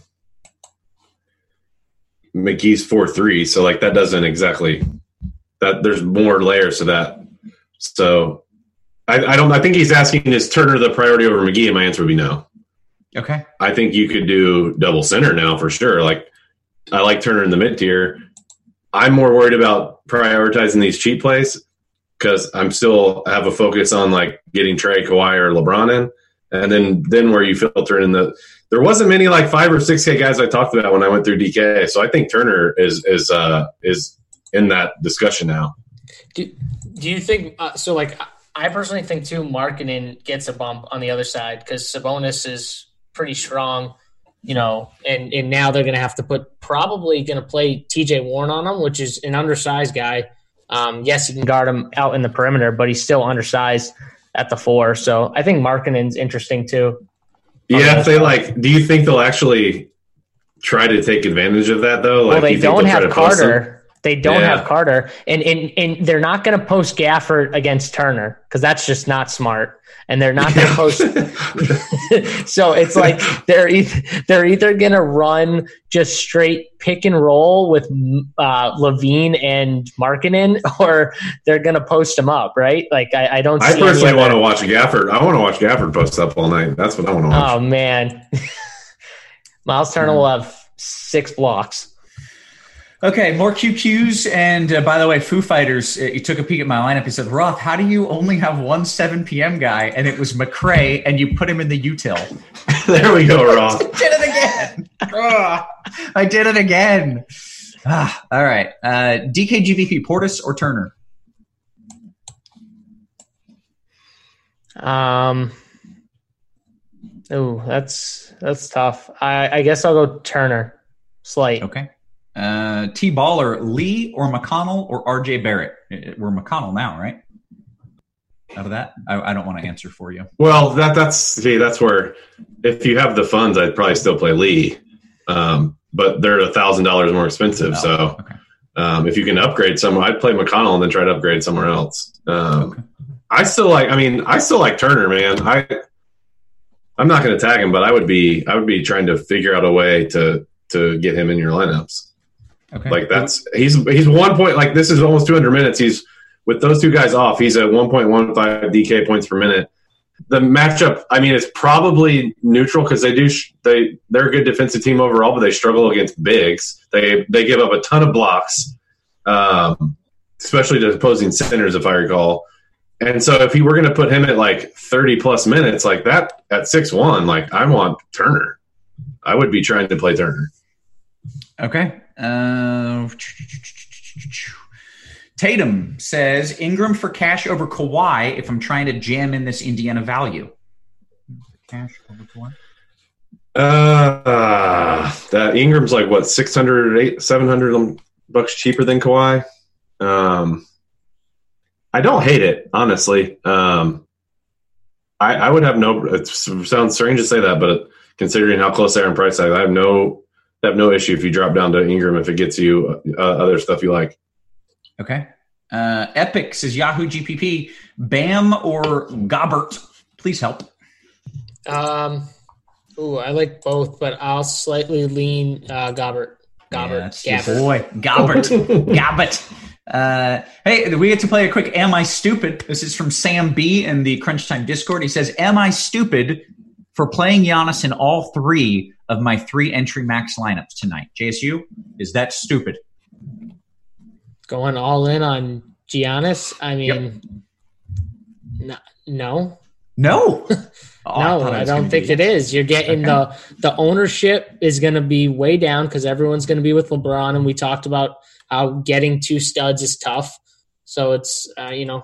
McGee's four three, so like that doesn't exactly. That there's more layers to that. So, I, I don't. I think he's asking is Turner the priority over McGee, and my answer would be no. Okay. I think you could do double center now for sure. Like I like Turner in the mid tier. I'm more worried about prioritizing these cheap plays because I'm still have a focus on like getting Trae, Kawhi, or LeBron in, and then then where you filter in the. There wasn't many like five or six K guys I talked about when I went through DK, so I think Turner is is uh is in that discussion now. Do, do you think uh, so? Like, I personally think too, Markkanen gets a bump on the other side because Sabonis is pretty strong, you know, and and now they're going to have to put probably going to play T.J. Warren on him, which is an undersized guy. Um, yes, you can guard him out in the perimeter, but he's still undersized at the four. So I think Markkanen's interesting too. Yeah, if they like, do you think they'll actually try to take advantage of that though? Like, well, they don't have to post them? Carter. They don't Yeah. have Carter, and and and they're not going to post Gafford against Turner because that's just not smart. And they're not going to post. so it's like they're either, they're either going to run just straight pick and roll with uh, LaVine and Markkanen, or they're going to post them up, right? Like I, I don't. I personally want to watch Gafford. I want to watch Gafford post up all night. That's what I want to watch. Oh man, Miles Turner will have six blocks. Okay, more QQs. And uh, by the way, Foo Fighters, uh, you took a peek at my lineup. He said, Roth, how do you only have one 7 p.m. guy? And it was McRae, and you put him in the util. there we go, Roth. did it again. Ah, I did it again. Ah, all right. Uh, DKGVP, Portis or Turner? Um. Oh, that's that's tough. I, I guess I'll go Turner. Slight. Okay. Uh, T Baller, Lee or McConnell or RJ Barrett? We're McConnell now, right? Out of that, I, I don't want to answer for you. Well, that that's see, that's where if you have the funds, I'd probably still play Lee, um, but they're a thousand dollars more expensive. Oh, so um, if you can upgrade somewhere, I'd play McConnell and then try to upgrade somewhere else. Um, I still like. I mean, I still like Turner, man. I I'm not going to tag him, but I would be I would be trying to figure out a way to to get him in your lineups. Okay. Like that's he's he's one point like this is almost 200 minutes. He's with those two guys off. He's at 1.15 DK points per minute. The matchup, I mean, it's probably neutral because they do sh- they they're a good defensive team overall, but they struggle against bigs. They they give up a ton of blocks, um, especially to opposing centers, if I recall. And so if he were going to put him at like 30 plus minutes like that at six one, like I want Turner. I would be trying to play Turner. Okay. Uh, Tatum says Ingram for cash over Kawhi if I'm trying to jam in this Indiana value. Cash over Kawhi. Uh, that Ingram's like what 600, eight- 700 bucks cheaper than Kawhi. Um, I don't hate it honestly. Um, I, I would have no. It sounds strange to say that, but considering how close they are in price I have no have no issue if you drop down to Ingram if it gets you uh, other stuff you like. Okay. Uh, Epic says Yahoo GPP, Bam or Gobbert. Please help. Um. Ooh, I like both, but I'll slightly lean uh, Gobbert. Gobbert. That's Gabbert. boy. Gobbert. Gobbert. Uh, hey, we get to play a quick Am I Stupid? This is from Sam B in the Crunch Time Discord. He says, Am I stupid for playing Giannis in all three of my three entry max lineups tonight? JSU, is that stupid? Going all in on Giannis. I mean, no, no, No. Oh, no, I, was don't think it is. You're getting the the ownership is going to be way down because everyone's going to be with LeBron, and we talked about how getting two studs is tough. So it's uh, you know,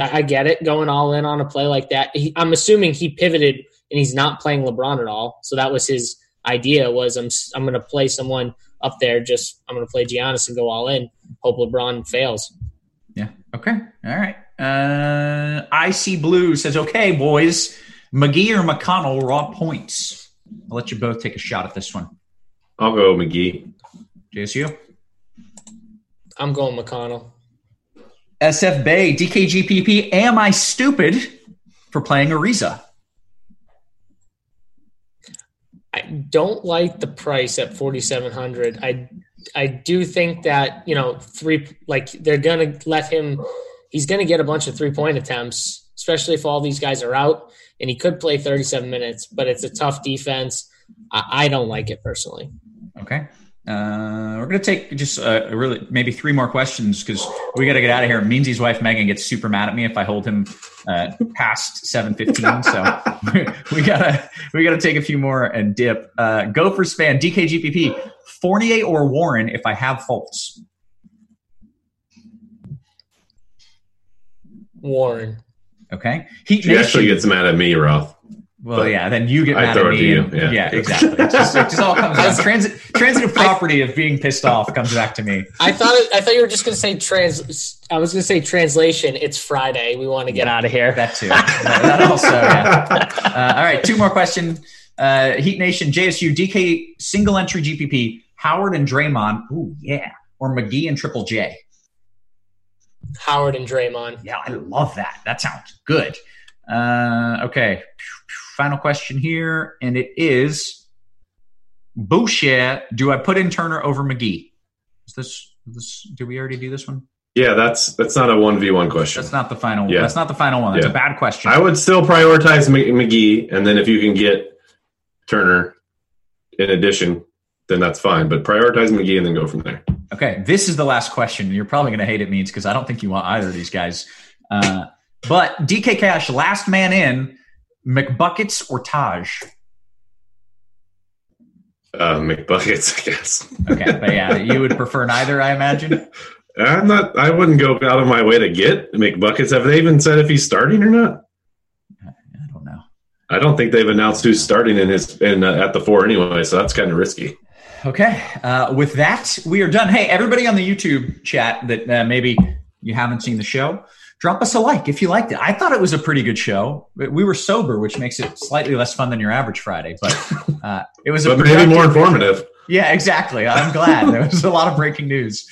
I, I get it going all in on a play like that. He, I'm assuming he pivoted and he's not playing LeBron at all. So that was his idea was I'm I'm going to play someone up there. Just I'm going to play Giannis and go all in. Hope LeBron fails. Yeah. Okay. All right. Uh, IC Blue says, okay, boys, McGee or McConnell raw points. I'll let you both take a shot at this one. I'll go McGee. JSU? I'm going McConnell. SF Bay, DKGPP, am I stupid for playing Ariza? I don't like the price at 4700 I I do think that, you know, three like they're going to let him he's going to get a bunch of three-point attempts, especially if all these guys are out and he could play 37 minutes, but it's a tough defense. I, I don't like it personally. Okay. Uh, we're going to take just uh, really maybe three more questions because we got to get out of here. Meansy's wife Megan gets super mad at me if I hold him uh, past seven fifteen. So we gotta we gotta take a few more and dip. Uh, go for span DKGPP Fournier or Warren if I have faults. Warren. Okay. He, She actually gets mad at me, Roth. Well, But yeah, then you get mad at it to me. you, and- yeah. exactly. It just, it just all comes down. Transit, transitive property of being pissed off comes back to me. I thought it, I thought you were just going to say trans I was going to say translation. It's Friday. We want to get out of here. That too. that also, yeah. Uh, all right, two more questions. Uh, Heat Nation, JSU, DK, single entry GPP, Howard and Draymond. Ooh, yeah. or McGee and Triple J? Howard and Draymond. Yeah, I love that. That sounds good. Uh, okay, final question here, and it is Boucher. Do I put in Turner over McGee? Is this, this? Did we already do this one? Yeah, that's that's not a one v one question. That's not the final. Yeah. That's not the final one. That's Yeah. a bad question. I would still prioritize McGee, and then if you can get Turner in addition, then that's fine. But prioritize McGee and then go from there. Okay, this is the last question. You're probably going to hate it, means because I don't think you want either of these guys. Uh, but DK Cash, last man in, McBuckets or Taj? Uh, McBuckets, I guess. Okay, but yeah, you would prefer neither, I imagine. I'm not. I wouldn't go out of my way to get McBuckets. Have they even said if he's starting or not? I don't know. I don't think they've announced who's starting in his in uh, at the four anyway. So that's kind of risky. Okay, uh, with that, we are done. Hey, everybody on the YouTube chat that uh, maybe you haven't seen the show, drop us a like if you liked it. I thought it was a pretty good show. We were sober, which makes it slightly less fun than your average Friday, but uh, it was a But maybe more informative. Yeah, exactly. I'm glad. there was a lot of breaking news.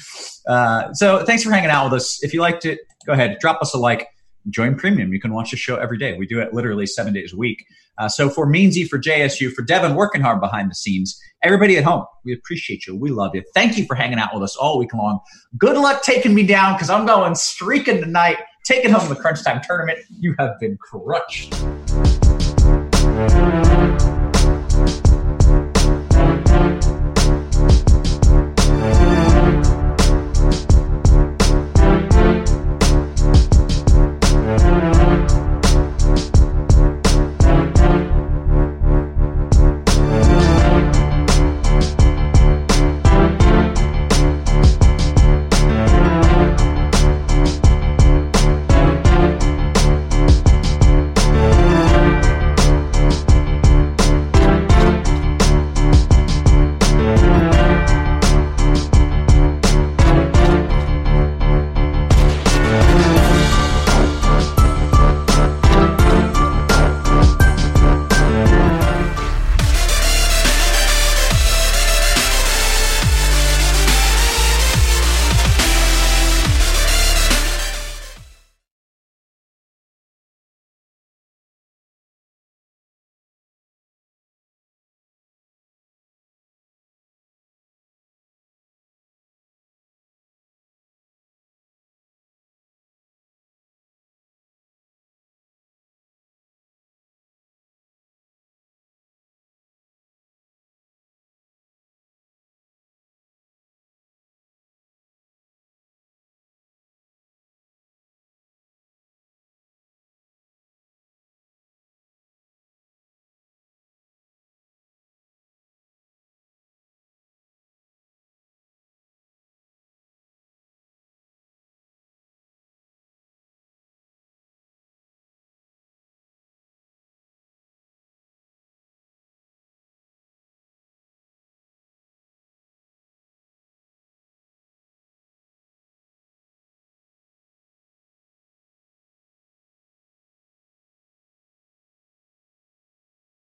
Uh, so thanks for hanging out with us. If you liked it, go ahead, drop us a like. Join Premium. You can watch the show every day. We do it literally seven days a week. Uh, so for Meansy, for JSU, for Devin working hard behind the scenes, everybody at home, we appreciate you. We love you. Thank you for hanging out with us all week long. Good luck taking me down because I'm going streaking tonight, taking home the Crunch Time tournament. You have been crushed.